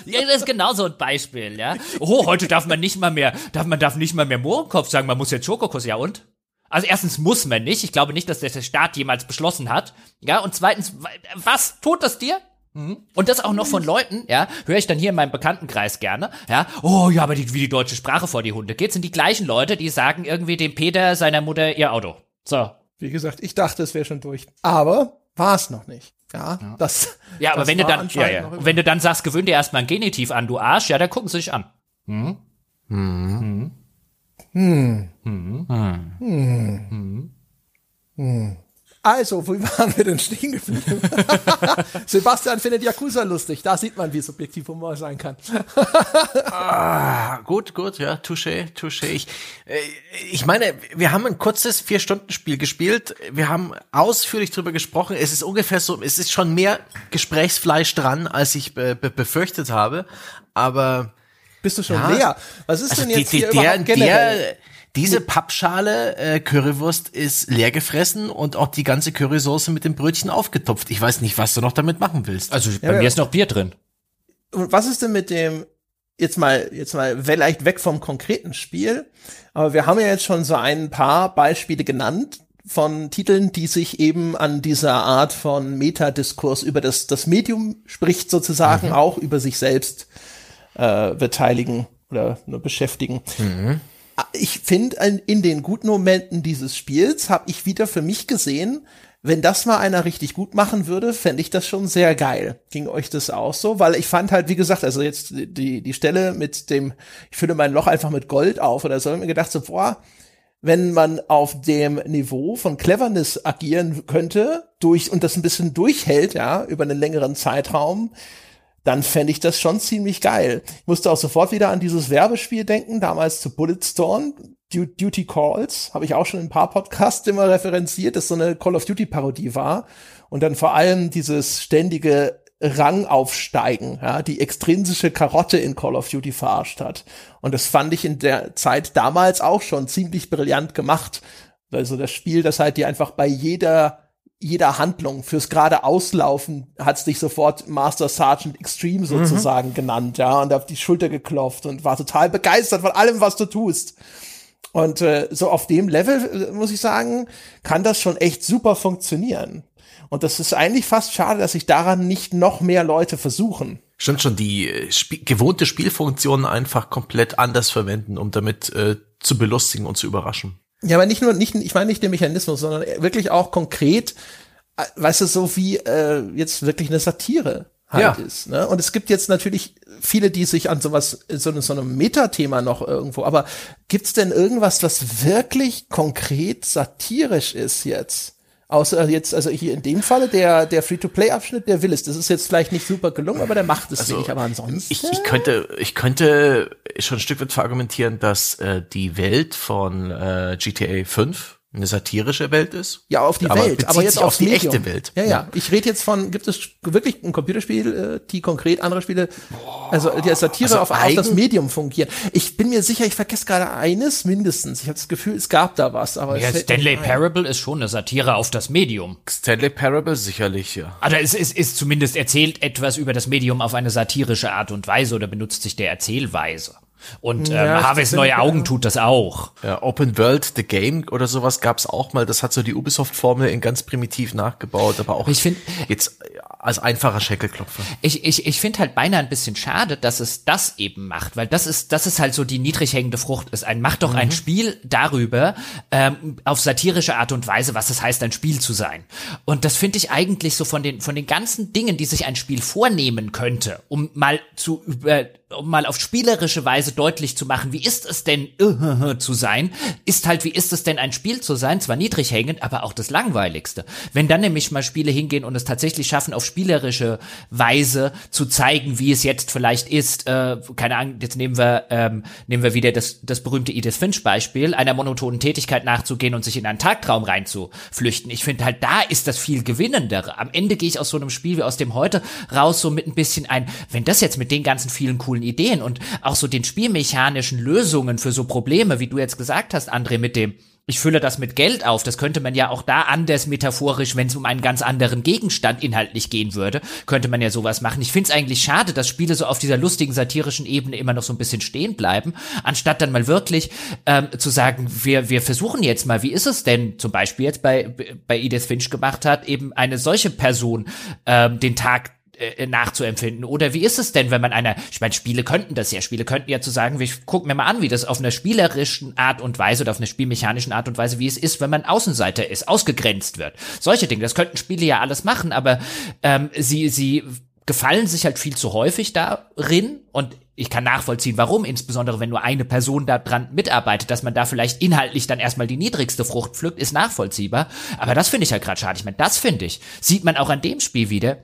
Ja, das ist genau so ein Beispiel, ja. Oh, heute darf man nicht mal mehr, darf man darf nicht mal mehr Mohrenkopf sagen, man muss jetzt Schokokuss, ja und? Also erstens muss man nicht, ich glaube nicht, dass das der Staat jemals beschlossen hat, ja, und zweitens, wa- was tut das dir? Mhm. Und das auch noch von Leuten, ja, höre ich dann hier in meinem Bekanntenkreis gerne, ja, oh ja, aber die, wie die deutsche Sprache vor die Hunde geht, sind die gleichen Leute, die sagen irgendwie dem Peter seiner Mutter ihr Auto. So. Wie gesagt, ich dachte, es wäre schon durch. Aber war es noch nicht. Ja, das. Ja, aber das wenn du dann, ja, ja. wenn du dann sagst, gewöhn dir erstmal ein Genitiv an, du Arsch, ja, dann gucken sie sich an. Also, wo waren wir denn stehen geblieben? Sebastian findet Yakuza lustig. Da sieht man, wie subjektiv Humor sein kann. Ah, gut, gut, ja, touché, touché. Ich, äh, ich meine, wir haben ein kurzes Vier-Stunden-Spiel gespielt. Wir haben ausführlich drüber gesprochen. Es ist ungefähr so, es ist schon mehr Gesprächsfleisch dran, als ich be be befürchtet habe. Aber Bist du schon Ja. leer? Was ist also denn die, jetzt die, hier der, überhaupt generell? der, diese Pappschale äh, Currywurst ist leer gefressen und auch die ganze Currysoße mit dem Brötchen aufgetopft. Ich weiß nicht, was du noch damit machen willst. Also bei ja. mir ist noch Bier drin. Und was ist denn mit dem, jetzt mal, jetzt mal vielleicht weg vom konkreten Spiel, aber wir haben ja jetzt schon so ein paar Beispiele genannt von Titeln, die sich eben an dieser Art von Metadiskurs über das, das Medium spricht sozusagen auch über sich selbst äh, beteiligen oder nur beschäftigen. Ich finde, in- den guten Momenten dieses Spiels habe ich wieder für mich gesehen, wenn das mal einer richtig gut machen würde, fände ich das schon sehr geil. Ging euch das auch so? Weil ich fand halt, wie gesagt, also jetzt die, die Stelle mit dem, ich fülle mein Loch einfach mit Gold auf oder so, ich mir gedacht so, boah, wenn man auf dem Niveau von Cleverness agieren könnte, durch, und das ein bisschen durchhält, ja, über einen längeren Zeitraum, dann fände ich das schon ziemlich geil. Ich musste auch sofort wieder an dieses Werbespiel denken, damals zu Bulletstorm. Du Duty Calls, habe ich auch schon in ein paar Podcasts immer referenziert, dass so eine Call of Duty Parodie war und dann vor allem dieses ständige Rangaufsteigen, ja, die extrinsische Karotte in Call of Duty verarscht hat. Und das fand ich in der Zeit damals auch schon ziemlich brillant gemacht. Also das Spiel, das halt dir einfach bei jeder jeder Handlung fürs gerade Auslaufen hat's dich sofort Master Sergeant Extreme mhm. sozusagen mhm. genannt, ja, und auf die Schulter geklopft und war total begeistert von allem, was du tust. Und äh, so auf dem Level, äh, muss ich sagen, kann das schon echt super funktionieren. Und das ist eigentlich fast schade, dass sich daran nicht noch mehr Leute versuchen. Stimmt schon, die äh, Sp gewohnte Spielfunktionen einfach komplett anders verwenden, um damit äh, zu belustigen und zu überraschen. Ja, aber nicht nur, nicht, ich meine nicht den Mechanismus, sondern wirklich auch konkret, äh, weißt du, so wie äh, jetzt wirklich eine Satire halt ja. ist. Ne? Und es gibt jetzt natürlich viele, die sich an sowas, so, so einem Metathema noch irgendwo, aber gibt's denn irgendwas, was wirklich konkret satirisch ist jetzt? Außer jetzt, also hier in dem Falle, der, der Free-to-Play-Abschnitt, der will es. Das ist jetzt vielleicht nicht super gelungen, aber der macht es also, nicht. Aber ansonsten. Ich, ich könnte, ich könnte schon ein Stück weit verargumentieren, dass äh, die Welt von äh, GTA 5 eine satirische Welt ist. Ja, auf die aber Welt, aber jetzt auf die Medium. echte Welt. Ja, ja. Ich rede jetzt von, gibt es wirklich ein Computerspiel, äh, die konkret andere Spiele, also die als Satire also auf, auf das Medium fungieren. Ich bin mir sicher, ich vergesse gerade eines mindestens. Ich habe das Gefühl, es gab da was, aber ja, Stanley Parable ist schon eine Satire auf das Medium. Stanley Parable sicherlich, ja. Also es ist, ist zumindest erzählt etwas über das Medium auf eine satirische Art und Weise oder benutzt sich der Erzählweise. Und ähm, ja, Harveys neue Augen tut das auch. Ja, Open World, The Game oder sowas gab's auch mal. Das hat so die Ubisoft-Formel in ganz primitiv nachgebaut, aber auch ich find, jetzt als einfacher Schäkelklopfer. Ich, ich, ich finde halt beinahe ein bisschen schade, dass es das eben macht, weil das ist, das ist halt so die niedrig hängende Frucht ist. Ein macht doch mhm. ein Spiel darüber, ähm, auf satirische Art und Weise, was es heißt, ein Spiel zu sein. Und das finde ich eigentlich so von den, von den ganzen Dingen, die sich ein Spiel vornehmen könnte, um mal zu über um mal auf spielerische Weise deutlich zu machen, wie ist es denn uh, zu sein, ist halt, wie ist es denn ein Spiel zu sein, zwar niedrig hängend, aber auch das langweiligste. Wenn dann nämlich mal Spiele hingehen und es tatsächlich schaffen, auf spielerische Weise zu zeigen, wie es jetzt vielleicht ist, äh, keine Ahnung, jetzt nehmen wir, ähm, nehmen wir wieder das, das berühmte Edith Finch Beispiel, einer monotonen Tätigkeit nachzugehen und sich in einen Tagtraum reinzuflüchten. Ich finde halt, da ist das viel gewinnendere. Am Ende gehe ich aus so einem Spiel wie aus dem heute raus so mit ein bisschen ein, wenn das jetzt mit den ganzen vielen coolen Ideen und auch so den spielmechanischen Lösungen für so Probleme, wie du jetzt gesagt hast, André, mit dem ich fülle das mit Geld auf. Das könnte man ja auch da anders metaphorisch, wenn es um einen ganz anderen Gegenstand inhaltlich gehen würde, könnte man ja sowas machen. Ich finde es eigentlich schade, dass Spiele so auf dieser lustigen satirischen Ebene immer noch so ein bisschen stehen bleiben, anstatt dann mal wirklich ähm, zu sagen, wir, wir versuchen jetzt mal, wie ist es denn zum Beispiel jetzt bei, bei Edith Finch gemacht hat, eben eine solche Person ähm, den Tag äh, nachzuempfinden? Oder wie ist es denn, wenn man einer, ich meine, Spiele könnten das ja, Spiele könnten ja zu sagen, wir gucken mir mal an, wie das auf einer spielerischen Art und Weise oder auf einer spielmechanischen Art und Weise, wie es ist, wenn man Außenseiter ist, ausgegrenzt wird. Solche Dinge, das könnten Spiele ja alles machen, aber ähm, sie, sie gefallen sich halt viel zu häufig darin und ich kann nachvollziehen, warum, insbesondere wenn nur eine Person da dran mitarbeitet, dass man da vielleicht inhaltlich dann erstmal die niedrigste Frucht pflückt, ist nachvollziehbar. Aber das finde ich halt gerade schade. Ich meine, das finde ich, sieht man auch an dem Spiel wieder,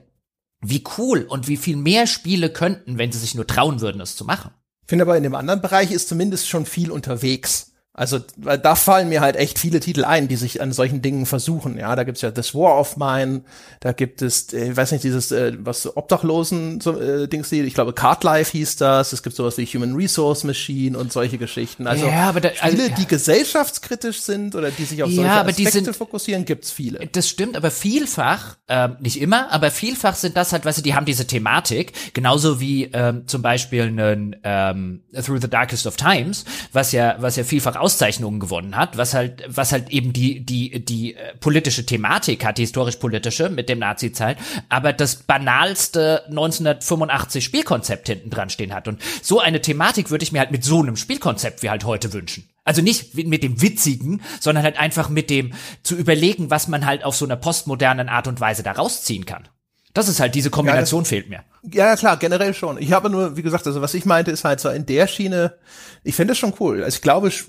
wie cool und wie viel mehr Spiele könnten, wenn sie sich nur trauen würden, es zu machen. Ich finde aber in dem anderen Bereich ist zumindest schon viel unterwegs. Also weil da fallen mir halt echt viele Titel ein, die sich an solchen Dingen versuchen. Ja, da gibt's ja This War of Mine, da gibt es, äh, ich weiß nicht, dieses äh, was Obdachlosen so, äh, Dings, ich glaube Card Life hieß das. Es gibt sowas wie Human Resource Machine und solche Geschichten. Also ja, aber da, also, Spiele, die gesellschaftskritisch sind oder die sich auf solche ja, Aspekte sind, fokussieren, gibt's viele. Das stimmt, aber vielfach, ähm, nicht immer, aber vielfach sind das halt, weißt du, die haben diese Thematik, genauso wie ähm, zum Beispiel ein ähm, Through the Darkest of Times, was ja, was ja vielfach Auszeichnungen gewonnen hat, was halt, was halt eben die, die, die äh, politische Thematik hat, die historisch-politische mit dem Nazi-Zeit, aber das banalste 1985 Spielkonzept hinten dran stehen hat. Und so eine Thematik würde ich mir halt mit so einem Spielkonzept wie halt heute wünschen. Also nicht mit dem Witzigen, sondern halt einfach mit dem zu überlegen, was man halt auf so einer postmodernen Art und Weise da rausziehen kann. Das ist halt, diese Kombination ja, das, fehlt mir. Ja, klar, generell schon. Ich habe nur, wie gesagt, also was ich meinte, ist halt so in der Schiene, ich finde es schon cool. Also ich glaube, ich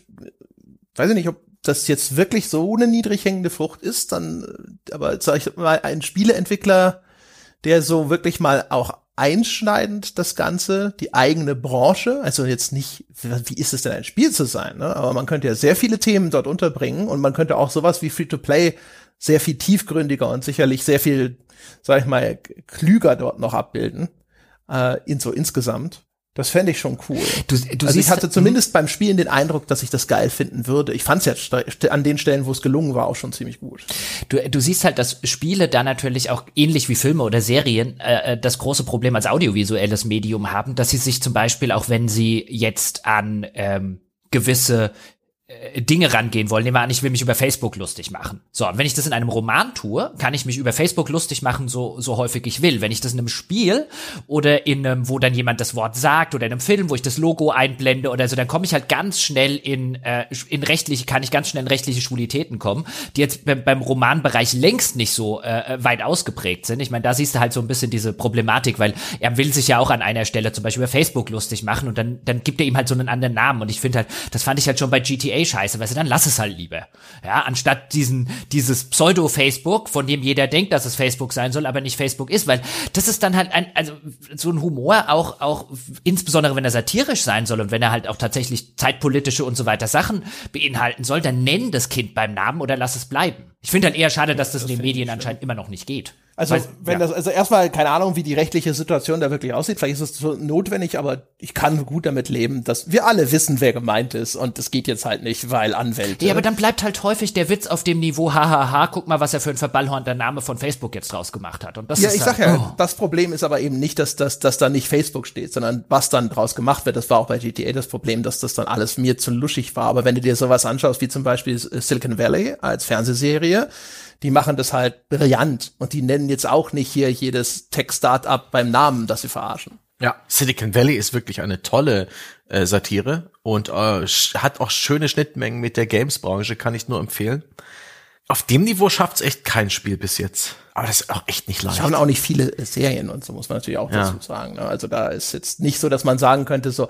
weiß ich nicht, ob das jetzt wirklich so eine niedrig hängende Frucht ist, dann, aber sag ich mal, ein Spieleentwickler, der so wirklich mal auch einschneidend, das Ganze, die eigene Branche. Also jetzt nicht, wie ist es denn ein Spiel zu sein, ne? aber man könnte ja sehr viele Themen dort unterbringen und man könnte auch sowas wie Free-to-Play sehr viel tiefgründiger und sicherlich sehr viel, sag ich mal, klüger dort noch abbilden, äh, in so insgesamt. Das fände ich schon cool. Du, du also siehst, ich hatte zumindest beim Spielen den Eindruck, dass ich das geil finden würde. Ich fand es ja st- an den Stellen, wo es gelungen war, auch schon ziemlich gut. Du, du siehst halt, dass Spiele da natürlich auch ähnlich wie Filme oder Serien äh, äh, das große Problem als audiovisuelles Medium haben, dass sie sich zum Beispiel, auch wenn sie jetzt an ähm, gewisse Dinge rangehen wollen. Nehmen wir an, ich will mich über Facebook lustig machen. So, und wenn ich das in einem Roman tue, kann ich mich über Facebook lustig machen, so, so häufig ich will. Wenn ich das in einem Spiel oder in einem, wo dann jemand das Wort sagt oder in einem Film, wo ich das Logo einblende oder so, dann komme ich halt ganz schnell in, äh, in rechtliche, kann ich ganz schnell in rechtliche Schwulitäten kommen, die jetzt beim, beim Romanbereich längst nicht so äh, weit ausgeprägt sind. Ich meine, da siehst du halt so ein bisschen diese Problematik, weil er will sich ja auch an einer Stelle zum Beispiel über Facebook lustig machen und dann, dann gibt er ihm halt so einen anderen Namen. Und ich finde halt, das fand ich halt schon bei GTA scheiße, weißt du, dann lass es halt lieber. Ja, anstatt diesen, dieses Pseudo-Facebook, von dem jeder denkt, dass es Facebook sein soll, aber nicht Facebook ist, weil das ist dann halt ein, also so ein Humor auch, auch, insbesondere wenn er satirisch sein soll und wenn er halt auch tatsächlich zeitpolitische und so weiter Sachen beinhalten soll, dann nenn das Kind beim Namen oder lass es bleiben. Ich finde dann eher schade, dass das, in den Medien anscheinend immer noch nicht geht. Also Weil- wenn ja. das, also erstmal keine Ahnung, wie die rechtliche Situation da wirklich aussieht. Vielleicht ist es so notwendig, aber ich kann gut damit leben, dass wir alle wissen, wer gemeint ist und das geht jetzt halt nicht, weil Anwälte. Ja, aber dann bleibt halt häufig der Witz auf dem Niveau, hahaha, guck mal, was er für ein verballhornter Name von Facebook jetzt draus gemacht hat. Und das ja, ist ich halt, sag ja, oh. das Problem ist aber eben nicht, dass, dass, dass da nicht Facebook steht, sondern was dann draus gemacht wird. Das war auch bei GTA das Problem, dass das dann alles mir zu luschig war. Aber wenn du dir sowas anschaust, wie zum Beispiel Silicon Valley als Fernsehserie, die machen das halt brillant und die nennen jetzt auch nicht hier jedes Tech-Startup beim Namen, das sie verarschen. Ja, Silicon Valley ist wirklich eine tolle äh, Satire und äh, hat auch schöne Schnittmengen mit der Games-Branche, kann ich nur empfehlen. Auf dem Niveau schafft's echt kein Spiel bis jetzt. Aber das ist auch echt nicht leicht. Die haben auch nicht viele Serien und so muss man natürlich auch Ja. dazu sagen. Ne? Also da ist jetzt nicht so, dass man sagen könnte so,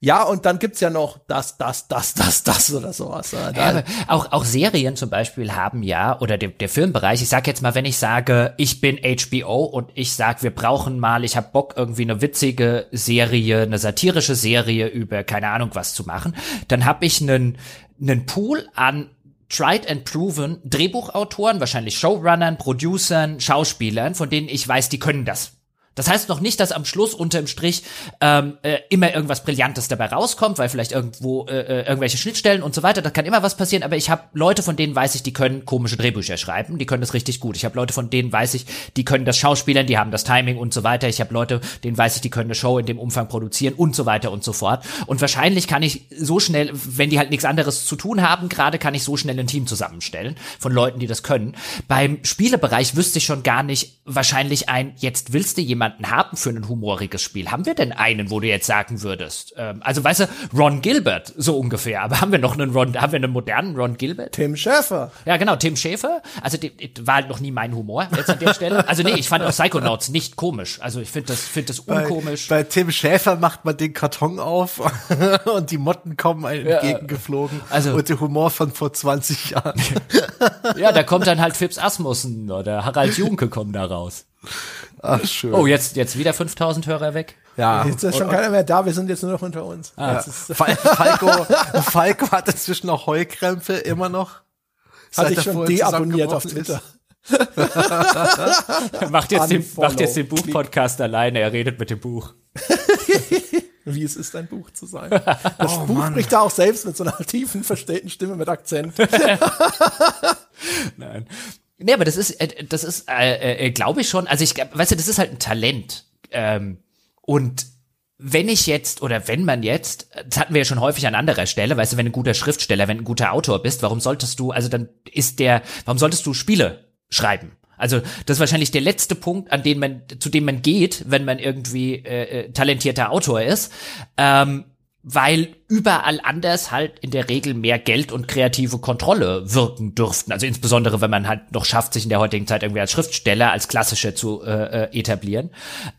ja, und dann gibt's ja noch das, das, das, das, das oder sowas. Ja, auch, auch Serien zum Beispiel haben ja, oder der, der Filmbereich, ich sag jetzt mal, wenn ich sage, ich bin HBO und ich sag, wir brauchen mal, ich hab Bock, irgendwie eine witzige Serie, eine satirische Serie über keine Ahnung was zu machen, dann hab ich einen, einen Pool an tried and proven Drehbuchautoren, wahrscheinlich Showrunnern, Producern, Schauspielern, von denen ich weiß, die können das. Das heißt noch nicht, dass am Schluss unterm Strich ähm, äh, immer irgendwas Brillantes dabei rauskommt, weil vielleicht irgendwo äh, äh, irgendwelche Schnittstellen und so weiter, da kann immer was passieren, aber ich habe Leute, von denen weiß ich, die können komische Drehbücher schreiben, die können das richtig gut. Ich habe Leute, von denen weiß ich, die können das Schauspielern, die haben das Timing und so weiter. Ich habe Leute, denen weiß ich, die können eine Show in dem Umfang produzieren und so weiter und so fort. Und wahrscheinlich kann ich so schnell, wenn die halt nichts anderes zu tun haben, gerade kann ich so schnell ein Team zusammenstellen von Leuten, die das können. Beim Spielebereich wüsste ich schon gar nicht wahrscheinlich ein, jetzt willst du jemanden haben für ein humoriges Spiel. Haben wir denn einen, wo du jetzt sagen würdest? Ähm, also weißt du, Ron Gilbert, so ungefähr. Aber haben wir noch einen Ron, haben wir einen modernen Ron Gilbert? Tim Schäfer. Ja, genau, Tim Schäfer. Also die, die, war halt noch nie mein Humor jetzt an der Stelle. Also nee, ich fand auch Psychonauts nicht komisch. Also ich finde das, finde das unkomisch. Bei, bei Tim Schäfer macht man den Karton auf und die Motten kommen einem entgegengeflogen. also- und der Humor von vor 20 Jahren. Ja, da kommt dann halt Fips Asmussen oder Harald Junke kommen da raus. Ach, schön. Oh, jetzt, jetzt wieder 5000 Hörer weg. ja. Jetzt ist schon keiner mehr da, wir sind jetzt nur noch unter uns. Ah. Ist, Fal- Falco, Falco hat inzwischen auch Heulkrämpfe, immer noch. hatte Seit ich er schon deabonniert auf Twitter. Macht jetzt, den, macht jetzt den Buchpodcast alleine, er redet mit dem Buch. Wie es ist, ein Buch zu sein. Das Buch spricht da auch selbst mit so einer tiefen, verstellten Stimme mit Akzent. Nein. Nee, aber das ist, äh, das ist, äh, äh, glaube ich schon, also ich, weißt du, das ist halt ein Talent. Ähm, und wenn ich jetzt, oder wenn man jetzt, das hatten wir ja schon häufig an anderer Stelle, weißt du, wenn ein guter Schriftsteller, wenn ein guter Autor bist, warum solltest du, also dann ist der, warum solltest du Spiele schreiben? Also das ist wahrscheinlich der letzte Punkt, an den man, zu dem man geht, wenn man irgendwie äh, äh, talentierter Autor ist, ähm, weil überall anders halt in der Regel mehr Geld und kreative Kontrolle wirken dürften. Also insbesondere, wenn man halt noch schafft, sich in der heutigen Zeit irgendwie als Schriftsteller, als klassischer zu äh, äh, etablieren.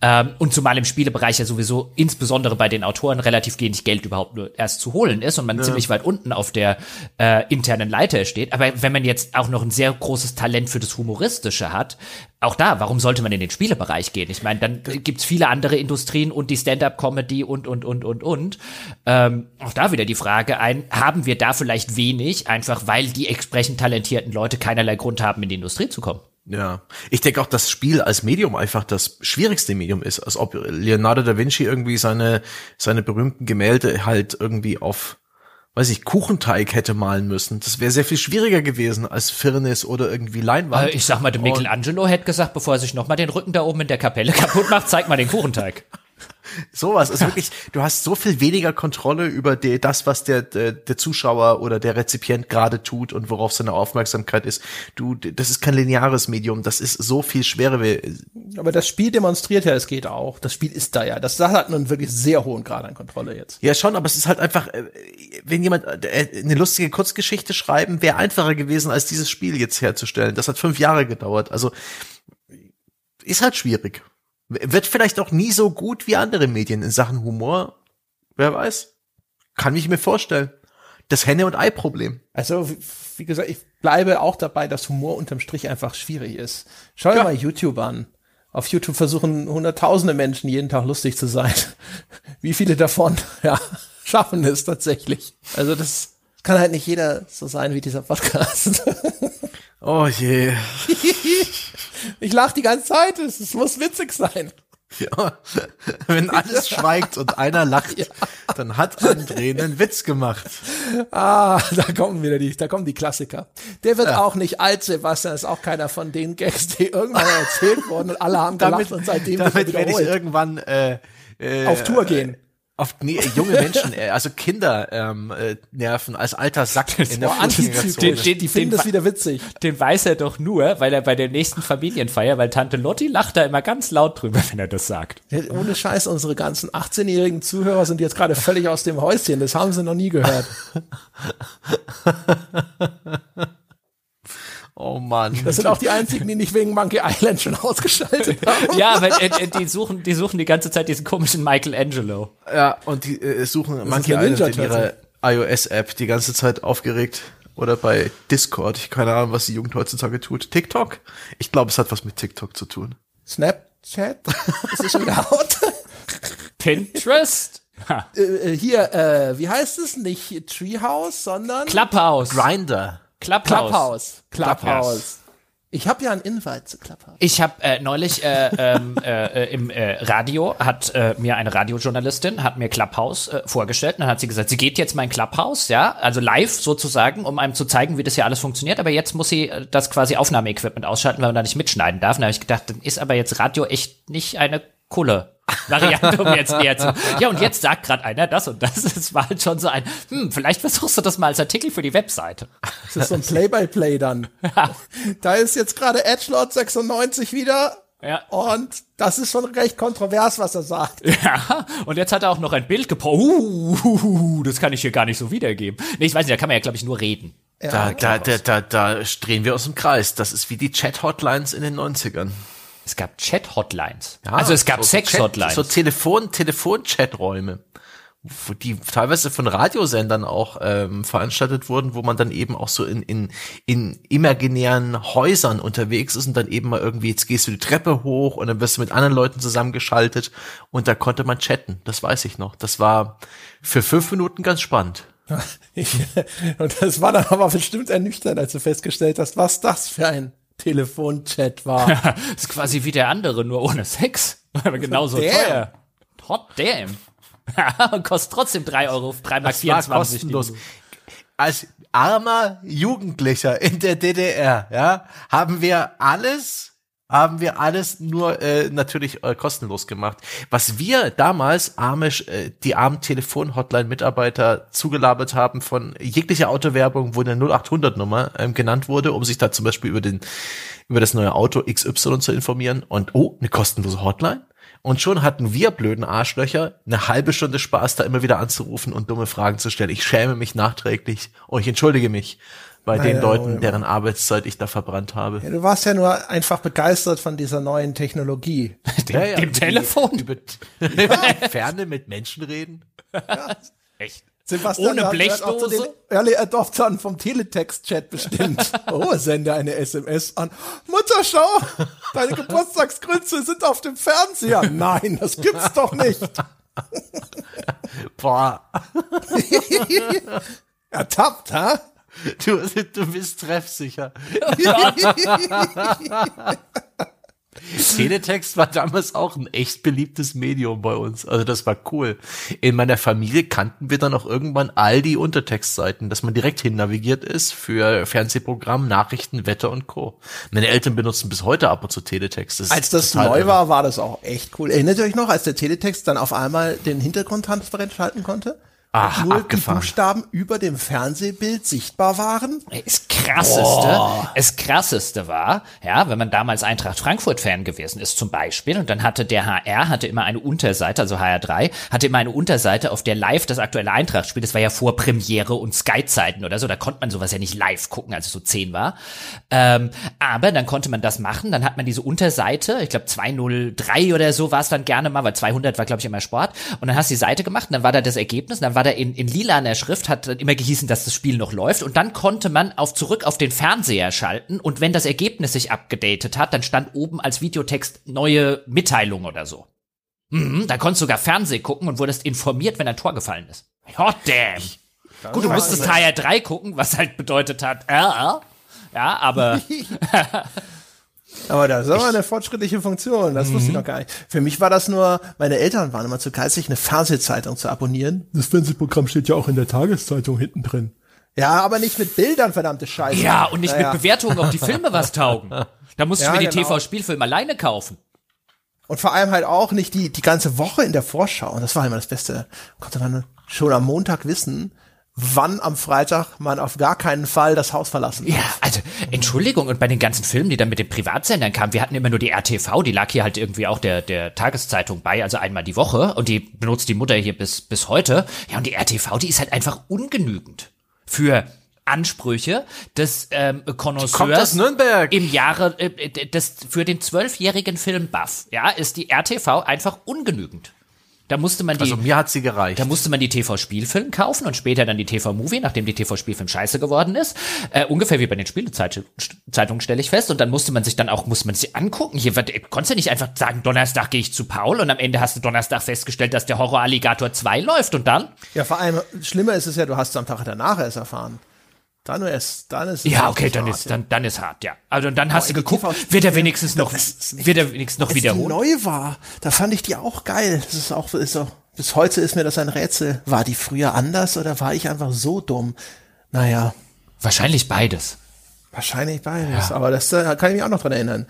Ähm, und zumal im Spielebereich ja sowieso insbesondere bei den Autoren relativ wenig Geld überhaupt nur erst zu holen ist und man ja. ziemlich weit unten auf der äh, internen Leiter steht. Aber wenn man jetzt auch noch ein sehr großes Talent für das Humoristische hat, auch da, warum sollte man in den Spielebereich gehen? Ich meine, dann gibt's viele andere Industrien und die Stand-up-Comedy und, und, und, und, und. Ähm, auch da wieder die Frage ein, haben wir da vielleicht wenig, einfach weil die entsprechend talentierten Leute keinerlei Grund haben, in die Industrie zu kommen? Ja, ich denke auch, dass Spiel als Medium einfach das schwierigste Medium ist, als ob Leonardo da Vinci irgendwie seine, seine berühmten Gemälde halt irgendwie auf weiß ich, Kuchenteig hätte malen müssen. Das wäre sehr viel schwieriger gewesen als Firnis oder irgendwie Leinwand. Äh, ich sag mal, der Michelangelo hätte gesagt, bevor er sich noch mal den Rücken da oben in der Kapelle kaputt macht, zeig mal den Kuchenteig. Sowas ist wirklich, du hast so viel weniger Kontrolle über die, das, was der, der, der Zuschauer oder der Rezipient gerade tut und worauf seine Aufmerksamkeit ist. Du, das ist kein lineares Medium, das ist so viel schwerer. Aber das Spiel demonstriert ja, es geht auch. Das Spiel ist da ja. Das, hat einen wirklich sehr hohen Grad an Kontrolle jetzt. Ja, schon, aber es ist halt einfach, äh, wenn jemand äh, eine lustige Kurzgeschichte schreiben, wäre einfacher gewesen, als dieses Spiel jetzt herzustellen. Das hat fünf Jahre gedauert. Also, ist halt schwierig. Wird vielleicht auch nie so gut wie andere Medien in Sachen Humor. Wer weiß. Kann ich mir vorstellen. Das Henne- und Ei-Problem. Also, wie gesagt, ich bleibe auch dabei, dass Humor unterm Strich einfach schwierig ist. Schau dir ja. mal YouTube an. Auf YouTube versuchen hunderttausende Menschen jeden Tag lustig zu sein. Wie viele davon, ja, schaffen es tatsächlich? Also das kann halt nicht jeder so sein wie dieser Podcast. Oh je. Ich lach die ganze Zeit, es, muss witzig sein. Ja, wenn alles schweigt und einer lacht, ja. dann hat André einen Witz gemacht. Ah, da kommen wieder die, da kommen die Klassiker. Der wird ja. auch nicht alt, Sebastian, ist auch keiner von den Gags, die irgendwann erzählt wurden und alle haben damit, gelacht und seitdem damit werde ich irgendwann äh, äh, auf Tour gehen auf nee, junge Menschen, äh, also Kinder ähm, äh, nerven als alter Sack in der. Den, den, die finden das wieder witzig. Den weiß er doch nur, weil er bei der nächsten Familienfeier, weil Tante Lotti lacht da immer ganz laut drüber, wenn er das sagt. Ohne Scheiß, unsere ganzen 18-jährigen Zuhörer sind jetzt gerade völlig aus dem Häuschen. Das haben sie noch nie gehört. Oh Mann. Das sind auch die einzigen, die nicht wegen Monkey Island schon ausgeschaltet haben. ja, aber äh, äh, die suchen, die suchen die ganze Zeit diesen komischen Michelangelo. Ja, und die äh, suchen das Monkey Island in ihrer iOS-App die ganze Zeit aufgeregt. Oder bei Discord. Ich keine Ahnung, was die Jugend heutzutage tut. TikTok? Ich glaube, es hat was mit TikTok zu tun. Snapchat? Ist das schon out? Pinterest? Äh, äh, hier, äh, wie heißt es? Nicht Treehouse, sondern Clubhouse. Grinder. Clubhouse. Clubhouse. Clubhouse. Ich habe ja einen Invite zu Clubhouse. Ich habe äh, neulich äh, ähm, äh, äh, im äh, Radio hat äh, mir eine Radiojournalistin hat mir Clubhouse äh, vorgestellt und dann hat sie gesagt, sie geht jetzt mein Clubhouse, ja, also live sozusagen, um einem zu zeigen, wie das hier alles funktioniert, aber jetzt muss sie äh, das quasi Aufnahmeequipment ausschalten, weil man da nicht mitschneiden darf. Und da habe ich gedacht, dann ist aber jetzt Radio echt nicht eine Kulle. Variante, um jetzt näher zu. Ja, und jetzt sagt gerade einer das und das. Es war halt schon so ein, hm, vielleicht versuchst du das mal als Artikel für die Webseite. Das ist so ein Play-by-Play -play dann. Ja. Da ist jetzt gerade Edgelord 96 wieder. Ja. Und das ist schon recht kontrovers, was er sagt. Ja, und jetzt hat er auch noch ein Bild gepostet. Uh, das kann ich hier gar nicht so wiedergeben. Nee, ich weiß nicht, da kann man ja, glaube ich, nur reden. Ja, da, da, da, da, da drehen wir aus dem Kreis. Das ist wie die Chat-Hotlines in den 90ern. Es gab Chat-Hotlines. Ja, also es gab so Sex-Hotlines. So Telefon, Telefon-Chaträume die teilweise von Radiosendern auch ähm, veranstaltet wurden, wo man dann eben auch so in, in, in imaginären Häusern unterwegs ist und dann eben mal irgendwie, jetzt gehst du die Treppe hoch und dann wirst du mit anderen Leuten zusammengeschaltet und da konnte man chatten, das weiß ich noch. Das war für fünf Minuten ganz spannend. und das war dann aber bestimmt ernüchternd, als du festgestellt hast, was das für ein Telefonchat war. das ist quasi wie der andere, nur ohne Sex. Aber genauso damn. teuer. Hot damn. Und kostet trotzdem drei Euro, drei Mark 24. kostenlos. Als armer Jugendlicher in der DDR, ja, haben wir alles haben wir alles nur äh, natürlich äh, kostenlos gemacht. Was wir damals arme, äh, die armen Telefon-Hotline-Mitarbeiter zugelabert haben von jeglicher Autowerbung, wo eine 0800-Nummer ähm, genannt wurde, um sich da zum Beispiel über den über das neue Auto XY zu informieren und oh, eine kostenlose Hotline. Und schon hatten wir blöden Arschlöcher eine halbe Stunde Spaß, da immer wieder anzurufen und dumme Fragen zu stellen. Ich schäme mich nachträglich und ich entschuldige mich bei den ja, Leuten, ja. deren Arbeitszeit ich da verbrannt habe. Ja, du warst ja nur einfach begeistert von dieser neuen Technologie. Ja, ja, dem über die- Telefon? Über Ferne mit Menschen reden. Echt? Sebastian Ohne Blechdose? den Early Adoptern vom Teletext-Chat bestimmt. Oh, sende eine SMS an. Mutter, schau, deine Geburtstagsgrütze sind auf dem Fernseher. Nein, das gibt's doch nicht. Boah, Ertappt, ha? Du, du bist treffsicher. Teletext war damals auch ein echt beliebtes Medium bei uns. Also das war cool. In meiner Familie kannten wir dann auch irgendwann all die Untertextseiten, dass man direkt hin navigiert ist für Fernsehprogramm, Nachrichten, Wetter und Co. Meine Eltern benutzen bis heute ab und zu Teletext. ist Als das neu irre. war, war das auch echt cool. Erinnert ihr euch noch, als der Teletext dann auf einmal den Hintergrund transparent schalten konnte? Ach, Nur abgefahren. die Buchstaben über dem Fernsehbild sichtbar waren? Das krasseste, das krasseste war, ja, wenn man damals Eintracht Frankfurt Fan gewesen ist zum Beispiel und dann hatte der HR hatte immer eine Unterseite, also HR3 hatte immer eine Unterseite, auf der live das aktuelle Eintracht spielt. Das war ja vor Premiere und Sky-Zeiten oder so, da konnte man sowas ja nicht live gucken, als es so 10 war. Ähm, aber dann konnte man das machen, dann hat man diese Unterseite, ich glaube 203 oder so war es dann gerne mal, weil 200 war glaube ich immer Sport und dann hast du die Seite gemacht und dann war da das Ergebnis und dann war da in, in lilaner Schrift, hat immer gehießen, dass das Spiel noch läuft und dann konnte man auf zurück auf den Fernseher schalten und wenn das Ergebnis sich abgedatet hat, dann stand oben als Videotext neue Mitteilung oder so. Mhm, da konntest du sogar Fernseh gucken und wurdest informiert, wenn ein Tor gefallen ist. Hot damn. Gut, du musstest HR3 gucken, was halt bedeutet hat, äh, ja, aber Aber das ist aber eine fortschrittliche Funktion, das wusste ich noch gar nicht. Für mich war das nur, meine Eltern waren immer zu geizig, eine Fernsehzeitung zu abonnieren. Das Fernsehprogramm steht ja auch in der Tageszeitung hinten drin. Ja, aber nicht mit Bildern, verdammte Scheiße. ja, und nicht Naja. mit Bewertungen, ob die Filme was taugen. Da musst Ja, du mir die genau. TV-Spielfilme alleine kaufen. Und vor allem halt auch nicht die, die ganze Woche in der Vorschau. Und das war immer das Beste. Konnte man schon am Montag wissen, wann am Freitag man auf gar keinen Fall das Haus verlassen darf. Ja, also Entschuldigung, und bei den ganzen Filmen, die dann mit den Privatsendern kamen, wir hatten immer nur die RTV, die lag hier halt irgendwie auch der, der Tageszeitung bei, also einmal die Woche, und die benutzt die Mutter hier bis, bis heute. Ja, und die RTV, die ist halt einfach ungenügend für Ansprüche des ähm, Connoisseurs Nürnberg. im Jahre äh, des für den zwölfjährigen Film Buff, ja, ist die RTV einfach ungenügend. Da musste man die Also mir hat sie gereicht. da musste man die TV-Spielfilm kaufen und später dann die TV-Movie, nachdem die TV-Spielfilm scheiße geworden ist. Äh, ungefähr wie bei den Spielezeitungen stelle ich fest. Und dann musste man sich dann auch, musste man sich angucken. Hier wird, konntest du nicht einfach sagen, Donnerstag gehe ich zu Paul und am Ende hast du Donnerstag festgestellt, dass der Horror Alligator 2 läuft und dann? Ja, vor allem, schlimmer ist es ja, du hast es am Tag danach erst erfahren. Dann erst, dann ist es Ja, okay, dann hart, ist, ja. dann, dann ist hart, ja. Also dann hast Boah, du geguckt, wird er wenigstens noch, ist wird er wenigstens noch wiederholt? neu war, da fand ich die auch geil. Das ist auch, ist so, bis heute ist mir das ein Rätsel. War die früher anders oder war ich einfach so dumm? Naja, Wahrscheinlich beides. wahrscheinlich beides. Aber das da kann ich mich auch noch dran erinnern.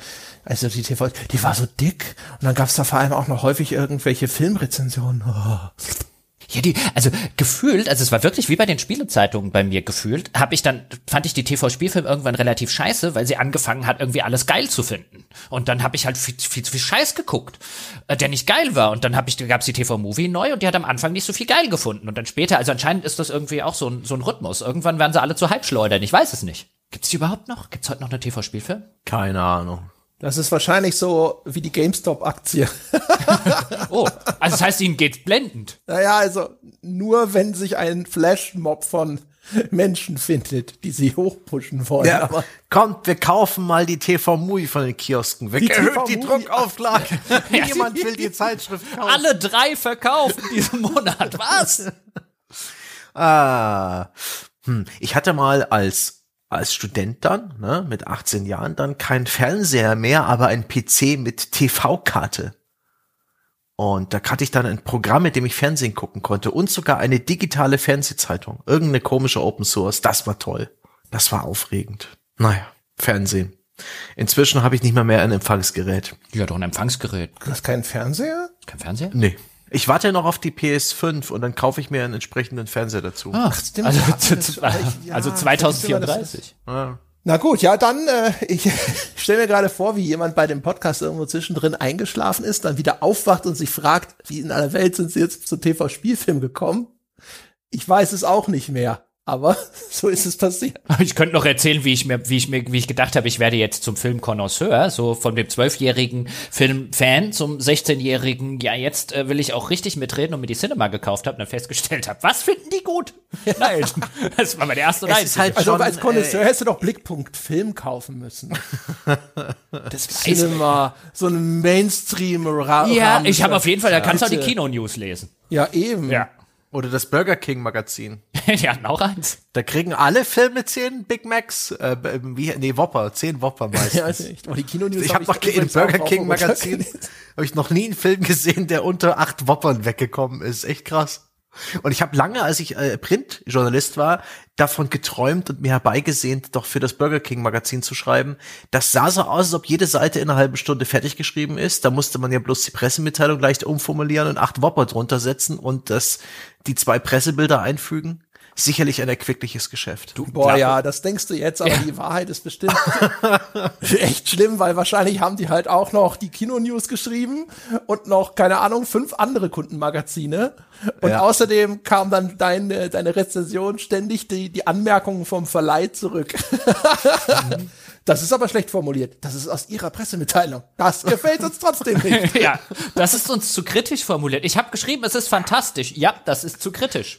Also die TV, die war so dick und dann gab's da vor allem auch noch häufig irgendwelche Filmrezensionen. Oh. Ja, die, also gefühlt, also es war wirklich wie bei den Spielezeitungen bei mir gefühlt, habe ich dann, fand ich die TV-Spielfilm irgendwann relativ scheiße, weil sie angefangen hat, irgendwie alles geil zu finden. Und dann habe ich halt viel, zu viel Scheiß geguckt, äh, der nicht geil war. Und dann hab ich, gab's die TV-Movie neu und die hat am Anfang nicht so viel geil gefunden. Und dann später, also anscheinend ist das irgendwie auch so ein, so ein Rhythmus. Irgendwann werden sie alle zu Halbschleudern, ich weiß es nicht. Gibt's die überhaupt noch? Gibt's heute noch eine TV-Spielfilm? Keine Ahnung. Das ist wahrscheinlich so wie die GameStop-Aktie. Oh, also das heißt, ihnen geht's blendend. Naja, also nur wenn sich ein Flashmob von Menschen findet, die sie hochpushen wollen. Ja, Aber kommt, wir kaufen mal die TV-Movie von den Kiosken weg. Die Erhöht die. Druckauflage. Niemand will die Zeitschrift kaufen. Alle drei verkaufen diesen Monat. Was? Ah, hm. Ich hatte mal als als Student dann, ne, mit 18 Jahren, dann kein Fernseher mehr, aber ein PC mit TV-Karte. Und da hatte ich dann ein Programm, mit dem ich Fernsehen gucken konnte und sogar eine digitale Fernsehzeitung. Irgendeine komische Open Source. Das war toll. Das war aufregend. Naja, Fernsehen. Inzwischen habe ich nicht mal mehr ein Empfangsgerät. Ja, doch ein Empfangsgerät. du hast keinen Fernseher? Kein Fernseher? Nee. Ich warte noch auf die PS5 und dann kaufe ich mir einen entsprechenden Fernseher dazu. Ach, stimmt. also, Ja, das- also ja, 2034. Ja. Na gut, ja, dann, äh, ich stelle mir gerade vor, wie jemand bei dem Podcast irgendwo zwischendrin eingeschlafen ist, dann wieder aufwacht und sich fragt, wie in aller Welt sind sie jetzt zu TV-Spielfilm gekommen? Ich weiß es auch nicht mehr. Aber so ist es passiert. Ich könnte noch erzählen, wie ich mir, wie ich mir, wie ich gedacht habe, ich werde jetzt zum Filmkonnoisseur, so von dem zwölfjährigen Filmfan zum 16-jährigen, ja, jetzt äh, will ich auch richtig mitreden und mir die Cinema gekauft habe und dann festgestellt habe, was finden die gut? Nein, das war meine erste Es ist halt Also schon, als Connoisseur äh, hättest du doch Blickpunkt Film kaufen müssen. Das Cinema, so ein mainstream Ja, ich habe auf jeden Fall, da kannst du auch die. Kino-News lesen. Ja, eben. Ja. Oder das Burger King Magazin. ja, noch eins. Da kriegen alle Filme 10 Big Macs, äh, wie, nee, Whopper, 10 Whopper meistens. Ja, weiß nicht. Aber die ich habe noch im Burger King Magazin habe ich noch nie einen Film gesehen, der unter acht Whoppern weggekommen ist. Echt krass. Und ich habe lange, als ich äh, Printjournalist war, davon geträumt und mir herbeigesehnt, doch für das Burger King Magazin zu schreiben. Das sah so aus, als ob jede Seite in einer halben Stunde fertig geschrieben ist. Da musste man ja bloß die Pressemitteilung leicht umformulieren und acht Whopper drunter setzen und das die zwei Pressebilder einfügen. Sicherlich ein erquickliches Geschäft. Boah, Klar. ja, das denkst du jetzt, aber die Wahrheit ist bestimmt echt schlimm, weil wahrscheinlich haben die halt auch noch die Kino-News geschrieben und noch, keine Ahnung, fünf andere Kundenmagazine. Und Ja. außerdem kam dann deine, deine Rezension ständig die, die Anmerkungen vom Verleih zurück. Das ist aber schlecht formuliert. Das ist aus ihrer Pressemitteilung. Das gefällt uns trotzdem nicht. ja, das ist uns zu kritisch formuliert. Ich habe geschrieben, es ist fantastisch. Ja, das ist zu kritisch.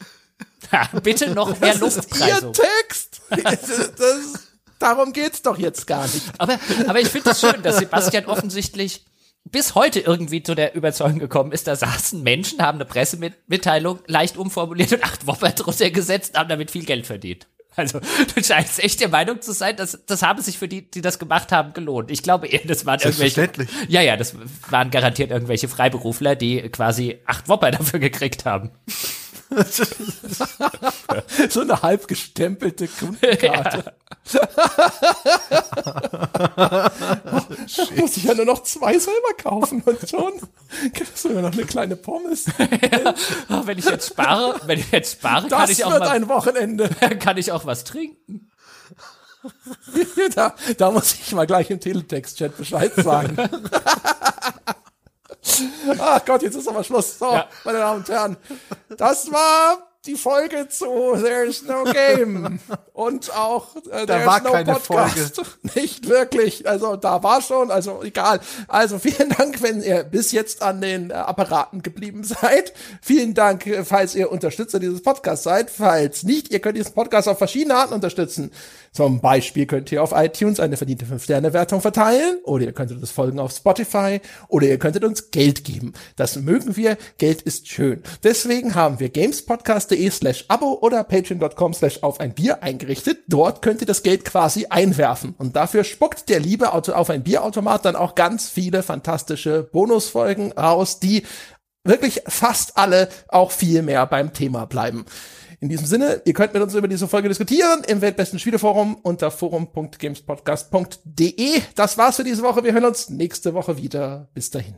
Bitte noch mehr Das ist ihr. Text. Das, das, darum geht's doch jetzt gar nicht. Aber, aber ich finde es schön, dass Sebastian offensichtlich bis heute irgendwie zu der Überzeugung gekommen ist, da saßen Menschen, haben eine Pressemitteilung leicht umformuliert und acht Wopper drunter gesetzt, haben damit viel Geld verdient. Also du scheinst echt der Meinung zu sein, dass das haben sich für die, die das gemacht haben, gelohnt. Ich glaube eher, das waren irgendwelche. Ja, ja, das waren garantiert irgendwelche Freiberufler, die quasi acht Wopper dafür gekriegt haben. So eine halb gestempelte Kundenkarte. Muss ich ja nur noch zwei selber kaufen und schon gibt es sogar noch eine kleine Pommes. Ah, Wenn ich jetzt spare, wenn ich jetzt spare, kann Das ich auch wird mal, ein Wochenende. kann ich auch was trinken. da, da muss ich mal gleich im Teletext-Chat Bescheid sagen. Ach Gott, jetzt ist aber Schluss. So, Ja. meine Damen und Herren. Das war die Folge zu There's No Game. Und auch äh, Da There's war no keine Podcast. Nicht wirklich. Also da war schon, also egal. Also vielen Dank, wenn ihr bis jetzt an den äh, Apparaten geblieben seid. Vielen Dank, äh, falls ihr Unterstützer dieses Podcasts seid. Falls nicht, ihr könnt diesen Podcast auf verschiedene Arten unterstützen. Zum Beispiel könnt ihr auf iTunes eine verdiente 5-Sterne-Wertung verteilen oder ihr könntet uns folgen auf Spotify oder ihr könntet uns Geld geben. Das mögen wir. Geld ist schön. Deswegen haben wir gamespodcast.de slash abo oder patreon.com slash auf ein Bier eingerichtet. Dort könnt ihr das Geld quasi einwerfen. Und dafür spuckt der liebe Auto auf ein Bierautomat dann auch ganz viele fantastische Bonusfolgen raus, die wirklich fast alle auch viel mehr beim Thema bleiben. In diesem Sinne, ihr könnt mit uns über diese Folge diskutieren im Weltbesten Spieleforum unter forum.gamespodcast.de. Das war's für diese Woche. Wir hören uns nächste Woche wieder. Bis dahin.